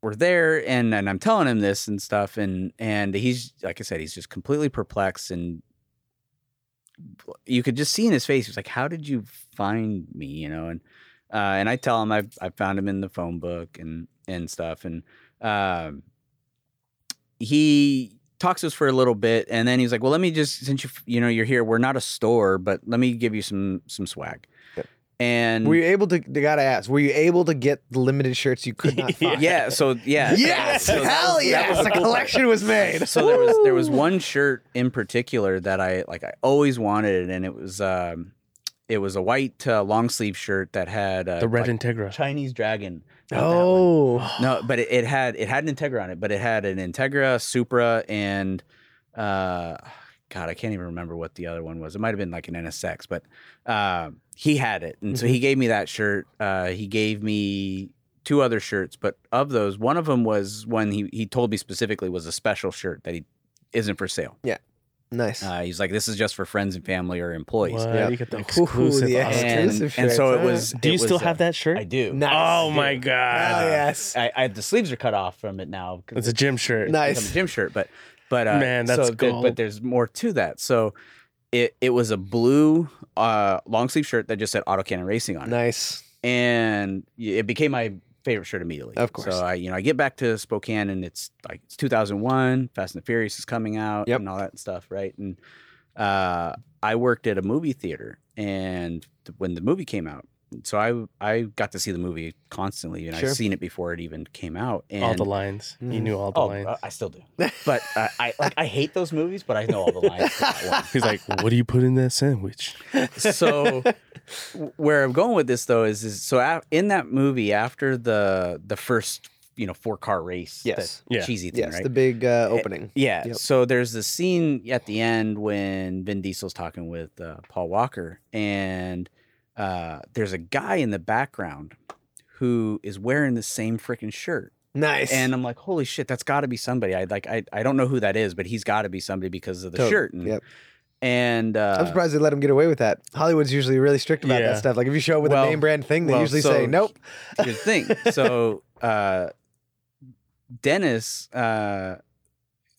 [SPEAKER 3] we're there, and and I'm telling him this and stuff, and and he's like I said, he's just completely perplexed, and you could just see in his face, he's like, "How did you find me?" You know, and uh, and I tell him I I found him in the phone book and and stuff, and um, he talks to us for a little bit, and then he's like, "Well, let me just since you you know you're here, we're not a store, but let me give you some some swag."
[SPEAKER 1] Yep.
[SPEAKER 3] And
[SPEAKER 1] were you able to? They gotta ask. Were you able to get the limited shirts you could not find?
[SPEAKER 3] yeah, so yeah,
[SPEAKER 1] Yes,
[SPEAKER 3] So
[SPEAKER 1] hell
[SPEAKER 3] was-
[SPEAKER 1] yes!
[SPEAKER 3] was
[SPEAKER 1] The
[SPEAKER 3] the cool part.
[SPEAKER 1] collection was made.
[SPEAKER 3] So there was there was one shirt in particular that I like I always wanted, and it was um, it was a white uh, long sleeve shirt that had uh,
[SPEAKER 2] the red
[SPEAKER 3] like,
[SPEAKER 2] Integra.
[SPEAKER 3] Chinese dragon. Not that one.
[SPEAKER 1] Oh,
[SPEAKER 3] no, but it, it had it had an Integra on it, but it had an Integra, Supra, and uh, God, I can't even remember what the other one was. It might have been like an NSX, but uh, he had it, and so he gave me that shirt. Uh, he gave me two other shirts, but of those, one of them was one he he told me specifically was a special shirt that he isn't for sale.
[SPEAKER 1] Nice.
[SPEAKER 3] Uh, he's like, this is just for friends and family or employees.
[SPEAKER 2] What?
[SPEAKER 1] Yeah.
[SPEAKER 2] You get the
[SPEAKER 1] Ooh,
[SPEAKER 2] exclusive.
[SPEAKER 1] the
[SPEAKER 2] awesome-
[SPEAKER 3] And,
[SPEAKER 1] Exclusive
[SPEAKER 3] and so it was.
[SPEAKER 2] Do you
[SPEAKER 3] it
[SPEAKER 2] still
[SPEAKER 3] was,
[SPEAKER 2] have
[SPEAKER 3] uh,
[SPEAKER 2] that shirt?
[SPEAKER 3] I do.
[SPEAKER 1] Nice.
[SPEAKER 2] Oh
[SPEAKER 3] I
[SPEAKER 2] my god!
[SPEAKER 1] oh yes.
[SPEAKER 3] I, I the sleeves are cut off from it now.
[SPEAKER 2] It's a gym shirt.
[SPEAKER 1] Nice.
[SPEAKER 3] become a gym shirt, but but uh,
[SPEAKER 2] Man, that's
[SPEAKER 3] so there-
[SPEAKER 2] gold.
[SPEAKER 3] but there's more to that. So it it was a blue uh, long sleeve shirt that just said Autocannon Racing on it,
[SPEAKER 1] Nice.
[SPEAKER 3] and it became my favorite shirt immediately.
[SPEAKER 1] Of course.
[SPEAKER 3] So I you know I get back to Spokane and it's like it's 2001. Fast and the Furious is coming out
[SPEAKER 1] Yep.
[SPEAKER 3] and all that stuff, right? And uh, I worked at a movie theater, and when the movie came out. So I I got to see the movie constantly, and
[SPEAKER 1] Sure.
[SPEAKER 3] I've seen it before it even came out. And
[SPEAKER 2] all the lines. You
[SPEAKER 1] Mhm.
[SPEAKER 2] knew all the
[SPEAKER 3] Oh,
[SPEAKER 2] lines.
[SPEAKER 3] uh, I still do. But uh, I like I hate those movies, but I know all the lines. for that
[SPEAKER 2] He's like, "What do you put in that sandwich?"
[SPEAKER 3] So where I'm going with this though is is so a- in that movie after the the first you know four car race,
[SPEAKER 1] Yes.
[SPEAKER 3] that
[SPEAKER 2] Yeah.
[SPEAKER 3] cheesy thing,
[SPEAKER 1] Yes,
[SPEAKER 3] right?
[SPEAKER 1] the big uh, opening.
[SPEAKER 3] Yeah.
[SPEAKER 1] Yep.
[SPEAKER 3] So there's the scene at the end when Vin Diesel's talking with uh, Paul Walker, and uh, there's a guy in the background who is wearing the same freaking shirt.
[SPEAKER 1] Nice.
[SPEAKER 3] And I'm like, holy shit, that's got to be somebody. I like, I, I don't know who that is, but he's got to be somebody because of the shirt. And,
[SPEAKER 1] Yep.
[SPEAKER 3] and uh,
[SPEAKER 1] I'm surprised they let him get away with that. Hollywood's usually really strict about
[SPEAKER 2] Yeah.
[SPEAKER 1] that stuff. Like if you show up with
[SPEAKER 3] Well-
[SPEAKER 1] a name brand thing, they
[SPEAKER 3] well,
[SPEAKER 1] usually
[SPEAKER 3] so
[SPEAKER 1] say nope.
[SPEAKER 3] The thing. So uh, Dennis uh,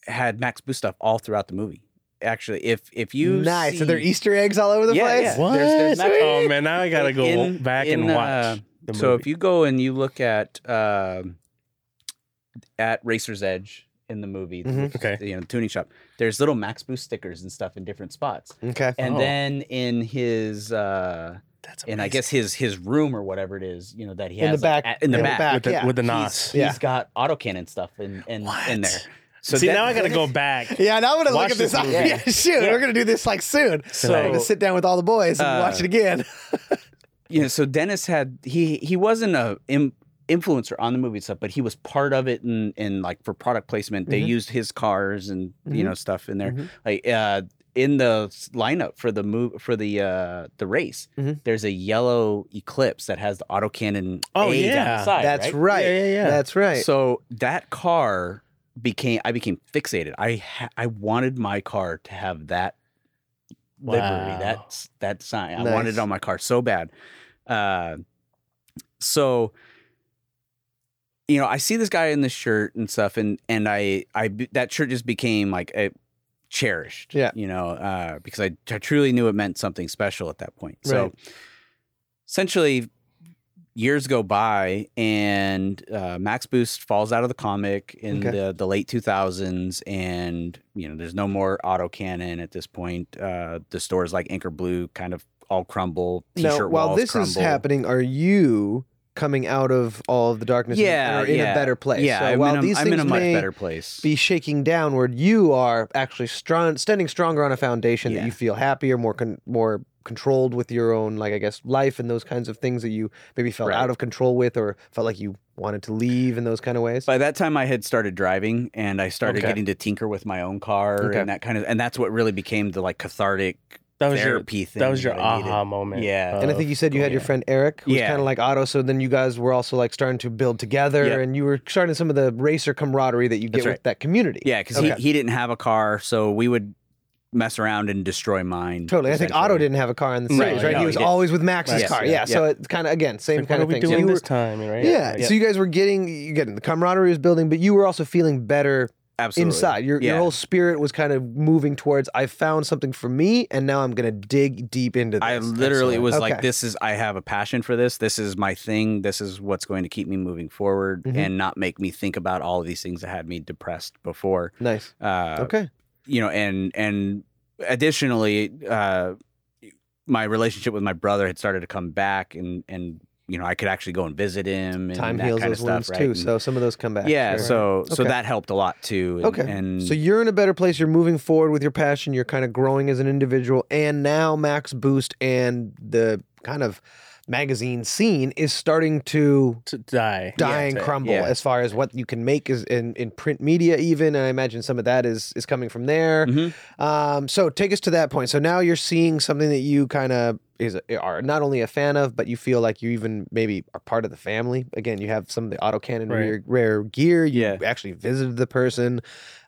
[SPEAKER 3] had Max Boost stuff all throughout the movie. Actually, if if you
[SPEAKER 1] nice.
[SPEAKER 3] see,
[SPEAKER 1] Are there Easter eggs all over the
[SPEAKER 3] Yeah,
[SPEAKER 1] place?
[SPEAKER 3] yeah.
[SPEAKER 2] What?
[SPEAKER 3] There's- there's Max-
[SPEAKER 2] oh man, now I gotta go
[SPEAKER 3] in-
[SPEAKER 2] back
[SPEAKER 3] in,
[SPEAKER 2] and watch.
[SPEAKER 3] uh,
[SPEAKER 2] the
[SPEAKER 3] So if you go and you look at um at Racer's Edge in the movie, the-
[SPEAKER 1] Mhm.
[SPEAKER 2] Okay.
[SPEAKER 3] you know, the tuning shop, there's little Max Boost stickers and stuff in different spots.
[SPEAKER 1] Okay.
[SPEAKER 3] And
[SPEAKER 2] Oh.
[SPEAKER 3] then in his uh
[SPEAKER 2] That's
[SPEAKER 3] in I guess his his room or whatever it is, you know, that he has
[SPEAKER 1] In the
[SPEAKER 3] has like,
[SPEAKER 1] back-
[SPEAKER 3] at- in the
[SPEAKER 1] in the
[SPEAKER 3] back,
[SPEAKER 1] back.
[SPEAKER 2] with the,
[SPEAKER 1] yeah.
[SPEAKER 2] with the
[SPEAKER 3] he's-
[SPEAKER 2] nos.
[SPEAKER 3] he's
[SPEAKER 1] Yeah.
[SPEAKER 3] got autocannon stuff in in, in there. So
[SPEAKER 2] See,
[SPEAKER 3] that-
[SPEAKER 2] now I gotta go back.
[SPEAKER 1] Yeah, now I'm gonna look at this.
[SPEAKER 2] this
[SPEAKER 1] up. Yeah, shoot,
[SPEAKER 3] Yeah.
[SPEAKER 1] we're gonna do this like soon.
[SPEAKER 3] So-
[SPEAKER 1] I'm gonna sit down with all the boys and
[SPEAKER 3] Uh,
[SPEAKER 1] watch it again.
[SPEAKER 3] you know, so Dennis had he he wasn't a Im, influencer on the movie stuff, but he was part of it and and like for product placement, they
[SPEAKER 1] Mhm.
[SPEAKER 3] used his cars and you
[SPEAKER 1] Mhm.
[SPEAKER 3] know stuff in there.
[SPEAKER 1] Mhm.
[SPEAKER 3] Like uh in the lineup for the move for the uh the race,
[SPEAKER 1] Mhm.
[SPEAKER 3] there's a yellow Eclipse that has the autocannon
[SPEAKER 2] Oh,
[SPEAKER 3] A down
[SPEAKER 2] yeah.
[SPEAKER 3] the side.
[SPEAKER 1] That's
[SPEAKER 3] right.
[SPEAKER 1] right.
[SPEAKER 2] Yeah, yeah, yeah.
[SPEAKER 1] That's right.
[SPEAKER 3] So that car became I became fixated. I ha- I wanted my car to have that livery,
[SPEAKER 2] Wow.
[SPEAKER 3] that that sign. I wanted it on my car so bad. Uh, so, you know, I see this guy in this shirt and stuff, and and I I that shirt just became like a cherished.
[SPEAKER 1] Yeah.
[SPEAKER 3] You know, uh, because I, I truly knew it meant something special at that point. So,
[SPEAKER 1] Right.
[SPEAKER 3] essentially, years go by, and uh, Max Boost falls out of the comic in
[SPEAKER 1] Okay.
[SPEAKER 3] the the late two thousands, and you know, there's no more autocannon at this point. Uh, the stores like Anchor Blue kind of all crumble. T-shirt
[SPEAKER 1] Now, while this is happening, are you coming out of all of the darkness
[SPEAKER 3] yeah,
[SPEAKER 1] and are in
[SPEAKER 3] yeah.
[SPEAKER 1] a better place?
[SPEAKER 3] Yeah,
[SPEAKER 1] So
[SPEAKER 3] I'm,
[SPEAKER 1] while
[SPEAKER 3] in a,
[SPEAKER 1] these
[SPEAKER 3] I'm
[SPEAKER 1] things
[SPEAKER 3] in a much
[SPEAKER 1] may
[SPEAKER 3] better place.
[SPEAKER 1] be shaking downward, you are actually strong, standing stronger on a foundation that you feel happier, more con- more controlled with your own, like I guess, life and those kinds of things that you maybe felt
[SPEAKER 3] Right.
[SPEAKER 1] out of control with, or felt like you wanted to leave in those kind of ways.
[SPEAKER 3] By that time, I had started driving, and I started
[SPEAKER 1] Okay.
[SPEAKER 3] getting to tinker with my own car
[SPEAKER 1] Okay.
[SPEAKER 3] and that kind of, and that's what really became the like cathartic
[SPEAKER 2] That was your
[SPEAKER 3] therapy thing.
[SPEAKER 2] that was your
[SPEAKER 3] that I needed.
[SPEAKER 2] aha moment.
[SPEAKER 3] Yeah.
[SPEAKER 1] and I think you said you had your friend Eric, who's
[SPEAKER 3] Yeah.
[SPEAKER 1] kind of like Otto. So then you guys were also like starting to build together,
[SPEAKER 3] Yep.
[SPEAKER 1] and you were starting some of the racer camaraderie that you get
[SPEAKER 3] That's
[SPEAKER 1] with that community.
[SPEAKER 3] Yeah, because
[SPEAKER 1] Okay.
[SPEAKER 3] he, he didn't have a car, so we would mess around and destroy mine.
[SPEAKER 1] Totally. I think Otto didn't have a car in the
[SPEAKER 2] Right.
[SPEAKER 1] series, right?
[SPEAKER 3] No,
[SPEAKER 1] he
[SPEAKER 3] he
[SPEAKER 1] was
[SPEAKER 3] didn't.
[SPEAKER 1] always with Max's
[SPEAKER 3] Yes,
[SPEAKER 1] car.
[SPEAKER 3] yeah,
[SPEAKER 1] Yeah. So it's kind of again same
[SPEAKER 2] Like,
[SPEAKER 1] kind
[SPEAKER 2] what
[SPEAKER 1] of
[SPEAKER 2] are we
[SPEAKER 1] thing. So
[SPEAKER 2] doing
[SPEAKER 1] you were-
[SPEAKER 2] this time, right?
[SPEAKER 1] Yeah. So you guys were getting you getting the camaraderie was building, but you were also feeling better
[SPEAKER 3] Absolutely.
[SPEAKER 1] inside. Your your whole spirit was kind of moving towards I found something for me and now I'm gonna dig deep into this.
[SPEAKER 3] I literally
[SPEAKER 1] Excellent.
[SPEAKER 3] was
[SPEAKER 1] Okay.
[SPEAKER 3] like, "This is I have a passion for this. This is my thing. This is what's going to keep me moving forward
[SPEAKER 1] Mhm.
[SPEAKER 3] and not make me think about all of these things that had me depressed before."
[SPEAKER 1] nice.
[SPEAKER 3] Uh,
[SPEAKER 1] Okay.
[SPEAKER 3] You know, and and additionally, uh, my relationship with my brother had started to come back, and and you know, I could actually go and visit him. And
[SPEAKER 1] Time
[SPEAKER 3] that
[SPEAKER 1] heals
[SPEAKER 3] kind
[SPEAKER 1] those
[SPEAKER 3] of stuff,
[SPEAKER 1] wounds
[SPEAKER 3] right?
[SPEAKER 1] too.
[SPEAKER 3] And-
[SPEAKER 1] So some of those come back.
[SPEAKER 3] yeah,
[SPEAKER 1] sure.
[SPEAKER 3] so so that helped a lot too. And,
[SPEAKER 1] Okay.
[SPEAKER 3] and
[SPEAKER 1] So you're in a better place. You're moving forward with your passion. You're kind of growing as an individual. And now Max Boost and the kind of magazine scene is starting to
[SPEAKER 2] to die.
[SPEAKER 1] die
[SPEAKER 2] Yeah,
[SPEAKER 1] and
[SPEAKER 2] to-
[SPEAKER 1] crumble
[SPEAKER 3] yeah.
[SPEAKER 1] as far as what you can make is in, in print media even. And I imagine some of that is is coming from there.
[SPEAKER 3] Mhm.
[SPEAKER 1] Um, so take us to that point. So now you're seeing something that you kind of is are not only a fan of, but you feel like you even maybe are part of the family. Again, you have some of the autocannon
[SPEAKER 2] Right.
[SPEAKER 1] rare, rare gear. You
[SPEAKER 3] Yeah.
[SPEAKER 1] actually visited the person.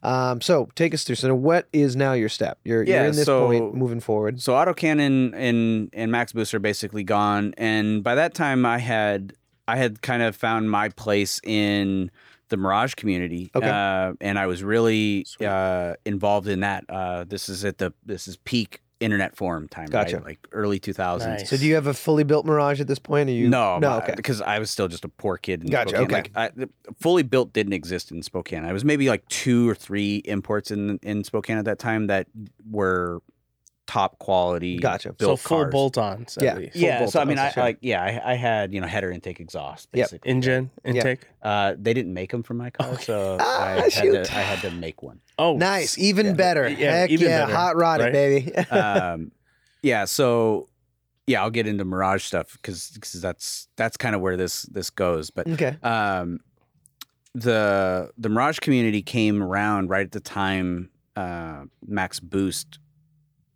[SPEAKER 1] Um, so take us through. So what is now your step? You're, you're
[SPEAKER 3] Yeah,
[SPEAKER 1] in this
[SPEAKER 3] so-
[SPEAKER 1] point moving forward.
[SPEAKER 3] So autocannon and and Max Boost are basically gone, and by that time I had I had kind of found my place in the Mirage community,
[SPEAKER 1] Okay.
[SPEAKER 3] uh, and I was really uh, involved in that. Uh, this is at the this is peak internet forum time,
[SPEAKER 1] Gotcha.
[SPEAKER 3] right? Like early two thousands.
[SPEAKER 2] Nice.
[SPEAKER 1] So do you have a fully built Mirage at this point? Or you
[SPEAKER 3] No,
[SPEAKER 1] no,
[SPEAKER 3] my-
[SPEAKER 1] okay.
[SPEAKER 3] because I was still just a poor kid. In
[SPEAKER 1] Gotcha,
[SPEAKER 3] Spokane.
[SPEAKER 1] okay.
[SPEAKER 3] Like, I, fully built didn't exist in Spokane. I was maybe like two or three imports in in Spokane at that time that were top quality.
[SPEAKER 1] Gotcha. So
[SPEAKER 2] So full
[SPEAKER 3] cars.
[SPEAKER 2] bolt-ons.
[SPEAKER 1] Yeah.
[SPEAKER 2] At least.
[SPEAKER 1] Full
[SPEAKER 3] Yeah, so I mean, I
[SPEAKER 1] sure.
[SPEAKER 3] like yeah, I, I had you know header intake exhaust.
[SPEAKER 1] Yep.
[SPEAKER 2] Engine intake.
[SPEAKER 3] Uh, they didn't make them for my car, so
[SPEAKER 1] Ah,
[SPEAKER 3] I had to I had to make one.
[SPEAKER 2] Oh,
[SPEAKER 1] Nice, even
[SPEAKER 3] Yeah.
[SPEAKER 1] better.
[SPEAKER 2] Yeah,
[SPEAKER 1] Heck
[SPEAKER 2] even
[SPEAKER 1] yeah,
[SPEAKER 2] better,
[SPEAKER 1] hot rod it,
[SPEAKER 2] right?
[SPEAKER 1] baby.
[SPEAKER 3] Um, yeah, so yeah, I'll get into Mirage stuff because that's that's kind of where this this goes. But
[SPEAKER 1] okay.
[SPEAKER 3] um, the the Mirage community came around right at the time uh, Max Boost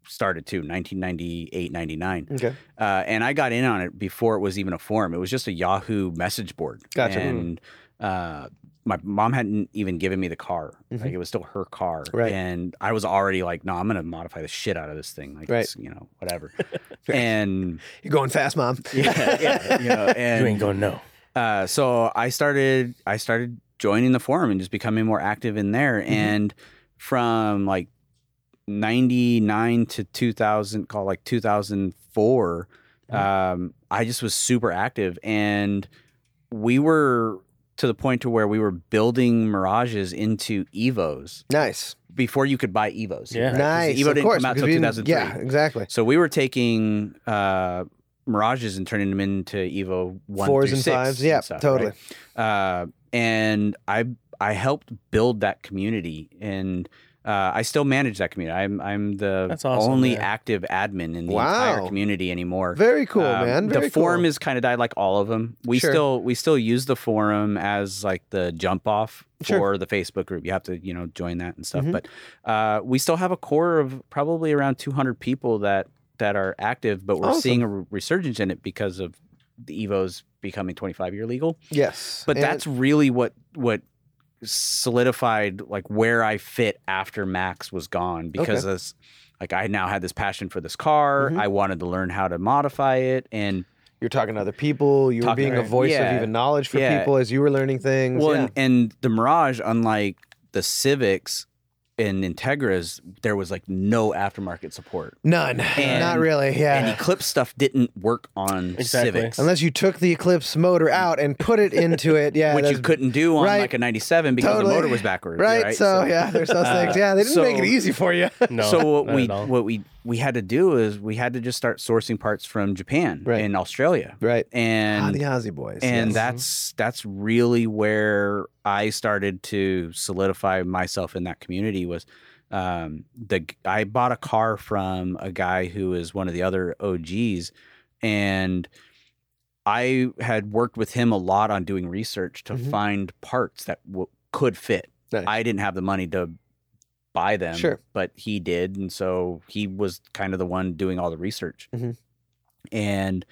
[SPEAKER 3] started too, 1998, 99.
[SPEAKER 1] Okay.
[SPEAKER 3] Uh, and I got in on it before it was even a forum. It was just a Yahoo message board.
[SPEAKER 1] Gotcha.
[SPEAKER 3] And uh, my mom hadn't even given me the car.
[SPEAKER 1] Mhm.
[SPEAKER 3] Like it was still her car.
[SPEAKER 1] Right.
[SPEAKER 3] And I was already like, no, I'm going to modify the shit out of this thing. Like,
[SPEAKER 1] Right.
[SPEAKER 3] it's, you know, whatever. and
[SPEAKER 1] You're going fast, mom.
[SPEAKER 3] yeah, yeah, you know, and
[SPEAKER 2] you ain't going no.
[SPEAKER 3] uh, so I started I started joining the forum and just becoming more active in there.
[SPEAKER 1] Mm-hmm.
[SPEAKER 3] And from like ninety nine to two thousand, call like two thousand four,
[SPEAKER 1] Mhm.
[SPEAKER 3] um, I just was super active, and we were to the point to where we were building Mirages into Evos
[SPEAKER 1] Nice.
[SPEAKER 3] before you could buy Evos.
[SPEAKER 2] Yeah.
[SPEAKER 3] right? 'Cause
[SPEAKER 1] Nice.
[SPEAKER 3] Evo
[SPEAKER 1] of
[SPEAKER 3] didn't
[SPEAKER 1] course,
[SPEAKER 3] come out
[SPEAKER 1] because
[SPEAKER 3] till
[SPEAKER 1] we
[SPEAKER 3] two
[SPEAKER 1] didn't-
[SPEAKER 3] thousand three.
[SPEAKER 1] Yeah, exactly.
[SPEAKER 3] So we were taking uh, Mirages and turning them into Evo one
[SPEAKER 1] Fours
[SPEAKER 3] through
[SPEAKER 1] and
[SPEAKER 3] six
[SPEAKER 1] fives. Yeah,
[SPEAKER 3] stuff,
[SPEAKER 1] totally.
[SPEAKER 3] right? Uh, and I I helped build that community, and uh, I still manage that community. I'm I'm the
[SPEAKER 2] awesome,
[SPEAKER 3] only
[SPEAKER 2] man.
[SPEAKER 3] active admin in the
[SPEAKER 1] Wow.
[SPEAKER 3] entire community anymore.
[SPEAKER 1] Very cool,
[SPEAKER 3] Um,
[SPEAKER 1] man. Very
[SPEAKER 3] the forum
[SPEAKER 1] cool.
[SPEAKER 3] is kind of died like all of them. We
[SPEAKER 1] Sure.
[SPEAKER 3] still we still use the forum as like the jump off for
[SPEAKER 1] Sure.
[SPEAKER 3] the Facebook group. You have to you know join that and stuff.
[SPEAKER 1] Mhm.
[SPEAKER 3] But uh, we still have a core of probably around 200 people that that are active. But we're
[SPEAKER 1] Awesome.
[SPEAKER 3] seeing a resurgence in it because of the Evos becoming 25 year legal.
[SPEAKER 1] yes,
[SPEAKER 3] But
[SPEAKER 1] And-
[SPEAKER 3] that's really what what solidified like where I fit after Max was gone because this like I now had this passion for this car.
[SPEAKER 1] Mhm.
[SPEAKER 3] I wanted to learn how to modify it and
[SPEAKER 1] You're talking to other people. You were being a voice
[SPEAKER 3] Yeah.
[SPEAKER 1] of even knowledge for
[SPEAKER 3] Yeah.
[SPEAKER 1] people as you were learning things.
[SPEAKER 3] Well,
[SPEAKER 1] yeah.
[SPEAKER 3] and, and the Mirage, unlike the Civics and Integras, there was like no aftermarket support.
[SPEAKER 1] None.
[SPEAKER 3] And-
[SPEAKER 1] Not really. Yeah.
[SPEAKER 3] And Eclipse stuff didn't work on
[SPEAKER 2] Exactly.
[SPEAKER 3] Civics.
[SPEAKER 1] Unless you took the Eclipse motor out and put it into it. Yeah.
[SPEAKER 3] which you couldn't do on
[SPEAKER 1] right.
[SPEAKER 3] like a 97 because
[SPEAKER 1] Totally.
[SPEAKER 3] the motor was backwards.
[SPEAKER 1] Right.
[SPEAKER 3] Right.
[SPEAKER 1] So, yeah, there's those
[SPEAKER 3] uh,
[SPEAKER 1] things. Yeah. They didn't
[SPEAKER 3] so-
[SPEAKER 1] make it easy for you.
[SPEAKER 2] No.
[SPEAKER 3] so what
[SPEAKER 2] not
[SPEAKER 3] we
[SPEAKER 2] at all.
[SPEAKER 3] what we we had to do is we had to just start sourcing parts from Japan
[SPEAKER 1] Right.
[SPEAKER 3] and Australia.
[SPEAKER 1] right.
[SPEAKER 3] And
[SPEAKER 1] ah, the Aussie boys.
[SPEAKER 3] and
[SPEAKER 1] yes.
[SPEAKER 3] that's that's really where I started to solidify myself in that community was um, the I bought a car from a guy who is one of the other OGs, and I had worked with him a lot on doing research to
[SPEAKER 1] Mhm.
[SPEAKER 3] find parts that w- could fit.
[SPEAKER 1] Nice.
[SPEAKER 3] I didn't have the money to buy them,
[SPEAKER 1] Sure.
[SPEAKER 3] but he did, and so he was kind of the one doing all the research.
[SPEAKER 1] Mhm.
[SPEAKER 3] And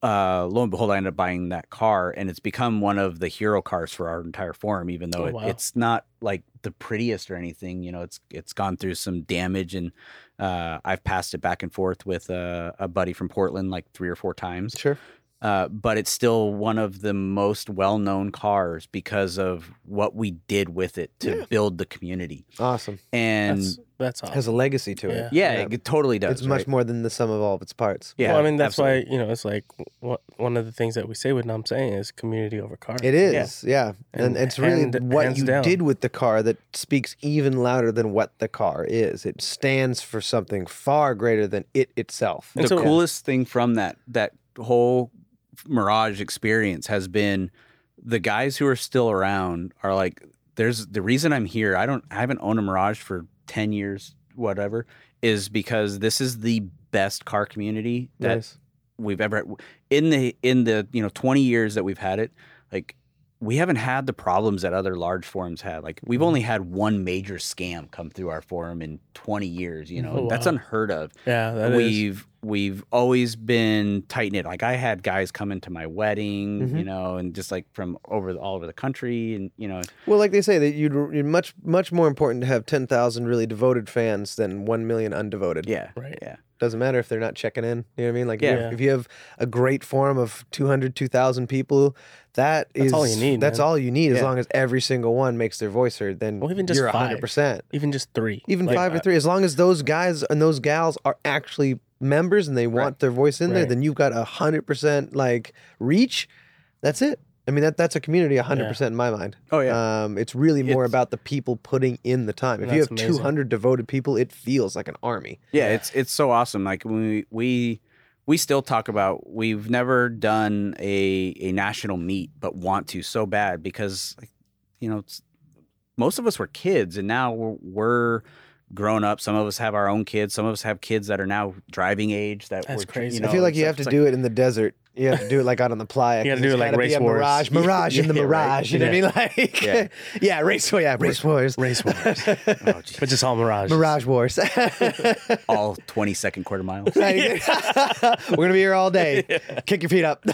[SPEAKER 3] uh, lo and behold, I ended up buying that car, and it's become one of the hero cars for our entire forum. Even though
[SPEAKER 2] Oh,
[SPEAKER 3] it,
[SPEAKER 2] wow.
[SPEAKER 3] it's not like the prettiest or anything, you know, it's it's gone through some damage, and uh, I've passed it back and forth with a, a buddy from Portland like three or four times.
[SPEAKER 1] Sure.
[SPEAKER 3] Uh, but it's still one of the most well-known cars because of what we did with it to
[SPEAKER 1] Yeah.
[SPEAKER 3] build the community.
[SPEAKER 1] Awesome.
[SPEAKER 3] And
[SPEAKER 2] that's that's awesome.
[SPEAKER 1] Has a legacy to it.
[SPEAKER 3] yeah,
[SPEAKER 1] Yeah.
[SPEAKER 3] it totally does.
[SPEAKER 1] It's much more than the sum of all of its parts.
[SPEAKER 3] Yeah,
[SPEAKER 2] well, I mean that's
[SPEAKER 3] absolutely.
[SPEAKER 2] why you know it's like what one of the things that we say with Nam saying is community over car.
[SPEAKER 1] It is, yeah. And,
[SPEAKER 2] And
[SPEAKER 1] it's really
[SPEAKER 2] hand-
[SPEAKER 1] what you
[SPEAKER 2] down.
[SPEAKER 1] did with the car that speaks even louder than what the car is. It stands for something far greater than it itself.
[SPEAKER 2] And
[SPEAKER 3] the
[SPEAKER 2] so-
[SPEAKER 3] coolest thing from that that whole Mirage experience has been the guys who are still around are like, there's the reason I'm here. I don't, I haven't owned a Mirage for ten years, whatever, is because this is the best car community that
[SPEAKER 1] Nice.
[SPEAKER 3] we've ever had. in the in the you know 20 years that we've had it like we haven't had the problems that other large forums had like we've only had one major scam come through our forum in 20 years you know
[SPEAKER 2] Oh,
[SPEAKER 3] that's unheard of
[SPEAKER 2] Yeah, that is.
[SPEAKER 3] we've we've always been tight knit like i had guys come into my wedding
[SPEAKER 1] Mhm.
[SPEAKER 3] you know and just like from over the, all over the country and you know
[SPEAKER 1] Well, like they say, that you'd, you're much much more important to have ten thousand really devoted fans than one million undevoted.
[SPEAKER 3] yeah
[SPEAKER 2] Right.
[SPEAKER 3] yeah
[SPEAKER 1] Doesn't matter if they're not checking in. You know what I mean? Like,
[SPEAKER 3] Yeah.
[SPEAKER 1] if, you have, if you have a great forum of 200, 2,000 people, that
[SPEAKER 2] That's
[SPEAKER 1] is
[SPEAKER 2] all you need,
[SPEAKER 1] That's
[SPEAKER 2] man.
[SPEAKER 1] all you need. As
[SPEAKER 3] Yeah.
[SPEAKER 1] long as every single one makes their voice heard, then
[SPEAKER 2] Well, even just
[SPEAKER 1] you're
[SPEAKER 2] five.
[SPEAKER 1] hundred percent.
[SPEAKER 2] Even just three.
[SPEAKER 1] Even
[SPEAKER 2] Like,
[SPEAKER 1] five or
[SPEAKER 2] uh,
[SPEAKER 1] three, as long as those guys and those gals are actually members and they want their voice in there, then you've got a hundred percent like reach. That's it. I mean that that's a community hundred percent in my mind.
[SPEAKER 3] oh yeah
[SPEAKER 1] Um, it's really more
[SPEAKER 3] It's-
[SPEAKER 1] about the people putting in the time. If you have
[SPEAKER 2] That's amazing.
[SPEAKER 1] two hundred devoted people, it feels like an army.
[SPEAKER 3] Yeah, it's it's so awesome. Like we we we still talk about we've never done a a national meet, but want to so bad because like you know it's, most of us were kids, and now we're, we're grown up. Some of us have our own kids. Some of us have kids that are now driving age. That
[SPEAKER 2] That's
[SPEAKER 3] we're,
[SPEAKER 2] crazy.
[SPEAKER 3] You
[SPEAKER 2] I
[SPEAKER 3] know,
[SPEAKER 1] I feel like you have to
[SPEAKER 3] It's
[SPEAKER 1] do it in the desert. You have to do it like out on the playa.
[SPEAKER 2] You gotta
[SPEAKER 1] 'cause
[SPEAKER 2] do it like Race Wars.
[SPEAKER 1] Mirage, mirage in the
[SPEAKER 3] Yeah, right.
[SPEAKER 1] mirage. You know what I mean? Like, yeah,
[SPEAKER 3] Yeah.
[SPEAKER 1] race war, yeah, race wars,
[SPEAKER 2] Race wars.
[SPEAKER 3] Oh,
[SPEAKER 2] but just all Mirage.
[SPEAKER 1] mirage wars.
[SPEAKER 3] all twenty second quarter miles.
[SPEAKER 1] Right. We're gonna be here all day. Kick your feet up.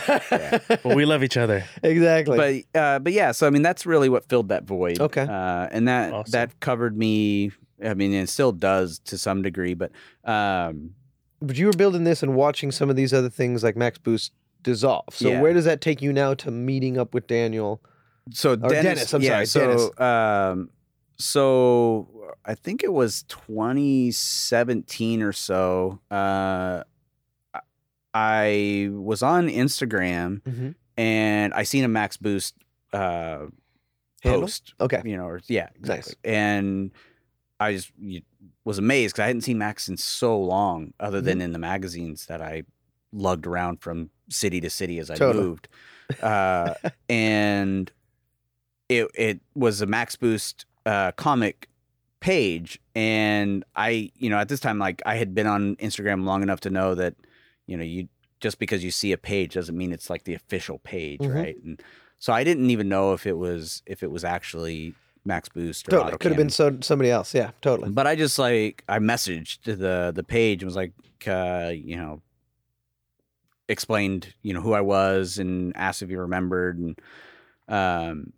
[SPEAKER 2] Well, we love each other.
[SPEAKER 1] exactly.
[SPEAKER 3] but uh, but yeah, so I mean that's really what filled that void.
[SPEAKER 1] Okay.
[SPEAKER 3] uh, and that
[SPEAKER 2] Awesome.
[SPEAKER 3] that covered me. I mean, it still does to some degree, but um,
[SPEAKER 1] But you were building this and watching some of these other things like Max Boost dissolve. So
[SPEAKER 3] Yeah.
[SPEAKER 1] where does that take you now to meeting up with Daniel?
[SPEAKER 3] so Dennis,
[SPEAKER 1] Dennis, I'm
[SPEAKER 3] yeah,
[SPEAKER 1] sorry,
[SPEAKER 3] so um, so I think it was 2017 or so. Uh, I- was on Instagram
[SPEAKER 1] Mm-hmm.
[SPEAKER 3] and I seen a Max Boost uh, post.
[SPEAKER 1] Okay.
[SPEAKER 3] you know, or yeah, exactly.
[SPEAKER 1] Nice.
[SPEAKER 3] And I just was amazed because I hadn't seen Max in so long, other than
[SPEAKER 1] Mm-hmm.
[SPEAKER 3] in the magazines that I lugged around from city to city as I moved. Uh, and it it was a Max Boost uh, comic page, and I, you know, at this time, like I had been on Instagram long enough to know that, you know, you just because you see a page doesn't mean it's like the official page,
[SPEAKER 1] Mhm.
[SPEAKER 3] right? And so I didn't even know if it was if it was actually Max Boost or
[SPEAKER 1] Totally. Could have been so, somebody else. Yeah, totally.
[SPEAKER 3] But I just like I messaged the the page and was like, uh, you know, explained you know who I was and asked if he remembered and um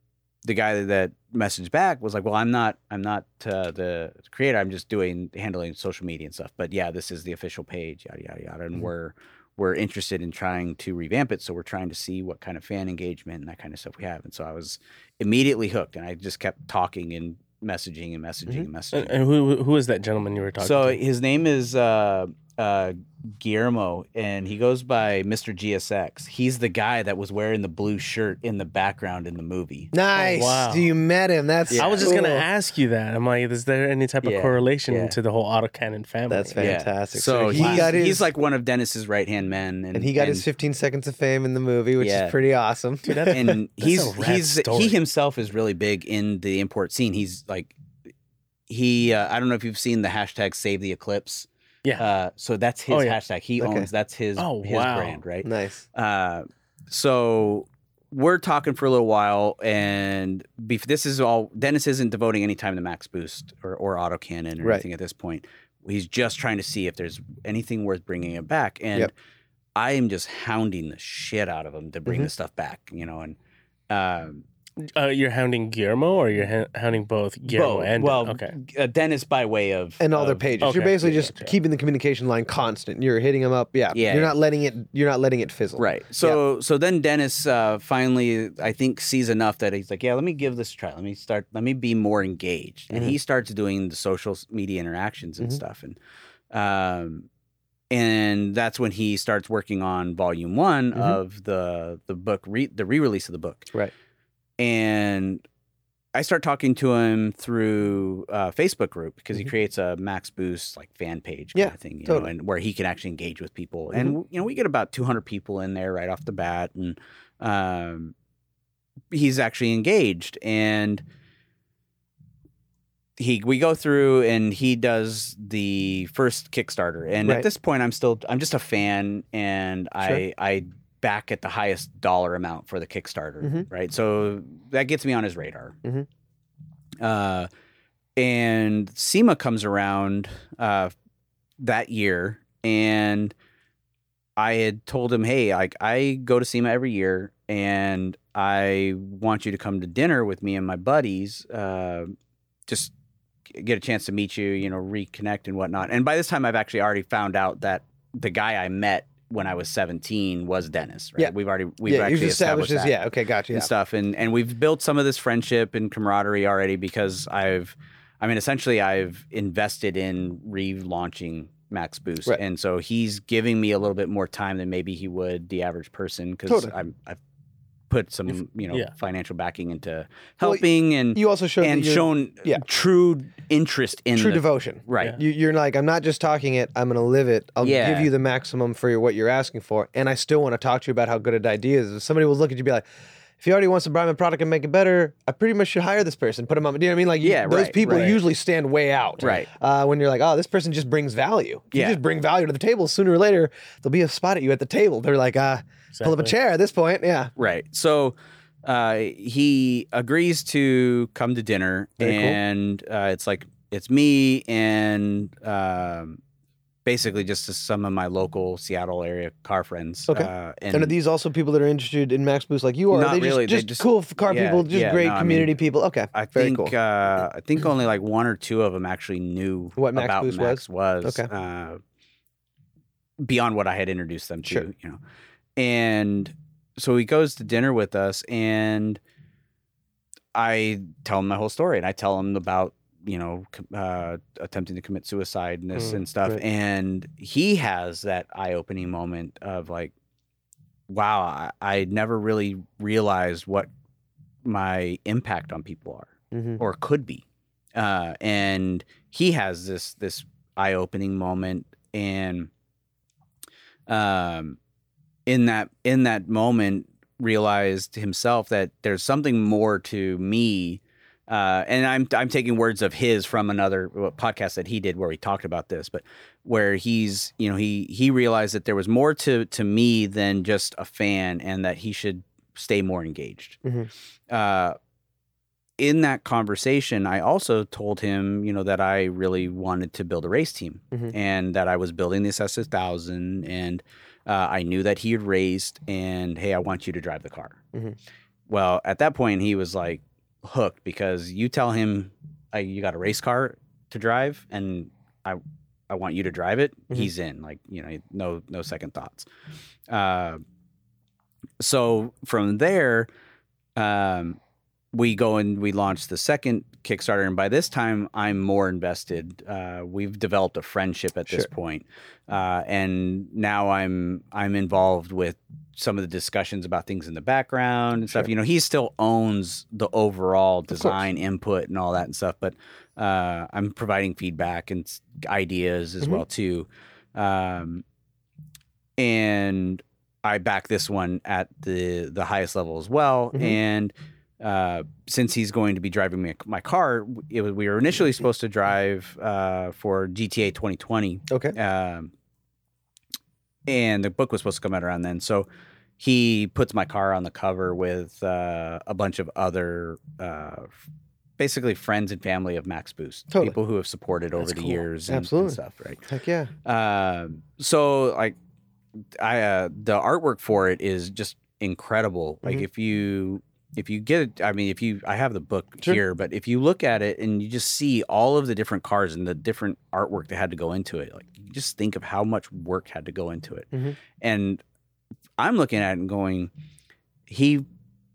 [SPEAKER 3] the guy that messaged back was like, well, I'm not I'm not uh, the creator. I'm just doing handling social media and stuff. But yeah, this is the official page. Yada yada yada. And
[SPEAKER 1] Mhm.
[SPEAKER 3] we're we're interested in trying to revamp it. So we're trying to see what kind of fan engagement and that kind of stuff we have. And so I was immediately hooked, and I just kept talking and messaging and messaging and messaging.
[SPEAKER 2] And, and who who is that gentleman you were talking
[SPEAKER 3] So
[SPEAKER 2] to?
[SPEAKER 3] his name is uh, uh, Guillermo, and he goes by Mr. GSX. He's the guy that was wearing the blue shirt in the background in the movie.
[SPEAKER 1] Nice.
[SPEAKER 2] wow.
[SPEAKER 1] You met him. That's
[SPEAKER 2] I was just gonna ask you that. I'm like, is there any type of
[SPEAKER 3] Yeah,
[SPEAKER 2] correlation
[SPEAKER 3] yeah.
[SPEAKER 2] to the whole autocannon family?
[SPEAKER 1] That's
[SPEAKER 3] Yeah.
[SPEAKER 1] fantastic.
[SPEAKER 3] So,
[SPEAKER 1] he
[SPEAKER 3] he's,
[SPEAKER 1] got his
[SPEAKER 3] he's like one of Dennis's right hand men, and,
[SPEAKER 1] and he got his 15 seconds of fame in the movie, which
[SPEAKER 3] Yeah.
[SPEAKER 1] is pretty awesome.
[SPEAKER 2] Dude, that's-
[SPEAKER 3] and
[SPEAKER 2] That's
[SPEAKER 3] he's he's
[SPEAKER 2] story.
[SPEAKER 3] he himself is really big in the import scene. He's like he uh, I don't know if you've seen the hashtag Save the Eclipse.
[SPEAKER 2] Yeah.
[SPEAKER 3] Uh, so that's his
[SPEAKER 2] Oh, yeah.
[SPEAKER 3] hashtag. He
[SPEAKER 1] Okay.
[SPEAKER 3] owns that's his
[SPEAKER 2] Oh,
[SPEAKER 3] his
[SPEAKER 2] wow.
[SPEAKER 3] brand, right?
[SPEAKER 1] nice.
[SPEAKER 3] Uh, so we're talking for a little while, and bef- this is all. Dennis isn't devoting any time to Max Boost or, or Autocannon or
[SPEAKER 1] Right.
[SPEAKER 3] anything at this point. He's just trying to see if there's anything worth bringing it back, and
[SPEAKER 1] Yep.
[SPEAKER 3] I am just hounding the shit out of him to bring
[SPEAKER 1] Mhm.
[SPEAKER 3] the stuff back, you know. And um,
[SPEAKER 2] Uh, you're hounding Guillermo, or you're ha- hounding both Guillermo
[SPEAKER 3] both-
[SPEAKER 2] and
[SPEAKER 3] well,
[SPEAKER 2] okay.
[SPEAKER 3] uh, Dennis by way of
[SPEAKER 1] And all their pages.
[SPEAKER 2] okay,
[SPEAKER 1] You're basically
[SPEAKER 2] yeah,
[SPEAKER 1] just
[SPEAKER 2] gotcha.
[SPEAKER 1] keeping the communication line constant. You're hitting them up. Yeah.
[SPEAKER 3] Yeah.
[SPEAKER 1] You're not letting it you're not letting it fizzle.
[SPEAKER 3] Right. So so then Dennis uh, finally I think sees enough that he's like, yeah, let me give this a try. Let me start. Let me be more engaged. And he starts doing the social media interactions and
[SPEAKER 1] Mhm.
[SPEAKER 3] stuff. And um, and that's when he starts working on volume one
[SPEAKER 1] Mhm.
[SPEAKER 3] of the the book, re- the re release of the book.
[SPEAKER 1] Right.
[SPEAKER 3] And I start talking to him through uh, Facebook group because
[SPEAKER 1] Mhm.
[SPEAKER 3] he creates a Max Boost like fan page kind
[SPEAKER 1] Yeah,
[SPEAKER 3] of thing, you
[SPEAKER 1] totally.
[SPEAKER 3] know, and where he can actually engage with people. And you know, we get about 200 people in there right off the bat, and um, he's actually engaged. And he we go through and he does the first Kickstarter. And
[SPEAKER 1] Right.
[SPEAKER 3] at this point, I'm still I'm just a fan, and I I back at the highest dollar amount for the Kickstarter,
[SPEAKER 1] Mhm.
[SPEAKER 3] right? So that gets me on his radar.
[SPEAKER 1] Mhm.
[SPEAKER 3] Uh, and SEMA comes around uh, that year, and I had told him, "Hey, like I go to SEMA every year, and I want you to come to dinner with me and my buddies. Uh, just get a chance to meet you, you know, reconnect and whatnot." And by this time, I've actually already found out that the guy I met when I was 17 was Dennis. Right?
[SPEAKER 1] Yeah.
[SPEAKER 3] we've already we've
[SPEAKER 1] yeah,
[SPEAKER 3] actually
[SPEAKER 1] established this.
[SPEAKER 3] that
[SPEAKER 1] Yeah. Okay. Gotcha. Yeah.
[SPEAKER 3] and stuff and and we've built some of this friendship and camaraderie already because I've I mean essentially I've invested in relaunching Max Boost
[SPEAKER 1] Right.
[SPEAKER 3] and so he's giving me a little bit more time than maybe he would the average person because
[SPEAKER 1] Totally.
[SPEAKER 3] I'm I've put some
[SPEAKER 2] If-
[SPEAKER 3] you know
[SPEAKER 2] yeah.
[SPEAKER 3] financial backing into
[SPEAKER 1] Well,
[SPEAKER 3] helping and
[SPEAKER 1] You also showed
[SPEAKER 3] and shown
[SPEAKER 1] yeah.
[SPEAKER 3] true interest in
[SPEAKER 1] true
[SPEAKER 3] the,
[SPEAKER 1] devotion.
[SPEAKER 3] right
[SPEAKER 2] Yeah.
[SPEAKER 1] You, you're like, I'm not just talking it. I'm going to live it. I'll give you the maximum for your, what you're asking for, and I still want to talk to you about how good an idea is. If somebody will look at you and be like, if he already wants to buy my product and make it better, I pretty much should hire this person. Put him on. Do you know what I mean? Like, you-
[SPEAKER 3] Yeah,
[SPEAKER 1] those
[SPEAKER 3] right,
[SPEAKER 1] people
[SPEAKER 3] right.
[SPEAKER 1] usually stand way out.
[SPEAKER 3] Right.
[SPEAKER 1] Uh, when you're like, oh, this person just brings value. If
[SPEAKER 3] Yeah.
[SPEAKER 1] You just bring value to the table. Sooner or later, there'll be a spot at you at the table. They're like, uh, pull up a chair at this point. Yeah.
[SPEAKER 3] Right. So uh, he agrees to come to dinner,
[SPEAKER 1] Very cool.
[SPEAKER 3] and uh, it's like it's me and um, basically just to some of my local Seattle area car friends.
[SPEAKER 1] Okay.
[SPEAKER 3] Uh, and,
[SPEAKER 1] And, are these also people that are interested in Max Boost like you are?
[SPEAKER 3] Not
[SPEAKER 1] are they just,
[SPEAKER 3] really, they
[SPEAKER 1] just,
[SPEAKER 3] just-
[SPEAKER 1] cool car
[SPEAKER 3] yeah,
[SPEAKER 1] people, just
[SPEAKER 3] yeah,
[SPEAKER 1] great
[SPEAKER 3] no, I mean,
[SPEAKER 1] community people? Okay.
[SPEAKER 3] I
[SPEAKER 1] Very
[SPEAKER 3] think
[SPEAKER 1] cool.
[SPEAKER 3] uh, I think only like one or two of them actually knew
[SPEAKER 1] What Max
[SPEAKER 3] about
[SPEAKER 1] Boost
[SPEAKER 3] Max was.
[SPEAKER 1] Okay.
[SPEAKER 3] Uh, beyond what I had introduced them to,
[SPEAKER 1] Sure.
[SPEAKER 3] you know, and so he goes to dinner with us, and I tell him my whole story, and I tell him about you know uh, attempting to commit suicide and this
[SPEAKER 1] Mm,
[SPEAKER 3] and stuff,
[SPEAKER 1] right.
[SPEAKER 3] and he has that eye opening moment of like, wow, I, I never really realized what my impact on people are
[SPEAKER 1] Mhm.
[SPEAKER 3] or could be. Uh, and he has this this eye opening moment, and um, in that in that moment, realized himself that there's something more to me. Uh, and I'm I'm taking words of his from another podcast that he did where he talked about this, but where he's you know he he realized that there was more to to me than just a fan, and that he should stay more engaged.
[SPEAKER 1] Mhm.
[SPEAKER 3] Uh, in that conversation, I also told him, you know, that I really wanted to build a race team
[SPEAKER 1] Mhm.
[SPEAKER 3] and that I was building this SS1000 and uh, I knew that he had raced and, hey, I want you to drive the car.
[SPEAKER 1] Mhm.
[SPEAKER 3] Well, at that point, he was like hooked because you tell him uh, you got a race car to drive and I, I want you to drive it,
[SPEAKER 1] Mhm.
[SPEAKER 3] he's in. Like you know, no no second thoughts. Uh, so from there, um, we go and we launch the second Kickstarter, and by this time, I'm more invested. Uh, we've developed a friendship at this point, uh, and now I'm I'm involved with some of the discussions about things in the background and stuff.
[SPEAKER 1] Sure.
[SPEAKER 3] You know, he still owns the overall design input and all that and stuff, but uh, I'm providing feedback and ideas as
[SPEAKER 1] Mhm.
[SPEAKER 3] well too. Um, and I back this one at the the highest level as well.
[SPEAKER 1] Mhm.
[SPEAKER 3] And uh, since he's going to be driving my, my car, it was, we were initially supposed to drive uh, for GTA 2020,
[SPEAKER 1] Okay.
[SPEAKER 3] um, and the book was supposed to come out around then. So he puts my car on the cover with uh, a bunch of other. Uh, Basically, friends and family of Max Boost,
[SPEAKER 1] Totally.
[SPEAKER 3] people who have supported over
[SPEAKER 2] That's
[SPEAKER 3] the
[SPEAKER 2] cool.
[SPEAKER 3] years, and, and
[SPEAKER 1] Absolutely.
[SPEAKER 3] stuff, right?
[SPEAKER 1] Heck yeah.
[SPEAKER 3] Um, so like I uh, the artwork for it is just incredible. Like
[SPEAKER 1] Mhm.
[SPEAKER 3] if you if you get it, I mean, if you I have the book
[SPEAKER 1] Sure.
[SPEAKER 3] here, but if you look at it and you just see all of the different cars and the different artwork that had to go into it, like you just think of how much work had to go into it.
[SPEAKER 1] Mhm.
[SPEAKER 3] And I'm looking at it and going, he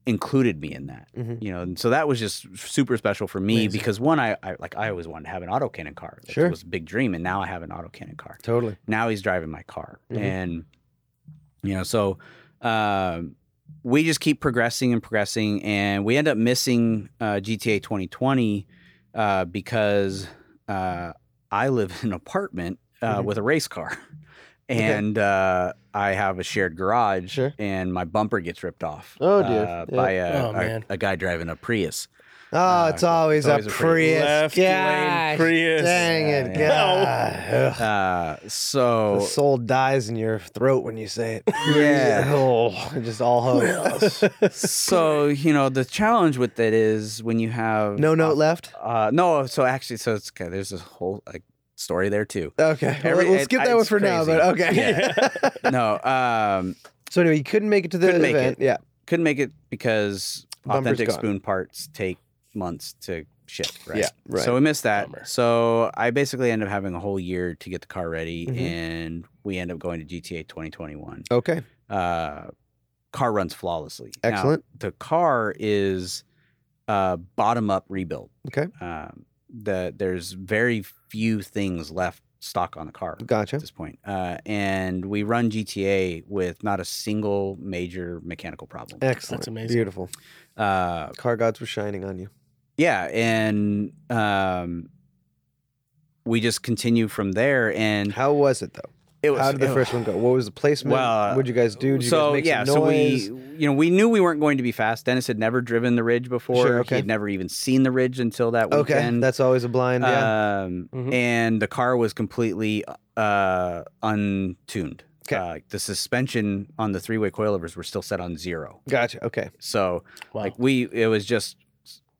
[SPEAKER 3] included me in that
[SPEAKER 1] Mhm.
[SPEAKER 3] you know and so that was just super special for me
[SPEAKER 1] Amazing.
[SPEAKER 3] because one I, I like i always wanted to have an autocannon car Like,
[SPEAKER 1] Sure.
[SPEAKER 3] it was a big dream and now i have an autocannon car
[SPEAKER 1] Totally.
[SPEAKER 3] now he's driving my car
[SPEAKER 1] Mhm.
[SPEAKER 3] and you know so um, we just keep progressing and progressing and we end up missing uh, gta 2020 uh, because uh, i live in an apartment uh,
[SPEAKER 1] Mhm.
[SPEAKER 3] with a race car
[SPEAKER 1] Okay.
[SPEAKER 3] and uh, i have a shared garage
[SPEAKER 1] Sure.
[SPEAKER 3] and my bumper gets ripped off
[SPEAKER 1] Oh, dear.
[SPEAKER 3] uh,
[SPEAKER 1] Yeah.
[SPEAKER 3] by a,
[SPEAKER 2] Oh,
[SPEAKER 3] a- a guy driving a prius
[SPEAKER 1] Oh,
[SPEAKER 3] Uh,
[SPEAKER 1] it's always,
[SPEAKER 3] always
[SPEAKER 1] a
[SPEAKER 3] a
[SPEAKER 1] Prius.
[SPEAKER 2] Left
[SPEAKER 1] Gosh,
[SPEAKER 2] Prius.
[SPEAKER 1] Dang it.
[SPEAKER 3] Yeah,
[SPEAKER 1] God.
[SPEAKER 3] Uh, so
[SPEAKER 1] The soul dies in your throat when you say it.
[SPEAKER 3] Yeah.
[SPEAKER 1] Oh, just all hope.
[SPEAKER 3] so you know the challenge with it is when you have
[SPEAKER 1] no note left?
[SPEAKER 3] Uh, no, so actually, so it's okay. There's this whole like story there too.
[SPEAKER 1] Okay.
[SPEAKER 3] Every-
[SPEAKER 1] we'll skip that one for now, but okay.
[SPEAKER 3] no, um,
[SPEAKER 1] so anyway, you couldn't make it to the
[SPEAKER 3] Couldn't make
[SPEAKER 1] event.
[SPEAKER 3] it.
[SPEAKER 1] Yeah.
[SPEAKER 3] couldn't make it because
[SPEAKER 1] Bumper's
[SPEAKER 3] authentic
[SPEAKER 1] gone.
[SPEAKER 3] spoon parts take months to ship. Right.
[SPEAKER 1] Yeah, right.
[SPEAKER 3] So we missed that.
[SPEAKER 2] Bummer.
[SPEAKER 3] So I basically end up having a whole year to get the car ready,
[SPEAKER 1] Mhm.
[SPEAKER 3] and we end up going to GTA 2021.
[SPEAKER 1] Okay.
[SPEAKER 3] Uh, car runs flawlessly. Now,
[SPEAKER 1] Excellent.
[SPEAKER 3] the car is uh, bottom up rebuild.
[SPEAKER 1] Okay.
[SPEAKER 3] Um, the there's very few things left stock on the car
[SPEAKER 1] Gotcha.
[SPEAKER 3] at this point, uh, and we run GTA with not a single major mechanical problem.
[SPEAKER 1] Excellent.
[SPEAKER 2] That's amazing.
[SPEAKER 1] Beautiful.
[SPEAKER 3] Uh,
[SPEAKER 1] Car gods were shining on you.
[SPEAKER 3] Yeah, and um, we just continue from there. And
[SPEAKER 1] How was it though?
[SPEAKER 3] it was
[SPEAKER 1] How did the
[SPEAKER 3] it-
[SPEAKER 1] first one go? What was the placement?
[SPEAKER 3] Well,
[SPEAKER 1] What'd you guys do? Did you
[SPEAKER 3] so
[SPEAKER 1] guys make
[SPEAKER 3] yeah,
[SPEAKER 1] some
[SPEAKER 3] so we you know we knew we weren't going to be fast. Dennis had never driven the ridge before.
[SPEAKER 1] Sure, okay.
[SPEAKER 3] He had never even seen the ridge until that
[SPEAKER 1] okay,
[SPEAKER 3] weekend.
[SPEAKER 1] that's always a blind. Yeah.
[SPEAKER 3] Um,
[SPEAKER 2] Mhm.
[SPEAKER 3] and the car was completely uh, untuned.
[SPEAKER 1] Okay.
[SPEAKER 3] Uh, the suspension on the three-way coilovers were still set on zero.
[SPEAKER 1] gotcha. Okay.
[SPEAKER 3] So
[SPEAKER 2] Wow.
[SPEAKER 3] like we, it was just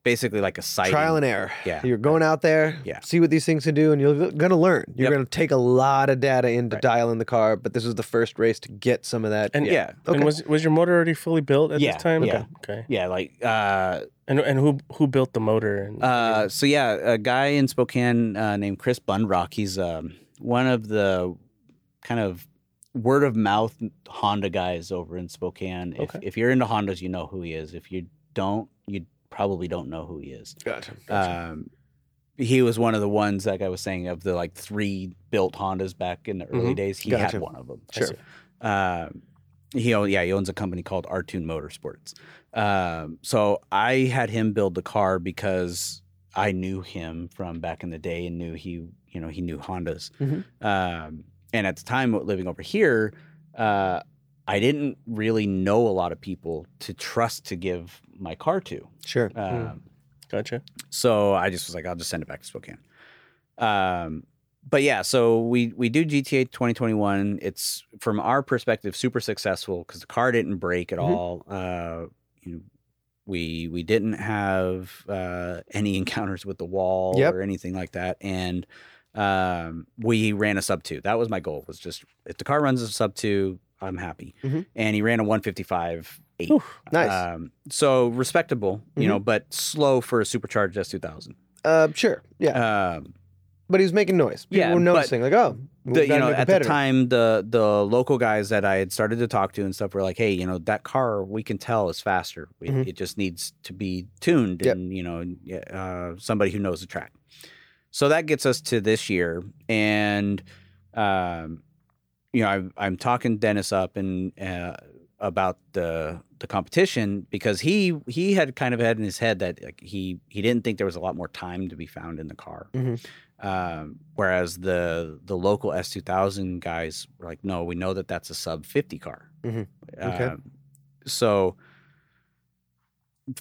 [SPEAKER 3] basically like a sighting.
[SPEAKER 1] Trial and error.
[SPEAKER 3] Yeah.
[SPEAKER 1] You're going out there,
[SPEAKER 3] Yeah.
[SPEAKER 1] see what these things can do, and you're gonna learn. You're
[SPEAKER 3] Yep.
[SPEAKER 1] gonna take a lot of data in to
[SPEAKER 3] Right.
[SPEAKER 1] dial in the car, but this is the first race to get some of that.
[SPEAKER 2] And
[SPEAKER 3] yeah.
[SPEAKER 2] And
[SPEAKER 1] Okay.
[SPEAKER 2] was was your motor already fully built at
[SPEAKER 3] Yeah,
[SPEAKER 2] this time?
[SPEAKER 3] yeah.
[SPEAKER 2] Okay. Okay.
[SPEAKER 3] Yeah, like uh,
[SPEAKER 2] And and who who built the motor? And,
[SPEAKER 3] Uh, so yeah, a guy in Spokane uh, named Chris Bunrock. He's um, one of the kind of word of mouth Honda guys over in Spokane. If,
[SPEAKER 2] Okay.
[SPEAKER 3] if you're into Hondas, you know who he is. If you don't, you probably don't know who he is.
[SPEAKER 1] Gotcha.
[SPEAKER 3] Um, he was one of the ones, like I was saying, of the like three built Hondas back in the early
[SPEAKER 2] Mhm.
[SPEAKER 3] days. He
[SPEAKER 1] Gotcha.
[SPEAKER 3] had one of them.
[SPEAKER 1] Sure.
[SPEAKER 3] Um, he own, yeah he owns a company called Artune Motorsports. Um, so I had him build the car because I knew him from back in the day and knew he you know he knew Hondas.
[SPEAKER 1] Mhm.
[SPEAKER 3] Um, and at the time living over here, uh, I didn't really know a lot of people to trust to give my car to.
[SPEAKER 1] Sure.
[SPEAKER 3] Um,
[SPEAKER 2] Gotcha.
[SPEAKER 3] so I just was like, I'll just send it back to Spokane. Um, but yeah, so we we do GTA 2021. It's from our perspective super successful because the car didn't break at
[SPEAKER 1] Mhm.
[SPEAKER 3] all. Uh, you know, we we didn't have uh, any encounters with the wall
[SPEAKER 1] Yep.
[SPEAKER 3] or anything like that, and um, we ran a sub two. That was my goal. Was just if the car runs a sub two, I'm happy.
[SPEAKER 1] Mhm.
[SPEAKER 3] And he ran a 155 eight.
[SPEAKER 2] Whew.
[SPEAKER 1] Nice.
[SPEAKER 3] Um, so respectable, you
[SPEAKER 1] Mm-hmm.
[SPEAKER 3] know, but slow for a supercharged S2000.
[SPEAKER 1] Uh, sure. Yeah.
[SPEAKER 3] Um,
[SPEAKER 1] but he was making noise. People
[SPEAKER 3] Yeah,
[SPEAKER 1] were noticing, like, oh,
[SPEAKER 3] the, you know at the time the the local guys that I had started to talk to and stuff were like, hey, you know that car we can tell is faster. We,
[SPEAKER 1] Mhm.
[SPEAKER 3] It just needs to be tuned
[SPEAKER 1] Yep.
[SPEAKER 3] and you know uh, somebody who knows the track. So that gets us to this year, and um, you know I, I'm talking Dennis up and uh, about the the competition because he he had kind of had in his head that like, he he didn't think there was a lot more time to be found in the car.
[SPEAKER 1] Mhm.
[SPEAKER 3] Um, whereas the the local S2000 guys were like, no, we know that that's a sub 50 car.
[SPEAKER 1] Mhm. Okay.
[SPEAKER 3] Um, so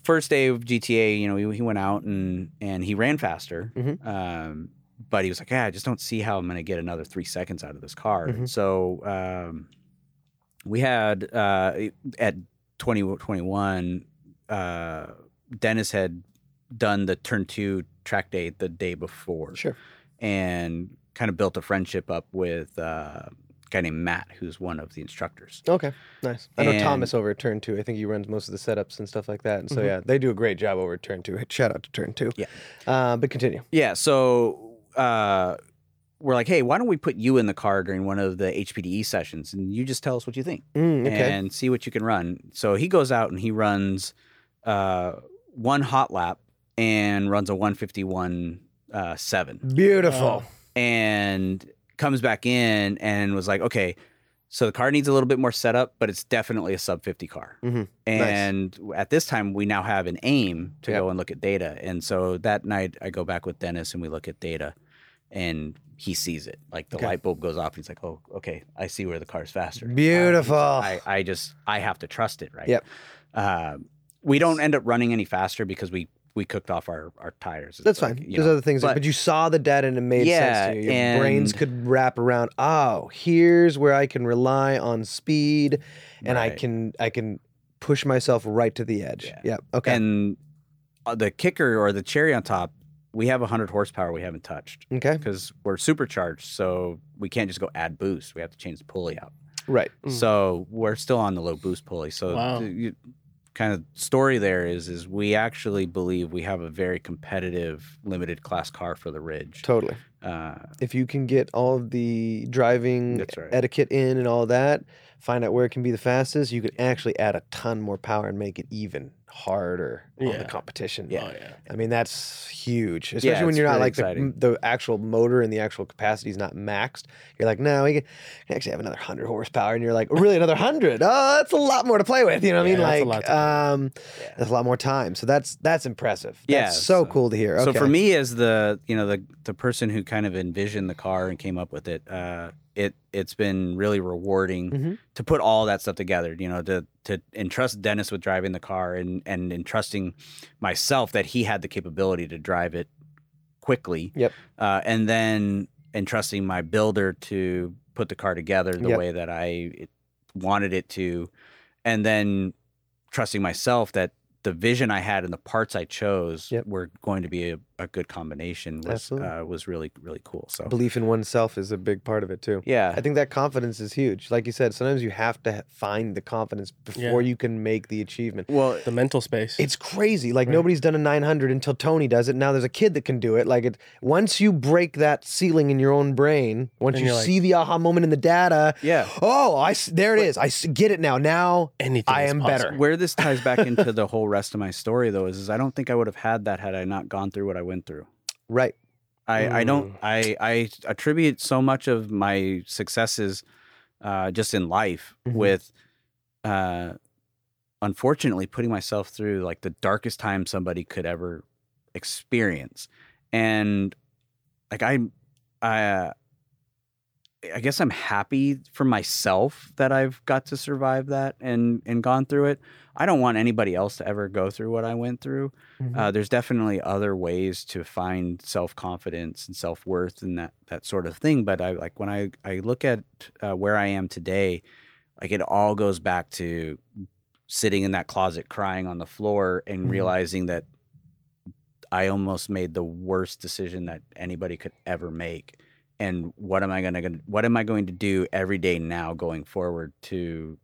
[SPEAKER 3] first day of GTA, you know, he, he went out and and he ran faster.
[SPEAKER 1] Mhm.
[SPEAKER 3] Um, but he was like, yeah, I just don't see how I'm going to get another three seconds out of this car.
[SPEAKER 1] Mhm.
[SPEAKER 3] So um, we had uh, at 2021, uh, Dennis had done the turn two track day the day before
[SPEAKER 1] Sure.
[SPEAKER 3] and kind of built a friendship up with uh, a guy named Matt, who's one of the instructors.
[SPEAKER 1] Okay, nice. I know
[SPEAKER 3] And-
[SPEAKER 1] Thomas over at Turn Two. I think he runs most of the setups and stuff like that. And so
[SPEAKER 3] Mhm.
[SPEAKER 1] yeah, they do a great job over at Turn Two. Shout out to Turn Two.
[SPEAKER 3] Yeah.
[SPEAKER 1] Uh, but continue.
[SPEAKER 3] Yeah, so uh, we're like, hey, why don't we put you in the car during one of the HPDE sessions and you just tell us what you think
[SPEAKER 1] Mm, okay.
[SPEAKER 3] and see what you can run. So he goes out and he runs uh, one hot lap and runs a 151 uh, 7
[SPEAKER 1] Beautiful.
[SPEAKER 2] Wow.
[SPEAKER 3] and comes back in and was like, okay, so the car needs a little bit more setup, but it's definitely a sub 50 car.
[SPEAKER 1] Mhm.
[SPEAKER 3] And at this time, we now have an aim to
[SPEAKER 1] Yep.
[SPEAKER 3] go and look at data. And so that night, I go back with Dennis and we look at data and he sees it. Like the
[SPEAKER 1] Okay.
[SPEAKER 3] light bulb goes off and he's like, oh, okay, I see where the car's faster. Uh,
[SPEAKER 1] Beautiful.
[SPEAKER 3] I, I just, I have to trust it, right?
[SPEAKER 1] Yep.
[SPEAKER 3] Uh, we don't end up running any faster because we, we cooked off our, our tires. It's
[SPEAKER 1] That's
[SPEAKER 3] like,
[SPEAKER 1] fine.
[SPEAKER 3] you
[SPEAKER 1] There's
[SPEAKER 3] know,
[SPEAKER 1] other things, but,
[SPEAKER 3] but-
[SPEAKER 1] you saw the data and it made
[SPEAKER 3] Yeah,
[SPEAKER 1] sense to you. Your brains could wrap around. Oh, here's where I can rely on speed, and I
[SPEAKER 3] Right.
[SPEAKER 1] can I can push myself right to the edge.
[SPEAKER 3] Yeah.
[SPEAKER 1] Yeah. Okay.
[SPEAKER 3] And uh, the kicker or the cherry on top, we have 100 horsepower we haven't touched
[SPEAKER 1] okay.
[SPEAKER 3] because we're supercharged. So we can't just go add boost. We have to change the pulley out.
[SPEAKER 1] Right.
[SPEAKER 2] Mm.
[SPEAKER 3] So we're still on the low boost pulley. So
[SPEAKER 2] Wow.
[SPEAKER 3] the you, kind of story there is is we actually believe we have a very competitive limited class car for the Ridge.
[SPEAKER 1] Totally.
[SPEAKER 3] Uh,
[SPEAKER 1] If you can get all of the driving
[SPEAKER 3] right.
[SPEAKER 1] etiquette in and all that, find out where it can be the fastest, you can actually add a ton more power and make it even harder on the competition.
[SPEAKER 3] Yeah.
[SPEAKER 2] Oh yeah.
[SPEAKER 1] I mean, that's huge, especially when you're not like the, the actual motor and the actual capacity is not maxed. You're like, no, we can can actually have another 100 horsepower. And you're like, really, another 100? Oh, that's a lot more to play with. You know what
[SPEAKER 2] Yeah,
[SPEAKER 1] I mean?
[SPEAKER 2] lot
[SPEAKER 1] Like,
[SPEAKER 2] to play
[SPEAKER 1] um,
[SPEAKER 3] Yeah.
[SPEAKER 1] that's a lot more time. So that's that's impressive. That's
[SPEAKER 3] Yeah,
[SPEAKER 1] so,
[SPEAKER 3] so-
[SPEAKER 1] cool to hear. Okay.
[SPEAKER 3] So for me, as the you know the the person who kind of envisioned the car and came up with it, uh, it it's been really rewarding
[SPEAKER 1] Mhm.
[SPEAKER 3] to put all that stuff together. You know, to to entrust Dennis with driving the car and and entrusting myself that he had the capability to drive it quickly.
[SPEAKER 1] Yep.
[SPEAKER 3] Uh, and then entrusting my builder to put the car together the
[SPEAKER 1] Yep.
[SPEAKER 3] way that I wanted it to, and then trusting myself that the vision I had and the parts I chose
[SPEAKER 1] Yep.
[SPEAKER 3] were going to be a, a good combination was uh, was really really cool. So
[SPEAKER 1] belief in oneself is a big part of it too.
[SPEAKER 3] yeah,
[SPEAKER 1] I think that confidence is huge. Like you said, sometimes you have to find the confidence before
[SPEAKER 2] Yeah.
[SPEAKER 1] you can make the achievement.
[SPEAKER 3] well,
[SPEAKER 2] The mental space.
[SPEAKER 1] It's crazy. Like
[SPEAKER 2] Right.
[SPEAKER 1] nobody's done a 900 until Tony does it. Now there's a kid that can do it. Like it once you break that ceiling in your own brain, once
[SPEAKER 2] Then
[SPEAKER 1] you
[SPEAKER 2] you're like-
[SPEAKER 1] see the aha moment in the data,
[SPEAKER 3] yeah.
[SPEAKER 1] oh, I there it is. I s- get it now. Now
[SPEAKER 2] anything.
[SPEAKER 1] I am better.
[SPEAKER 3] Where this ties back into the whole rest of my story though is, is I don't think I would have had that had I not gone through what I went through.
[SPEAKER 1] right.
[SPEAKER 3] I, I don't
[SPEAKER 2] Mm.
[SPEAKER 3] I I attribute so much of my successes uh, just in life
[SPEAKER 1] Mhm.
[SPEAKER 3] with uh, unfortunately putting myself through like the darkest time somebody could ever experience and like I I uh, I guess I'm happy for myself that I've got to survive that and and gone through it. I don't want anybody else to ever go through what I went through.
[SPEAKER 1] Mhm.
[SPEAKER 3] Uh, there's definitely other ways to find self confidence and self worth and that that sort of thing. But I like when I I look at uh, where I am today, like it all goes back to sitting in that closet crying on the floor and
[SPEAKER 1] Mhm.
[SPEAKER 3] realizing that I almost made the worst decision that anybody could ever make. And what am I gonna gonna- what am I going to do every day now going forward to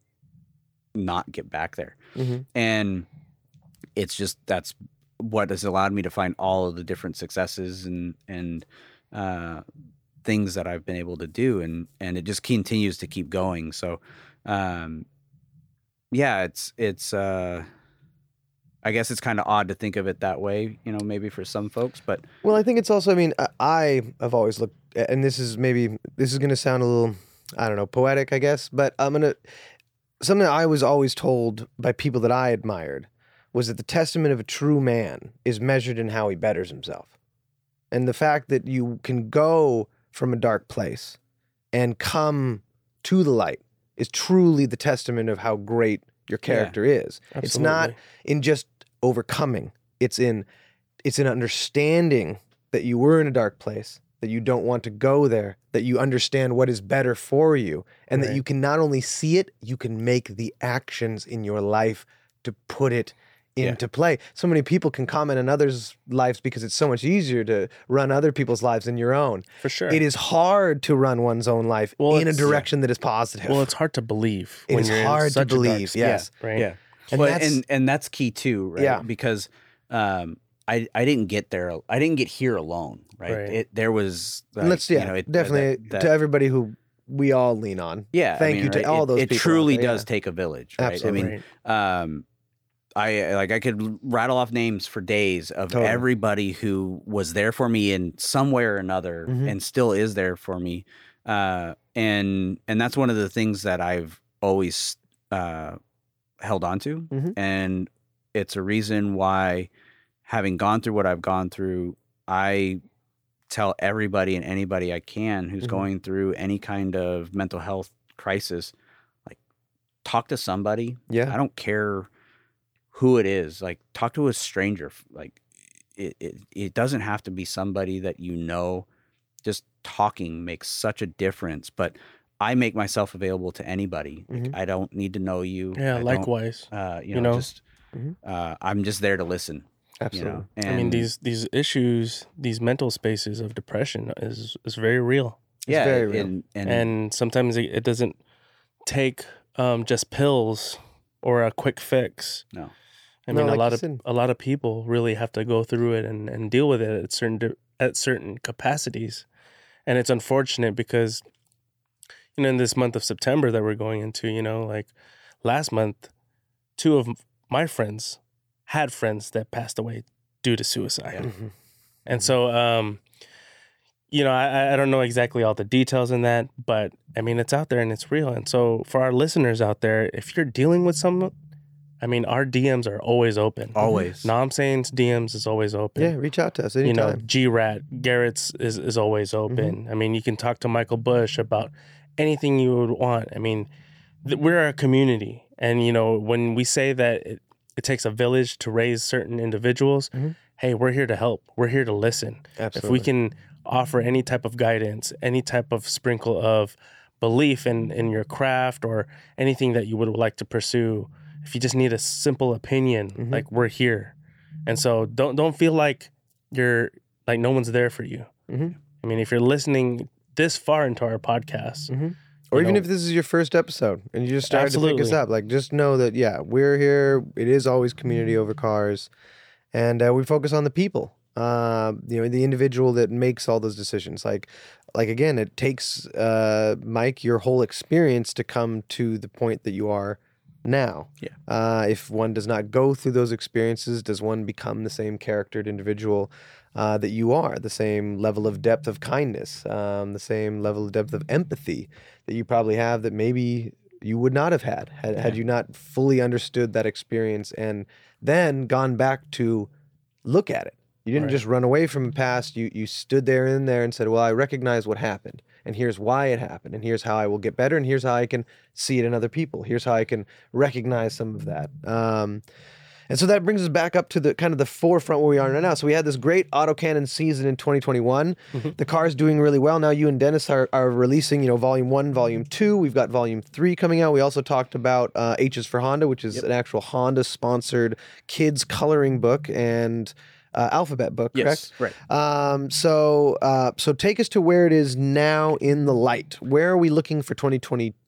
[SPEAKER 3] not get back there?
[SPEAKER 1] Mhm.
[SPEAKER 3] and it's just that's what has allowed me to find all of the different successes and and uh, things that I've been able to do, and and it just continues to keep going. So, um, yeah, it's it's. Uh, I guess it's kind of odd to think of it that way, you know, maybe for some folks, but
[SPEAKER 1] Well, I think it's also. I mean, I- I have always looked, and this is maybe this is going to sound a little, I don't know, poetic, I guess, but I'm gonna something I was always told by people that I admired was that the testament of a true man is measured in how he betters himself, and the fact that you can go from a dark place and come to the light is truly the testament of how great your character is. It's not in just overcoming. It's in it's in understanding that you were in a dark place, that you don't want to go there, that you understand what is better for you, and that you can not only see it, you can make the actions in your life to put it
[SPEAKER 3] Yeah.
[SPEAKER 1] into play. So many people can comment on others' lives because it's so much easier to run other people's lives than your own.
[SPEAKER 2] for sure.
[SPEAKER 1] It is hard to run one's own life
[SPEAKER 2] Well,
[SPEAKER 1] in a
[SPEAKER 2] it's-
[SPEAKER 1] direction that is positive.
[SPEAKER 2] well, it's hard to believe.
[SPEAKER 1] It
[SPEAKER 2] when
[SPEAKER 1] is
[SPEAKER 2] you're
[SPEAKER 1] hard to
[SPEAKER 2] such a
[SPEAKER 1] believe,
[SPEAKER 2] spot,
[SPEAKER 1] yes.
[SPEAKER 2] right.
[SPEAKER 3] yeah,
[SPEAKER 1] And
[SPEAKER 3] well,
[SPEAKER 1] that's-
[SPEAKER 3] and and that's key too, right?
[SPEAKER 1] Yeah.
[SPEAKER 3] Because um, I I didn't get there. I didn't get here alone, right?
[SPEAKER 2] Right.
[SPEAKER 3] It there was like,
[SPEAKER 1] Let's yeah,
[SPEAKER 3] you know, it,
[SPEAKER 1] definitely
[SPEAKER 3] that- that-
[SPEAKER 1] to everybody who we all lean on.
[SPEAKER 3] yeah. I
[SPEAKER 1] thank
[SPEAKER 3] mean,
[SPEAKER 1] you to all
[SPEAKER 3] it,
[SPEAKER 1] those
[SPEAKER 3] It
[SPEAKER 1] people out
[SPEAKER 3] truly
[SPEAKER 1] there,
[SPEAKER 3] does
[SPEAKER 1] yeah.
[SPEAKER 3] take a village, right?
[SPEAKER 1] Absolutely.
[SPEAKER 3] I mean, um, I like I could rattle off names for days of
[SPEAKER 1] Totally.
[SPEAKER 3] everybody who was there for me in some way or another,
[SPEAKER 1] Mhm.
[SPEAKER 3] and still is there for me. Uh, and and that's one of the things that I've always uh, held on to,
[SPEAKER 1] Mhm.
[SPEAKER 3] and it's a reason why, having gone through what I've gone through, I tell everybody and anybody I can who's
[SPEAKER 1] Mhm.
[SPEAKER 3] going through any kind of mental health crisis, like talk to somebody.
[SPEAKER 1] Yeah.
[SPEAKER 3] I don't care who it is. Like talk to a stranger. Like it, it, it doesn't have to be somebody that you know. Just talking makes such a difference. But I make myself available to anybody. Like,
[SPEAKER 1] Mhm.
[SPEAKER 3] I don't need to know you.
[SPEAKER 2] Yeah,
[SPEAKER 3] I
[SPEAKER 2] likewise.
[SPEAKER 3] Uh, you,
[SPEAKER 2] You
[SPEAKER 3] know,
[SPEAKER 2] know?
[SPEAKER 3] just
[SPEAKER 1] Mhm.
[SPEAKER 3] uh, I'm just there to listen.
[SPEAKER 1] Absolutely.
[SPEAKER 3] You know,
[SPEAKER 2] I mean, these these issues, these mental spaces of depression is is very real,
[SPEAKER 1] It's
[SPEAKER 3] yeah,
[SPEAKER 1] very real.
[SPEAKER 3] and and,
[SPEAKER 2] and sometimes it, it doesn't take um, just pills or a quick fix.
[SPEAKER 3] No.
[SPEAKER 2] I
[SPEAKER 1] No,
[SPEAKER 2] mean,
[SPEAKER 1] like
[SPEAKER 2] a lot of
[SPEAKER 1] said.
[SPEAKER 2] a lot of people really have to go through it and, and deal with it at certain at certain capacities, and it's unfortunate because you know in this month of September that we're going into, you know, like last month, two of my friends had friends that passed away due to suicide.
[SPEAKER 1] Mhm.
[SPEAKER 2] And so, um, you know, I, I don't know exactly all the details in that, but I mean, it's out there and it's real. And so, for our listeners out there, if you're dealing with some, I mean, our DMs are always open.
[SPEAKER 3] always.
[SPEAKER 2] No, I'm saying DMs is always open.
[SPEAKER 1] Yeah, reach out to us
[SPEAKER 2] You know, G Rat, Garrett's is, is always open. I mean, you can talk to Michael Bush about anything you would want. I mean, th- we're a community. And, you know, when we say that it, it takes a village to raise certain individuals,
[SPEAKER 1] Mhm.
[SPEAKER 2] hey, we're here to help. We're here to listen.
[SPEAKER 1] Absolutely.
[SPEAKER 2] If we can offer any type of guidance, any type of sprinkle of belief in, in your craft or anything that you would like to pursue, if you just need a simple opinion,
[SPEAKER 1] Mhm.
[SPEAKER 2] like we're here. And so don't don't feel like you're like no one's there for you.
[SPEAKER 1] Mhm.
[SPEAKER 2] I mean, if you're listening this far into our podcast,
[SPEAKER 1] Mhm. Or
[SPEAKER 2] you
[SPEAKER 1] even
[SPEAKER 2] know-
[SPEAKER 1] if this is your first episode and you just started to pick us up, like just know that yeah, we're here. It is always community over cars, and uh, we focus on the people. Uh, you know, the individual that makes all those decisions. Like, like again, it takes uh, Mike your whole experience to come to the point that you are now.
[SPEAKER 3] Yeah.
[SPEAKER 1] Uh, if one does not go through those experiences, does one become the same charactered individual uh, that you are? The same level of depth of kindness, um, the same level of depth of empathy that you probably have that maybe you would not have had had, had you not fully understood that experience and then gone back to look at it. You didn't
[SPEAKER 2] Right.
[SPEAKER 1] just run away from the past. You you stood there in there and said, "Well, I recognize what happened, and here's why it happened, and here's how I will get better, and here's how I can see it in other people. Here's how I can recognize some of that." Um, and so that brings us back up to the kind of the forefront where we are right now. So we had this great autocannon season in 2021.
[SPEAKER 2] Mhm.
[SPEAKER 1] The is doing really well. Now you and Dennis are, are releasing, you know, volume one, volume two. We've got volume three coming out. We also talked about uh, H's for Honda, which is an actual Honda sponsored kids coloring book and uh, alphabet book, correct?
[SPEAKER 3] yes, right.
[SPEAKER 1] Um, so, uh, so take us to where it is now in the light. Where are we looking for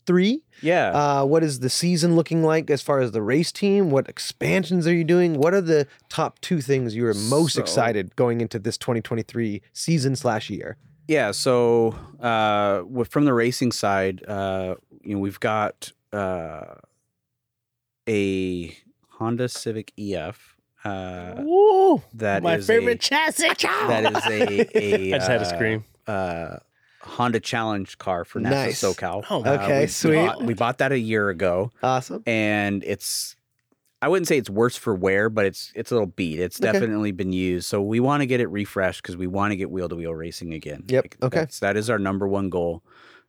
[SPEAKER 1] 2023?
[SPEAKER 3] Yeah.
[SPEAKER 1] Uh, what is the season looking like as far as the race team? What expansions are you doing? What are the top two things you are most
[SPEAKER 3] So-
[SPEAKER 1] excited going into this 2023 season slash year?
[SPEAKER 3] Yeah, so uh, with, from the racing side, uh, you know, we've got uh, a Honda Civic EF. Uh,
[SPEAKER 2] Woo!
[SPEAKER 3] that
[SPEAKER 2] My
[SPEAKER 3] is
[SPEAKER 2] favorite
[SPEAKER 3] A,
[SPEAKER 2] chassis.
[SPEAKER 3] that is a, a
[SPEAKER 2] I just had to
[SPEAKER 3] uh,
[SPEAKER 2] scream.
[SPEAKER 3] Uh, Honda Challenge car for NASA
[SPEAKER 1] Nice.
[SPEAKER 3] SoCal.
[SPEAKER 2] Oh,
[SPEAKER 3] Uh,
[SPEAKER 1] Okay,
[SPEAKER 3] we
[SPEAKER 1] sweet.
[SPEAKER 3] Bought, we bought that a year ago,
[SPEAKER 1] Awesome.
[SPEAKER 3] and it's. I wouldn't say it's worse for wear, but it's it's a little beat. It's
[SPEAKER 1] Okay.
[SPEAKER 3] definitely been used, so we want to get it refreshed because we want to get wheel to wheel racing again.
[SPEAKER 1] Yep, okay.
[SPEAKER 3] that's- that is our number one goal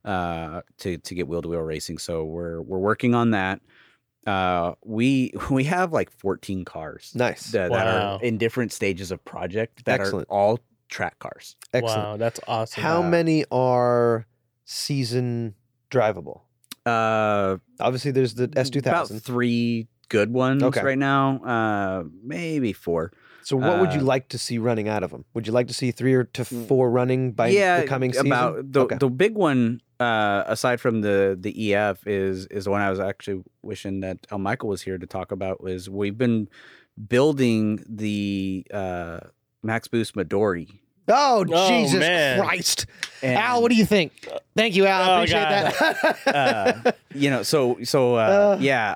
[SPEAKER 3] uh, to to get wheel to wheel racing. So we're we're working on that. Uh, we we have like 14 cars
[SPEAKER 1] Nice.
[SPEAKER 3] that, that are in different stages of project that
[SPEAKER 1] Excellent.
[SPEAKER 3] are all track cars.
[SPEAKER 1] Excellent.
[SPEAKER 2] Wow, that's awesome.
[SPEAKER 1] How
[SPEAKER 3] Uh,
[SPEAKER 1] many are season drivable?
[SPEAKER 3] Uh,
[SPEAKER 1] Obviously, there's the
[SPEAKER 3] about
[SPEAKER 1] S2000.
[SPEAKER 3] About three good ones
[SPEAKER 1] Okay.
[SPEAKER 3] right now. Uh, maybe four.
[SPEAKER 1] So, what would you
[SPEAKER 3] uh,
[SPEAKER 1] like to see running out of them? Would you like to see three or to four running by
[SPEAKER 3] yeah,
[SPEAKER 1] the coming season?
[SPEAKER 3] about the
[SPEAKER 1] Okay.
[SPEAKER 3] the big one. Uh, aside from the the EF, is is the one I was actually wishing that El Michael was here to talk about. Was we've been building the uh, Max Boost Midori.
[SPEAKER 1] Oh,
[SPEAKER 2] Oh,
[SPEAKER 1] Jesus
[SPEAKER 2] man.
[SPEAKER 1] Christ.
[SPEAKER 3] And,
[SPEAKER 1] Al, what do you think? Thank you, Al. I
[SPEAKER 2] Oh,
[SPEAKER 1] appreciate that.
[SPEAKER 3] uh, you know, so so uh,
[SPEAKER 1] Uh.
[SPEAKER 3] yeah,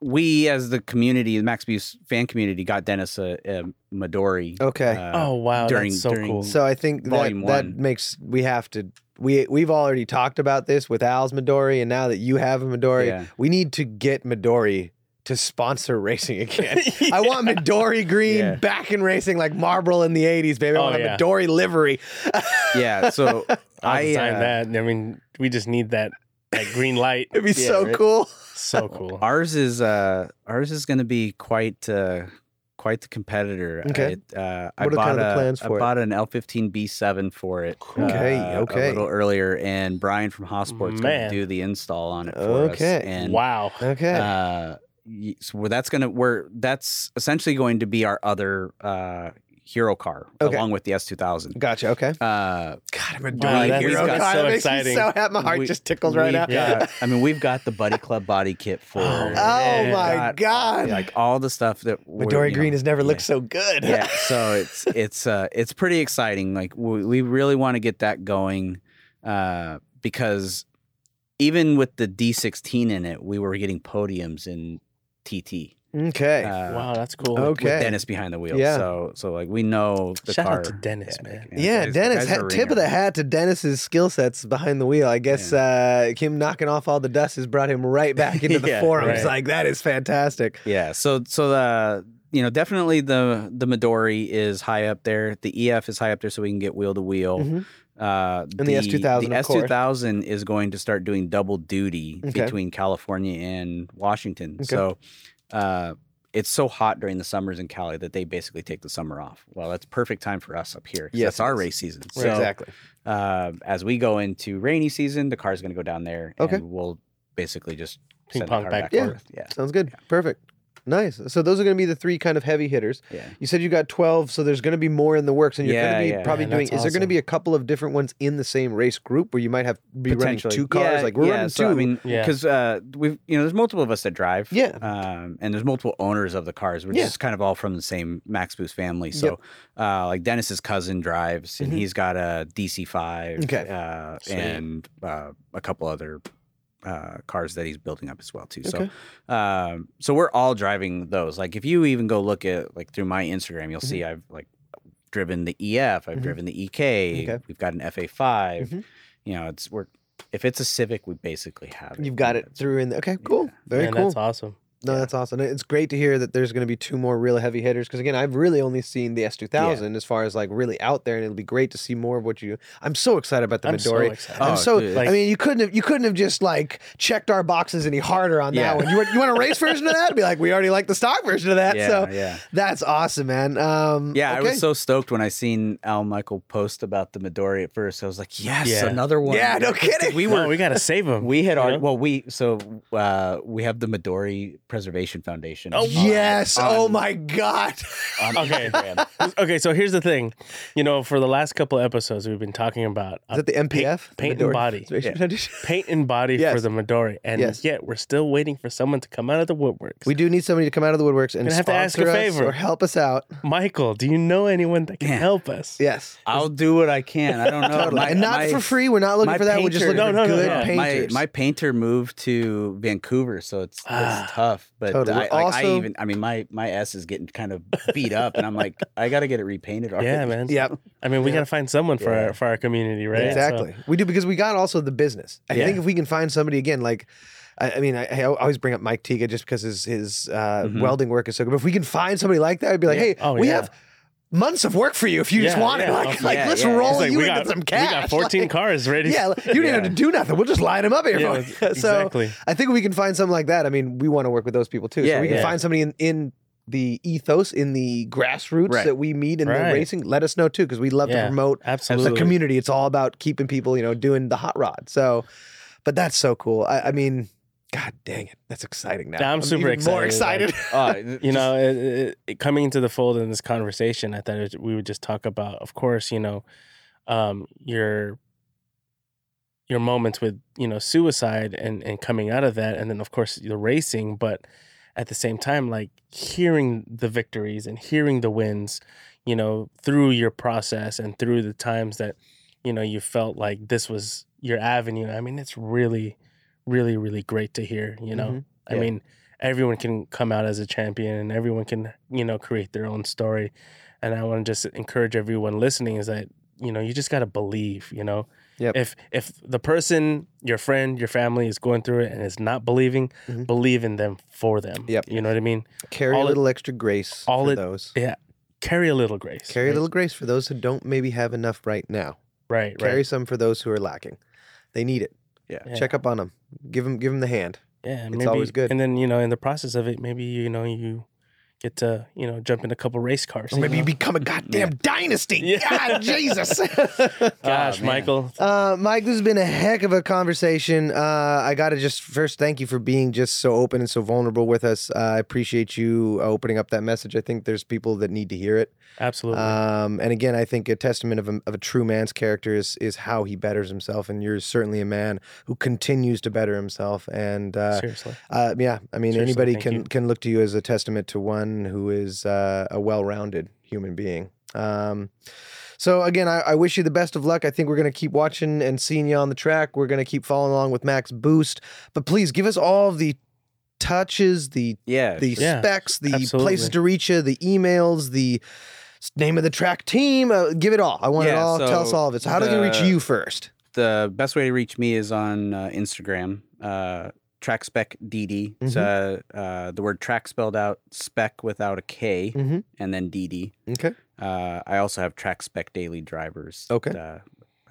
[SPEAKER 3] we as the community, the Max Boost fan community, got Dennis a, a Midori.
[SPEAKER 1] okay.
[SPEAKER 3] uh,
[SPEAKER 2] Oh wow,
[SPEAKER 3] during-
[SPEAKER 2] that's so
[SPEAKER 3] during-
[SPEAKER 2] cool.
[SPEAKER 1] so, I think that,
[SPEAKER 3] Volume
[SPEAKER 1] that makes, we have to, we, we've already talked about this with Al's Midori, and now that you have a Midori,
[SPEAKER 3] Yeah.
[SPEAKER 1] we need to get Midori to sponsor racing again. I want Midori green
[SPEAKER 3] Yeah.
[SPEAKER 1] back in racing like Marlboro in the 80s, baby. I
[SPEAKER 2] Oh,
[SPEAKER 1] want a
[SPEAKER 2] yeah.
[SPEAKER 1] Midori livery.
[SPEAKER 3] yeah, so
[SPEAKER 2] I'll
[SPEAKER 3] I
[SPEAKER 2] design
[SPEAKER 3] uh,
[SPEAKER 2] that. I mean, we just need that that green light.
[SPEAKER 1] It'd be
[SPEAKER 3] Yeah,
[SPEAKER 1] so
[SPEAKER 2] right.
[SPEAKER 1] cool.
[SPEAKER 2] So cool.
[SPEAKER 3] Ours is uh ours is going to be quite uh quite the competitor.
[SPEAKER 1] Okay.
[SPEAKER 3] I, uh, I
[SPEAKER 1] What are
[SPEAKER 3] bought
[SPEAKER 1] kind of the
[SPEAKER 3] a,
[SPEAKER 1] plans
[SPEAKER 3] I
[SPEAKER 1] for it?
[SPEAKER 3] bought an L15B7 for it.
[SPEAKER 1] Okay,
[SPEAKER 3] uh,
[SPEAKER 1] okay.
[SPEAKER 3] A little earlier, and Brian from Hasport's going to do the install on it for
[SPEAKER 1] Okay.
[SPEAKER 3] us. And
[SPEAKER 2] wow.
[SPEAKER 1] Okay.
[SPEAKER 3] uh, y- so we're- that's gonna we're that's essentially going to be our other uh hero car
[SPEAKER 1] Okay.
[SPEAKER 3] along with the S2000.
[SPEAKER 1] gotcha. Okay.
[SPEAKER 3] Uh,
[SPEAKER 1] God, I'm a
[SPEAKER 2] Wow,
[SPEAKER 1] hero.
[SPEAKER 3] that's
[SPEAKER 1] God,
[SPEAKER 2] so
[SPEAKER 1] that makes
[SPEAKER 2] exciting.
[SPEAKER 1] Me so happy. My heart
[SPEAKER 3] we-
[SPEAKER 1] just tickles right
[SPEAKER 3] we've
[SPEAKER 1] now.
[SPEAKER 3] got- I mean, we've got the Buddy Club body kit for.
[SPEAKER 2] Oh.
[SPEAKER 1] Oh my
[SPEAKER 3] Got,
[SPEAKER 1] God.
[SPEAKER 3] Like all the stuff that we're,
[SPEAKER 1] Midori green
[SPEAKER 3] know,
[SPEAKER 1] has never looked
[SPEAKER 3] yeah.
[SPEAKER 1] so good.
[SPEAKER 3] yeah so it's it's uh it's pretty exciting like we, we really want to get that going uh because even with the d16 in it we were getting podiums in tt
[SPEAKER 1] Okay.
[SPEAKER 3] uh,
[SPEAKER 2] Wow, that's cool.
[SPEAKER 1] Okay.
[SPEAKER 3] with dennis behind the wheel
[SPEAKER 1] Yeah.
[SPEAKER 3] so so like we know the
[SPEAKER 2] Shout
[SPEAKER 3] car
[SPEAKER 2] out to Dennis,
[SPEAKER 3] yeah,
[SPEAKER 2] man.
[SPEAKER 1] yeah,
[SPEAKER 3] guys-
[SPEAKER 1] Dennis. Ha- tip of the hat to Dennis's skill sets behind the wheel. I guess uh, him knocking off all the dust has brought him right back into the forums.
[SPEAKER 2] right.
[SPEAKER 1] Like that is fantastic.
[SPEAKER 3] yeah so so the you know definitely the the midori is high up there the ef is high up there so we can get wheel to wheel
[SPEAKER 1] Mhm.
[SPEAKER 3] Uh,
[SPEAKER 1] And the S two thousand.
[SPEAKER 3] The
[SPEAKER 1] S two
[SPEAKER 3] thousand is going to start doing double duty
[SPEAKER 1] Okay.
[SPEAKER 3] between California and Washington.
[SPEAKER 1] Okay.
[SPEAKER 3] So uh, it's so hot during the summers in Cali that they basically take the summer off. Well, that's perfect time for us up here.
[SPEAKER 1] Yes,
[SPEAKER 3] that's our race season.
[SPEAKER 1] Right,
[SPEAKER 3] So
[SPEAKER 1] exactly.
[SPEAKER 3] uh, as we go into rainy season, the car's going to go down there.
[SPEAKER 1] Okay.
[SPEAKER 3] And we'll basically just
[SPEAKER 2] Ping
[SPEAKER 3] send the
[SPEAKER 2] pong
[SPEAKER 3] car
[SPEAKER 2] back
[SPEAKER 3] back,
[SPEAKER 1] and
[SPEAKER 3] and
[SPEAKER 1] forth.
[SPEAKER 3] forth. Yeah.
[SPEAKER 1] Sounds good. Perfect. Nice. So those are going to be the three kind of heavy hitters.
[SPEAKER 3] Yeah.
[SPEAKER 1] You said you got 12, so there's going to be more in the works, and you're going to be
[SPEAKER 3] yeah,
[SPEAKER 1] probably
[SPEAKER 2] yeah,
[SPEAKER 1] doing.
[SPEAKER 2] that's
[SPEAKER 1] Is there going to be a couple of different ones in the same race group where you might have be running
[SPEAKER 3] Potentially.
[SPEAKER 1] two cars?
[SPEAKER 3] Yeah,
[SPEAKER 1] like we're
[SPEAKER 3] yeah,
[SPEAKER 1] running
[SPEAKER 3] so,
[SPEAKER 1] two.
[SPEAKER 3] I mean,
[SPEAKER 2] Yeah.
[SPEAKER 3] because uh, we've you know there's multiple of us that drive.
[SPEAKER 1] Yeah.
[SPEAKER 3] Um, and there's multiple owners of the cars. We're
[SPEAKER 1] Yeah.
[SPEAKER 3] just kind of all from the same Max Boost family. So, uh, like Dennis's cousin drives, and
[SPEAKER 1] Mhm.
[SPEAKER 3] he's got a DC5.
[SPEAKER 1] Okay.
[SPEAKER 3] Uh,
[SPEAKER 2] Sweet.
[SPEAKER 3] and uh, a couple other. Uh, cars that he's building up as well too.
[SPEAKER 1] Okay.
[SPEAKER 3] So, um, so we're all driving those. Like, if you even go look at like through my Instagram, you'll
[SPEAKER 1] Mm-hmm.
[SPEAKER 3] see I've like driven the EF, I've
[SPEAKER 1] Mhm.
[SPEAKER 3] driven the EK,
[SPEAKER 1] Okay.
[SPEAKER 3] we've got an FA5.
[SPEAKER 1] Mhm.
[SPEAKER 3] You know, it's we're if it's a Civic, we basically have it.
[SPEAKER 1] You've got it through in. The, okay, cool. Very
[SPEAKER 2] Man,
[SPEAKER 1] cool.
[SPEAKER 2] That's awesome.
[SPEAKER 1] No,
[SPEAKER 3] Yeah.
[SPEAKER 1] that's awesome. It's great to hear that there's going to be two more really heavy hitters. Because again, I've really only seen the S2000 as far as like really out there, and it'll be great to see more of what you. I'm so excited about the
[SPEAKER 2] I'm so
[SPEAKER 1] Midori.
[SPEAKER 2] excited.
[SPEAKER 1] I'm
[SPEAKER 3] Oh,
[SPEAKER 1] so.
[SPEAKER 3] dude.
[SPEAKER 1] I mean, you couldn't have. You couldn't have just like checked our boxes any harder on that one. You want, you want a race version of that? Be like, we already like the stock version of that.
[SPEAKER 3] Yeah,
[SPEAKER 1] so
[SPEAKER 3] yeah.
[SPEAKER 1] that's awesome, man. Um,
[SPEAKER 3] Yeah, I
[SPEAKER 1] okay.
[SPEAKER 3] was so stoked when I seen Al Michael post about the Midori at first. I was like, yes,
[SPEAKER 2] Yeah.
[SPEAKER 3] another one.
[SPEAKER 1] Yeah, no kidding.
[SPEAKER 3] We
[SPEAKER 2] We
[SPEAKER 3] were
[SPEAKER 2] were. we gotta save him.
[SPEAKER 3] we had
[SPEAKER 2] our
[SPEAKER 3] well we so uh we have the Midori Preservation Foundation.
[SPEAKER 2] Oh,
[SPEAKER 1] yes.
[SPEAKER 3] on-
[SPEAKER 1] oh um, my God.
[SPEAKER 3] Um,
[SPEAKER 2] okay. Okay, so here's the thing. You know, for the last couple episodes, we've been talking about
[SPEAKER 1] Is that the MPF?
[SPEAKER 2] paint
[SPEAKER 1] Midori
[SPEAKER 2] and body.
[SPEAKER 1] Preservation
[SPEAKER 3] Yeah.
[SPEAKER 1] Foundation?
[SPEAKER 2] paint and body
[SPEAKER 1] Yes.
[SPEAKER 2] for the Midori, and
[SPEAKER 1] Yes.
[SPEAKER 2] yet we're still waiting for someone to come out of the woodworks.
[SPEAKER 1] We do need somebody to come out of the woodworks and
[SPEAKER 2] have to ask a favor.
[SPEAKER 1] or help us out.
[SPEAKER 2] Michael, do you know anyone that can
[SPEAKER 3] Yeah.
[SPEAKER 2] help us?
[SPEAKER 1] Yes.
[SPEAKER 3] I'll do what I can. I don't know.
[SPEAKER 1] Totally.
[SPEAKER 3] My-
[SPEAKER 1] and not
[SPEAKER 3] my-
[SPEAKER 1] for free. We're not looking for that. We're just
[SPEAKER 3] painter-
[SPEAKER 1] looking
[SPEAKER 2] No,
[SPEAKER 1] for
[SPEAKER 2] no, no,
[SPEAKER 1] good
[SPEAKER 2] no.
[SPEAKER 3] my
[SPEAKER 1] painters.
[SPEAKER 3] my painter moved to Vancouver, so it's
[SPEAKER 2] Ah.
[SPEAKER 3] it's tough. But
[SPEAKER 1] Totally.
[SPEAKER 3] I,
[SPEAKER 1] We're
[SPEAKER 3] like, I even I mean my my S is getting kind of beat up, and I'm like I got to get it repainted. Already.
[SPEAKER 2] Yeah, man.
[SPEAKER 1] Yep.
[SPEAKER 2] I mean, we
[SPEAKER 1] Yeah.
[SPEAKER 2] got to find someone for
[SPEAKER 3] Yeah.
[SPEAKER 2] our for our community, right? So-
[SPEAKER 1] Exactly. We do because we got also the business. I
[SPEAKER 2] Yeah.
[SPEAKER 1] think if we can find somebody again, like, I, I mean, I, I always bring up Mike Tiga just because his his uh,
[SPEAKER 3] Mhm.
[SPEAKER 1] welding work is so good. But if we can find somebody like that, I'd be like,
[SPEAKER 2] Yeah.
[SPEAKER 1] hey,
[SPEAKER 2] Oh,
[SPEAKER 1] we
[SPEAKER 2] yeah.
[SPEAKER 1] have months of work for you if you just
[SPEAKER 2] Yeah,
[SPEAKER 1] want it.
[SPEAKER 2] yeah.
[SPEAKER 1] Like, like
[SPEAKER 3] yeah,
[SPEAKER 1] let's
[SPEAKER 3] yeah.
[SPEAKER 1] Roll
[SPEAKER 2] like,
[SPEAKER 1] you
[SPEAKER 2] we
[SPEAKER 1] into
[SPEAKER 2] got,
[SPEAKER 1] some
[SPEAKER 2] we
[SPEAKER 1] cash.
[SPEAKER 2] got 14
[SPEAKER 1] Like,
[SPEAKER 2] cars ready.
[SPEAKER 1] Yeah, you didn't
[SPEAKER 3] Yeah.
[SPEAKER 1] have to do nothing. We'll just line them up here.
[SPEAKER 2] Yeah,
[SPEAKER 1] for you. so
[SPEAKER 2] exactly.
[SPEAKER 1] I think we can find something like that. I mean, we want to work with those people too. so we can
[SPEAKER 2] yeah.
[SPEAKER 1] find somebody in, in the ethos, in the grassroots
[SPEAKER 3] Right.
[SPEAKER 1] that we meet in the racing. Let us know too, because we love to promote
[SPEAKER 2] Absolutely.
[SPEAKER 1] the community. It's all about keeping people, you know, doing the hot rod. So, but that's so cool. I, I mean, God dang it, that's exciting now.
[SPEAKER 2] Yeah, I'm super
[SPEAKER 1] even More
[SPEAKER 2] excited,
[SPEAKER 1] excited.
[SPEAKER 3] Uh,
[SPEAKER 2] you know, it, it, it- coming into the fold in this conversation, I thought it, we would just talk about, of course, you know, um, your your moments with you know suicide and and coming out of that, and then of course the racing, but at the same time, like hearing the victories and hearing the wins, you know, through your process and through the times that you know you felt like this was your avenue. I mean, it's really, really, really great to hear. You know,
[SPEAKER 1] Mhm.
[SPEAKER 2] I mean, everyone can come out as a champion and everyone can, you know, create their own story. And I want to just encourage everyone listening is that, you know, you just got to believe, you know.
[SPEAKER 1] Yep.
[SPEAKER 2] If if the person, your friend, your family is going through it and is not believing,
[SPEAKER 1] Mhm.
[SPEAKER 2] believe in them for them.
[SPEAKER 1] Yep.
[SPEAKER 2] You know what I mean?
[SPEAKER 1] Carry
[SPEAKER 2] all
[SPEAKER 1] a
[SPEAKER 2] it-
[SPEAKER 1] little extra grace
[SPEAKER 2] all
[SPEAKER 1] for
[SPEAKER 2] it-
[SPEAKER 1] those.
[SPEAKER 2] Yeah. Carry a little grace.
[SPEAKER 1] Carry a little grace for those who don't maybe have enough right now.
[SPEAKER 2] right,
[SPEAKER 1] Carry
[SPEAKER 2] right.
[SPEAKER 1] some for those who are lacking. They need it.
[SPEAKER 3] Yeah.
[SPEAKER 2] Yeah.
[SPEAKER 1] Check up on them. Give them, give them the hand.
[SPEAKER 2] Yeah,
[SPEAKER 1] It's
[SPEAKER 2] maybe,
[SPEAKER 1] always good.
[SPEAKER 2] And then, you know, in the process of it, maybe, you know, you get to, you know, jump in a couple race cars.
[SPEAKER 1] Or maybe you
[SPEAKER 2] know?
[SPEAKER 1] become a goddamn dynasty.
[SPEAKER 2] Yeah.
[SPEAKER 1] God, Jesus.
[SPEAKER 2] Gosh,
[SPEAKER 3] man.
[SPEAKER 2] Michael.
[SPEAKER 1] Uh, Mike, this has been a heck of a conversation. Uh, I got to just first thank you for being just so open and so vulnerable with us. Uh, I appreciate you opening up that message. I think there's people that need to hear it.
[SPEAKER 2] Absolutely.
[SPEAKER 1] Um, and again, I think a testament of a, of a true man's character is is how he betters himself. And you're certainly a man who continues to better himself. And uh,
[SPEAKER 2] Seriously.
[SPEAKER 1] uh, yeah, I mean,
[SPEAKER 2] Seriously,
[SPEAKER 1] anybody can
[SPEAKER 2] you.
[SPEAKER 1] can look to you as a testament to one who is uh, a well-rounded human being. Um, so again, I, I wish you the best of luck. I think we're gonna keep watching and seeing you on the track. We're gonna keep following along with Max Boost, but please give us all of the touches, the
[SPEAKER 3] yeah,
[SPEAKER 1] the
[SPEAKER 2] Yeah,
[SPEAKER 1] specs, the
[SPEAKER 2] absolutely.
[SPEAKER 1] places to reach you, the emails, the name of the track team. Uh, give it all. I want it
[SPEAKER 3] Yeah,
[SPEAKER 1] all. Tell us all of it. So how do they reach you first?
[SPEAKER 3] the best way to reach me is on uh, Instagram. Uh, track spec DD. It's uh, uh, the word track spelled out, spec without a K,
[SPEAKER 1] Mm-hmm.
[SPEAKER 3] and then DD.
[SPEAKER 1] Okay.
[SPEAKER 3] Uh, I also have track spec daily drivers.
[SPEAKER 1] Okay.
[SPEAKER 3] Uh,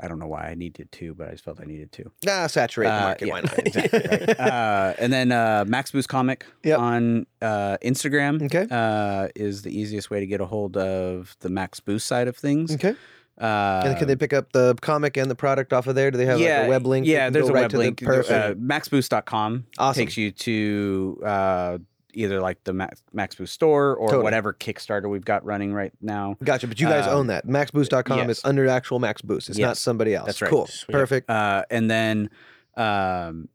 [SPEAKER 3] I don't know why I needed to, but I just felt I needed to.
[SPEAKER 1] Ah, saturate the
[SPEAKER 3] Uh,
[SPEAKER 1] market.
[SPEAKER 3] yeah,
[SPEAKER 1] Why not?
[SPEAKER 3] exactly, right. uh, and then uh, Max Boost Comic
[SPEAKER 1] Yep.
[SPEAKER 3] on uh, Instagram
[SPEAKER 1] Okay.
[SPEAKER 3] uh, is the easiest way to get a hold of the Max Boost side of things.
[SPEAKER 1] Okay.
[SPEAKER 3] Uh,
[SPEAKER 1] And can they pick up the comic and the product off of there? Do they have like a web link?
[SPEAKER 3] Yeah, there's a
[SPEAKER 1] right
[SPEAKER 3] web
[SPEAKER 1] the
[SPEAKER 3] link.
[SPEAKER 1] perfect-
[SPEAKER 3] Uh, maxboost.com
[SPEAKER 1] Awesome.
[SPEAKER 3] takes you to uh, either like the Max, Max Boost store or
[SPEAKER 1] Totally.
[SPEAKER 3] whatever Kickstarter we've got running right now.
[SPEAKER 1] Gotcha, but you guys
[SPEAKER 3] Um,
[SPEAKER 1] own that. MaxBoost.com is under actual Max Boost. It's not somebody else.
[SPEAKER 3] that's right.
[SPEAKER 1] Cool.
[SPEAKER 2] Sweet.
[SPEAKER 1] Perfect.
[SPEAKER 3] Uh, and then um,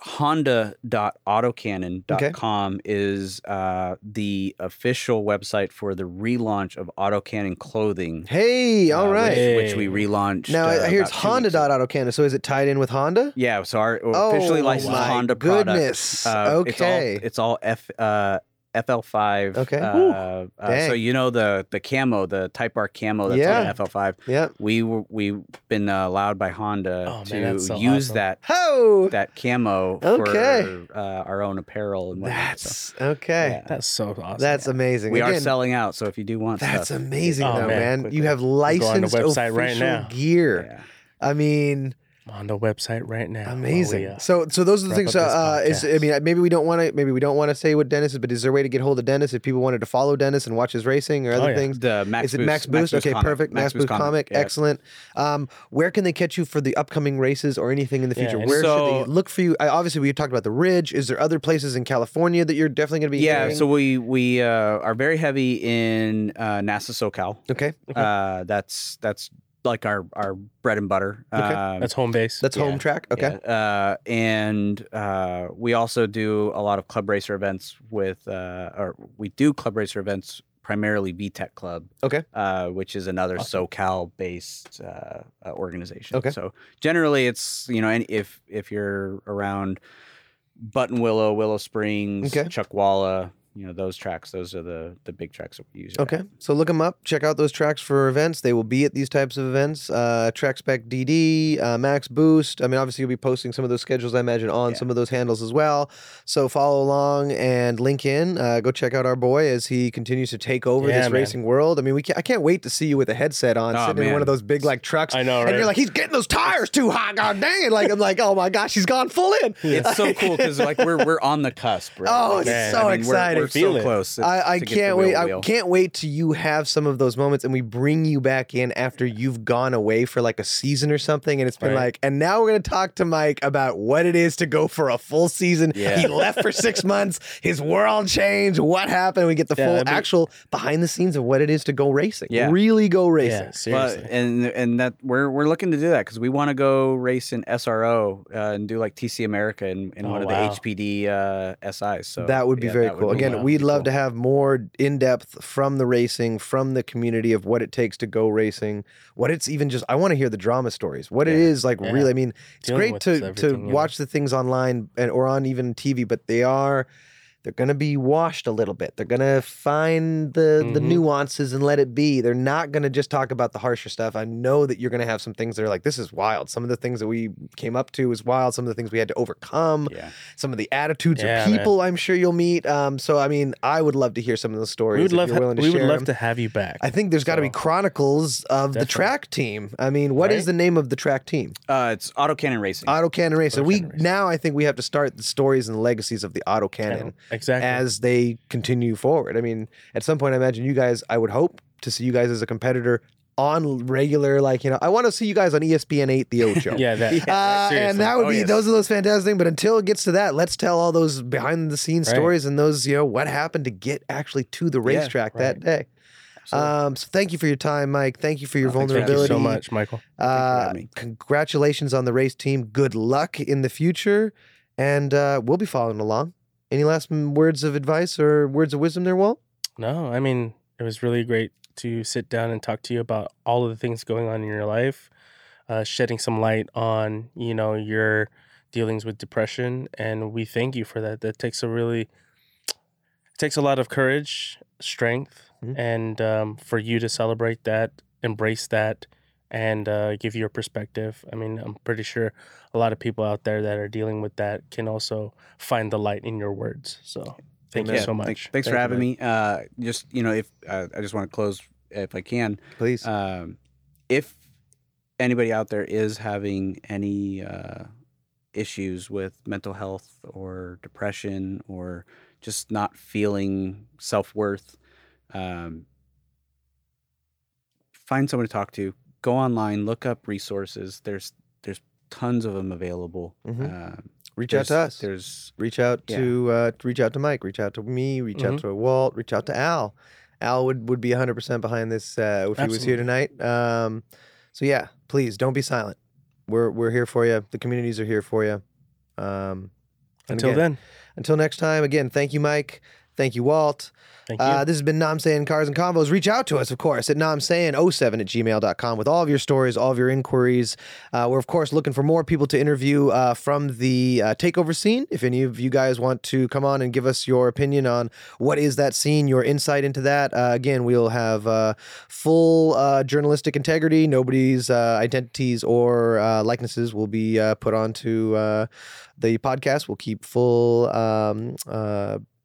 [SPEAKER 3] honda.autocannon.com is uh, the official website for the relaunch of Autocannon clothing.
[SPEAKER 1] Hey, all
[SPEAKER 3] uh,
[SPEAKER 1] right.
[SPEAKER 3] Which, which we relaunched.
[SPEAKER 1] now I
[SPEAKER 3] uh,
[SPEAKER 1] I hear it's
[SPEAKER 3] about two weeks.
[SPEAKER 1] Honda.autocannon. So is it tied in with Honda?
[SPEAKER 3] Yeah, so our officially
[SPEAKER 1] oh,
[SPEAKER 3] licensed
[SPEAKER 1] my
[SPEAKER 3] Honda
[SPEAKER 1] goodness.
[SPEAKER 3] product. Uh,
[SPEAKER 1] okay.
[SPEAKER 3] It's all, it's all F, uh, FL5.
[SPEAKER 1] Okay.
[SPEAKER 3] Uh, uh, so you know the the camo, the Type R camo that's
[SPEAKER 1] Yeah.
[SPEAKER 3] on the FL5.
[SPEAKER 1] yeah.
[SPEAKER 3] We were we've been uh, allowed by Honda
[SPEAKER 2] Oh,
[SPEAKER 3] to
[SPEAKER 2] that's so
[SPEAKER 3] use
[SPEAKER 2] awesome.
[SPEAKER 3] that
[SPEAKER 1] Ho!
[SPEAKER 3] that camo
[SPEAKER 1] Okay.
[SPEAKER 3] for uh, our own apparel and whatnot. so,
[SPEAKER 1] That's okay.
[SPEAKER 3] yeah.
[SPEAKER 2] That's so awesome.
[SPEAKER 1] That's amazing.
[SPEAKER 3] we are selling out. So if you do want
[SPEAKER 1] That's
[SPEAKER 3] stuff,
[SPEAKER 1] amazing,
[SPEAKER 2] Oh,
[SPEAKER 1] though,
[SPEAKER 2] man,
[SPEAKER 1] man.
[SPEAKER 3] quickly.
[SPEAKER 1] You have
[SPEAKER 2] on the
[SPEAKER 1] licensed
[SPEAKER 2] website
[SPEAKER 1] official
[SPEAKER 2] right now.
[SPEAKER 1] gear.
[SPEAKER 3] yeah.
[SPEAKER 1] I mean,
[SPEAKER 2] on the website right now. while we,
[SPEAKER 1] Amazing.
[SPEAKER 2] uh,
[SPEAKER 1] so, so those are the things.
[SPEAKER 2] up
[SPEAKER 1] Uh, uh, is I mean, maybe we don't want to. Maybe we don't want to say what Dennis is, but is there a way to get hold of Dennis if people wanted to follow Dennis and watch his racing or other
[SPEAKER 2] Oh, yeah.
[SPEAKER 1] things?
[SPEAKER 3] The Max
[SPEAKER 1] is it
[SPEAKER 3] Boost-
[SPEAKER 1] Max Boost? okay,
[SPEAKER 3] comic.
[SPEAKER 1] perfect. Max, Boost, comic,
[SPEAKER 3] yeah.
[SPEAKER 1] excellent. Um, where can they catch you for the upcoming races or anything in the future?
[SPEAKER 2] and
[SPEAKER 1] where should they look for you? I, obviously, we talked about the Ridge. Is there other places in California that you're definitely going to be?
[SPEAKER 3] Yeah,
[SPEAKER 1] airing?
[SPEAKER 3] so we we uh, are very heavy in uh, NASA SoCal.
[SPEAKER 1] okay,
[SPEAKER 3] Uh, that's that's like our our bread and butter.
[SPEAKER 1] Okay.
[SPEAKER 3] Um,
[SPEAKER 2] That's home base.
[SPEAKER 1] that's
[SPEAKER 3] yeah,
[SPEAKER 1] home track. Okay,
[SPEAKER 3] Yeah, Uh, and uh, we also do a lot of club racer events with, uh, or we do club racer events primarily VTEC Club.
[SPEAKER 1] Okay.
[SPEAKER 3] Uh, which is another
[SPEAKER 2] Awesome.
[SPEAKER 3] SoCal based uh, uh, organization.
[SPEAKER 1] Okay.
[SPEAKER 3] So generally, it's you know, any, if if you're around Buttonwillow, Willow Springs,
[SPEAKER 1] Okay.
[SPEAKER 3] Chuckwalla, you know those tracks. Those are the the big tracks that we use.
[SPEAKER 1] Okay, so look them up. Check out those tracks for events. They will be at these types of events. Uh, Track Spec DD, uh, Max Boost. I mean, obviously, you'll be posting some of those schedules, I imagine, on
[SPEAKER 3] Yeah.
[SPEAKER 1] some of those handles as well. So follow along and link in. Uh, go check out our boy as he continues to take over
[SPEAKER 2] Yeah,
[SPEAKER 1] this
[SPEAKER 2] man.
[SPEAKER 1] racing world. I mean, we can't, I can't wait to see you with a headset on,
[SPEAKER 3] Oh,
[SPEAKER 1] sitting in one of those big like trucks.
[SPEAKER 2] I know,
[SPEAKER 1] And you're like, he's getting those tires too hot. God dang it! Like I'm like, oh my gosh, he's gone full in.
[SPEAKER 3] It's so cool because like we're we're on the cusp. Right?
[SPEAKER 1] Oh, it's
[SPEAKER 2] Man,
[SPEAKER 1] so
[SPEAKER 3] I mean, we're-
[SPEAKER 1] exciting.
[SPEAKER 3] We're,
[SPEAKER 2] Feel
[SPEAKER 3] so
[SPEAKER 2] it.
[SPEAKER 3] close.
[SPEAKER 1] I, I
[SPEAKER 3] to get the
[SPEAKER 1] can't
[SPEAKER 3] wheel
[SPEAKER 1] wait. I can't wait till you have some of those moments and we bring you back in after you've gone away for like a season or something. And it's been
[SPEAKER 2] Right.
[SPEAKER 1] like, and now we're going to talk to Mike about what it is to go for a full season.
[SPEAKER 3] Yeah.
[SPEAKER 1] He left for six months. His world changed. What happened? We get the
[SPEAKER 2] Yeah,
[SPEAKER 1] full
[SPEAKER 2] that'd be-
[SPEAKER 1] actual behind the scenes of what it is to go racing.
[SPEAKER 3] Yeah.
[SPEAKER 1] Really go racing.
[SPEAKER 2] yeah, seriously.
[SPEAKER 3] But, and and that we're we're looking to do that because we want to go race in SRO uh, and do like TC America in, in
[SPEAKER 2] Oh,
[SPEAKER 3] one of the HPD uh, SIs. So
[SPEAKER 1] that would be
[SPEAKER 3] yeah,
[SPEAKER 1] very cool.
[SPEAKER 3] be-
[SPEAKER 1] We'd love
[SPEAKER 2] cool.
[SPEAKER 1] to have more in depth from the racing, from the community of what it takes to go racing. What it's even just. I want to hear the drama stories. What it
[SPEAKER 3] Yeah.
[SPEAKER 1] is like.
[SPEAKER 2] Yeah.
[SPEAKER 1] Really, I mean, it's
[SPEAKER 2] Dealing
[SPEAKER 1] great to to
[SPEAKER 2] you know?
[SPEAKER 1] watch the things online and or on even TV, but they are. They're gonna be washed a little bit. They're gonna find the the
[SPEAKER 2] Mhm.
[SPEAKER 1] nuances and let it be. They're not gonna just talk about the harsher stuff. I know that you're gonna have some things that are like, this is wild. Some of the things that we came up to is wild. Some of the things we had to overcome
[SPEAKER 3] Yeah.
[SPEAKER 1] some of the attitudes
[SPEAKER 2] Yeah,
[SPEAKER 1] of
[SPEAKER 2] man.
[SPEAKER 1] people I'm sure you'll meet. Um, so I mean, I would love to hear some of those stories.
[SPEAKER 2] we would
[SPEAKER 1] if
[SPEAKER 2] love
[SPEAKER 1] you're willing to
[SPEAKER 2] we would love
[SPEAKER 1] them.
[SPEAKER 2] to have you back.
[SPEAKER 1] I think there's got to be chronicles of the track team. I mean, what is
[SPEAKER 2] Right?
[SPEAKER 1] the name of the track team?
[SPEAKER 3] Uh, it's Autocannon Racing.
[SPEAKER 1] Auto Cannon Race. So
[SPEAKER 2] Auto
[SPEAKER 1] we
[SPEAKER 2] Cannon Racing.
[SPEAKER 1] now I think we have to start the stories and legacies of the Auto Cannon
[SPEAKER 2] exactly.
[SPEAKER 1] as they continue forward. I mean, at some point, I imagine you guys. I would hope to see you guys as a competitor on regular, like you know, I want to see you guys on ESPN eight, the Ocho.
[SPEAKER 2] yeah, that.
[SPEAKER 1] Uh, and that would
[SPEAKER 3] Oh,
[SPEAKER 1] be
[SPEAKER 3] yes.
[SPEAKER 1] those are those fantastic things. But until it gets to that, let's tell all those behind the scenes
[SPEAKER 2] Right.
[SPEAKER 1] stories and those you know what happened to get actually to the
[SPEAKER 3] Yeah,
[SPEAKER 1] racetrack that day.
[SPEAKER 3] Absolutely.
[SPEAKER 1] Um, so thank you for your time, Mike. Thank you for your
[SPEAKER 3] Oh, thanks for
[SPEAKER 2] Thank you
[SPEAKER 1] vulnerability.
[SPEAKER 2] so much, Michael.
[SPEAKER 1] Uh, congratulations on the race team. Good luck in the future, and uh, we'll be following along. Any last words of advice or words of wisdom there, Walt?
[SPEAKER 2] No, I mean, it was really great to sit down and talk to you about all of the things going on in your life, uh, shedding some light on, you know, your dealings with depression. And we thank you for that. That takes a really, takes a lot of courage, strength,
[SPEAKER 1] Mhm.
[SPEAKER 2] and um, for you to celebrate that, embrace that, and uh, give your perspective. I mean, I'm pretty sure a lot of people out there that are dealing with that can also find the light in your words. So thank you
[SPEAKER 3] Yeah,
[SPEAKER 2] so much.
[SPEAKER 3] thank- thanks
[SPEAKER 1] Thank
[SPEAKER 3] for having
[SPEAKER 1] man.
[SPEAKER 3] me. Uh, just you know, if uh, I just want to close, if I can,
[SPEAKER 1] Please.
[SPEAKER 3] um, if anybody out there is having any uh, issues with mental health or depression or just not feeling self worth, um, find someone to talk to. Go online, look up resources. There's there's tons of them available.
[SPEAKER 1] Mhm.
[SPEAKER 3] Um,
[SPEAKER 1] reach out to us.
[SPEAKER 3] There's
[SPEAKER 1] reach out
[SPEAKER 3] Yeah.
[SPEAKER 1] to uh, reach out to Mike, reach out to me, reach out
[SPEAKER 2] Mhm.
[SPEAKER 1] to Walt, reach out to Al. Al would, would be 100% behind this uh, if he was here tonight. Um, so yeah, please don't be silent. We're we're here for you. The communities are here for you. Um,
[SPEAKER 2] Until
[SPEAKER 1] again,
[SPEAKER 2] then,
[SPEAKER 1] until next time. Again, thank you, Mike. Thank you, Walt.
[SPEAKER 2] thank you.
[SPEAKER 1] Uh, this has been Nam Saying Cars and Convos. Reach out to us, of course, at namsayin07 at gmail.com with all of your stories, all of your inquiries. Uh, we're, of course, looking for more people to interview uh, from the uh, takeover scene. If any of you guys want to come on and give us your opinion on what is that scene, your insight into that, uh, again, we'll have uh, full uh, journalistic integrity. Nobody's uh, identities or uh, likenesses will be uh, put onto uh, the podcast. We'll keep full. Um,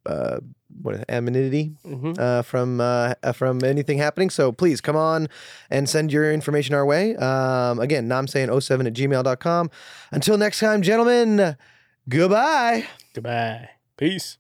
[SPEAKER 1] uh, what amenity
[SPEAKER 2] Mhm.
[SPEAKER 1] uh, from uh, uh, from anything happening. So please come on and send your information our way. Um, again, namsayin07 at gmail.com. Until next time, gentlemen, goodbye.
[SPEAKER 2] Goodbye. Peace.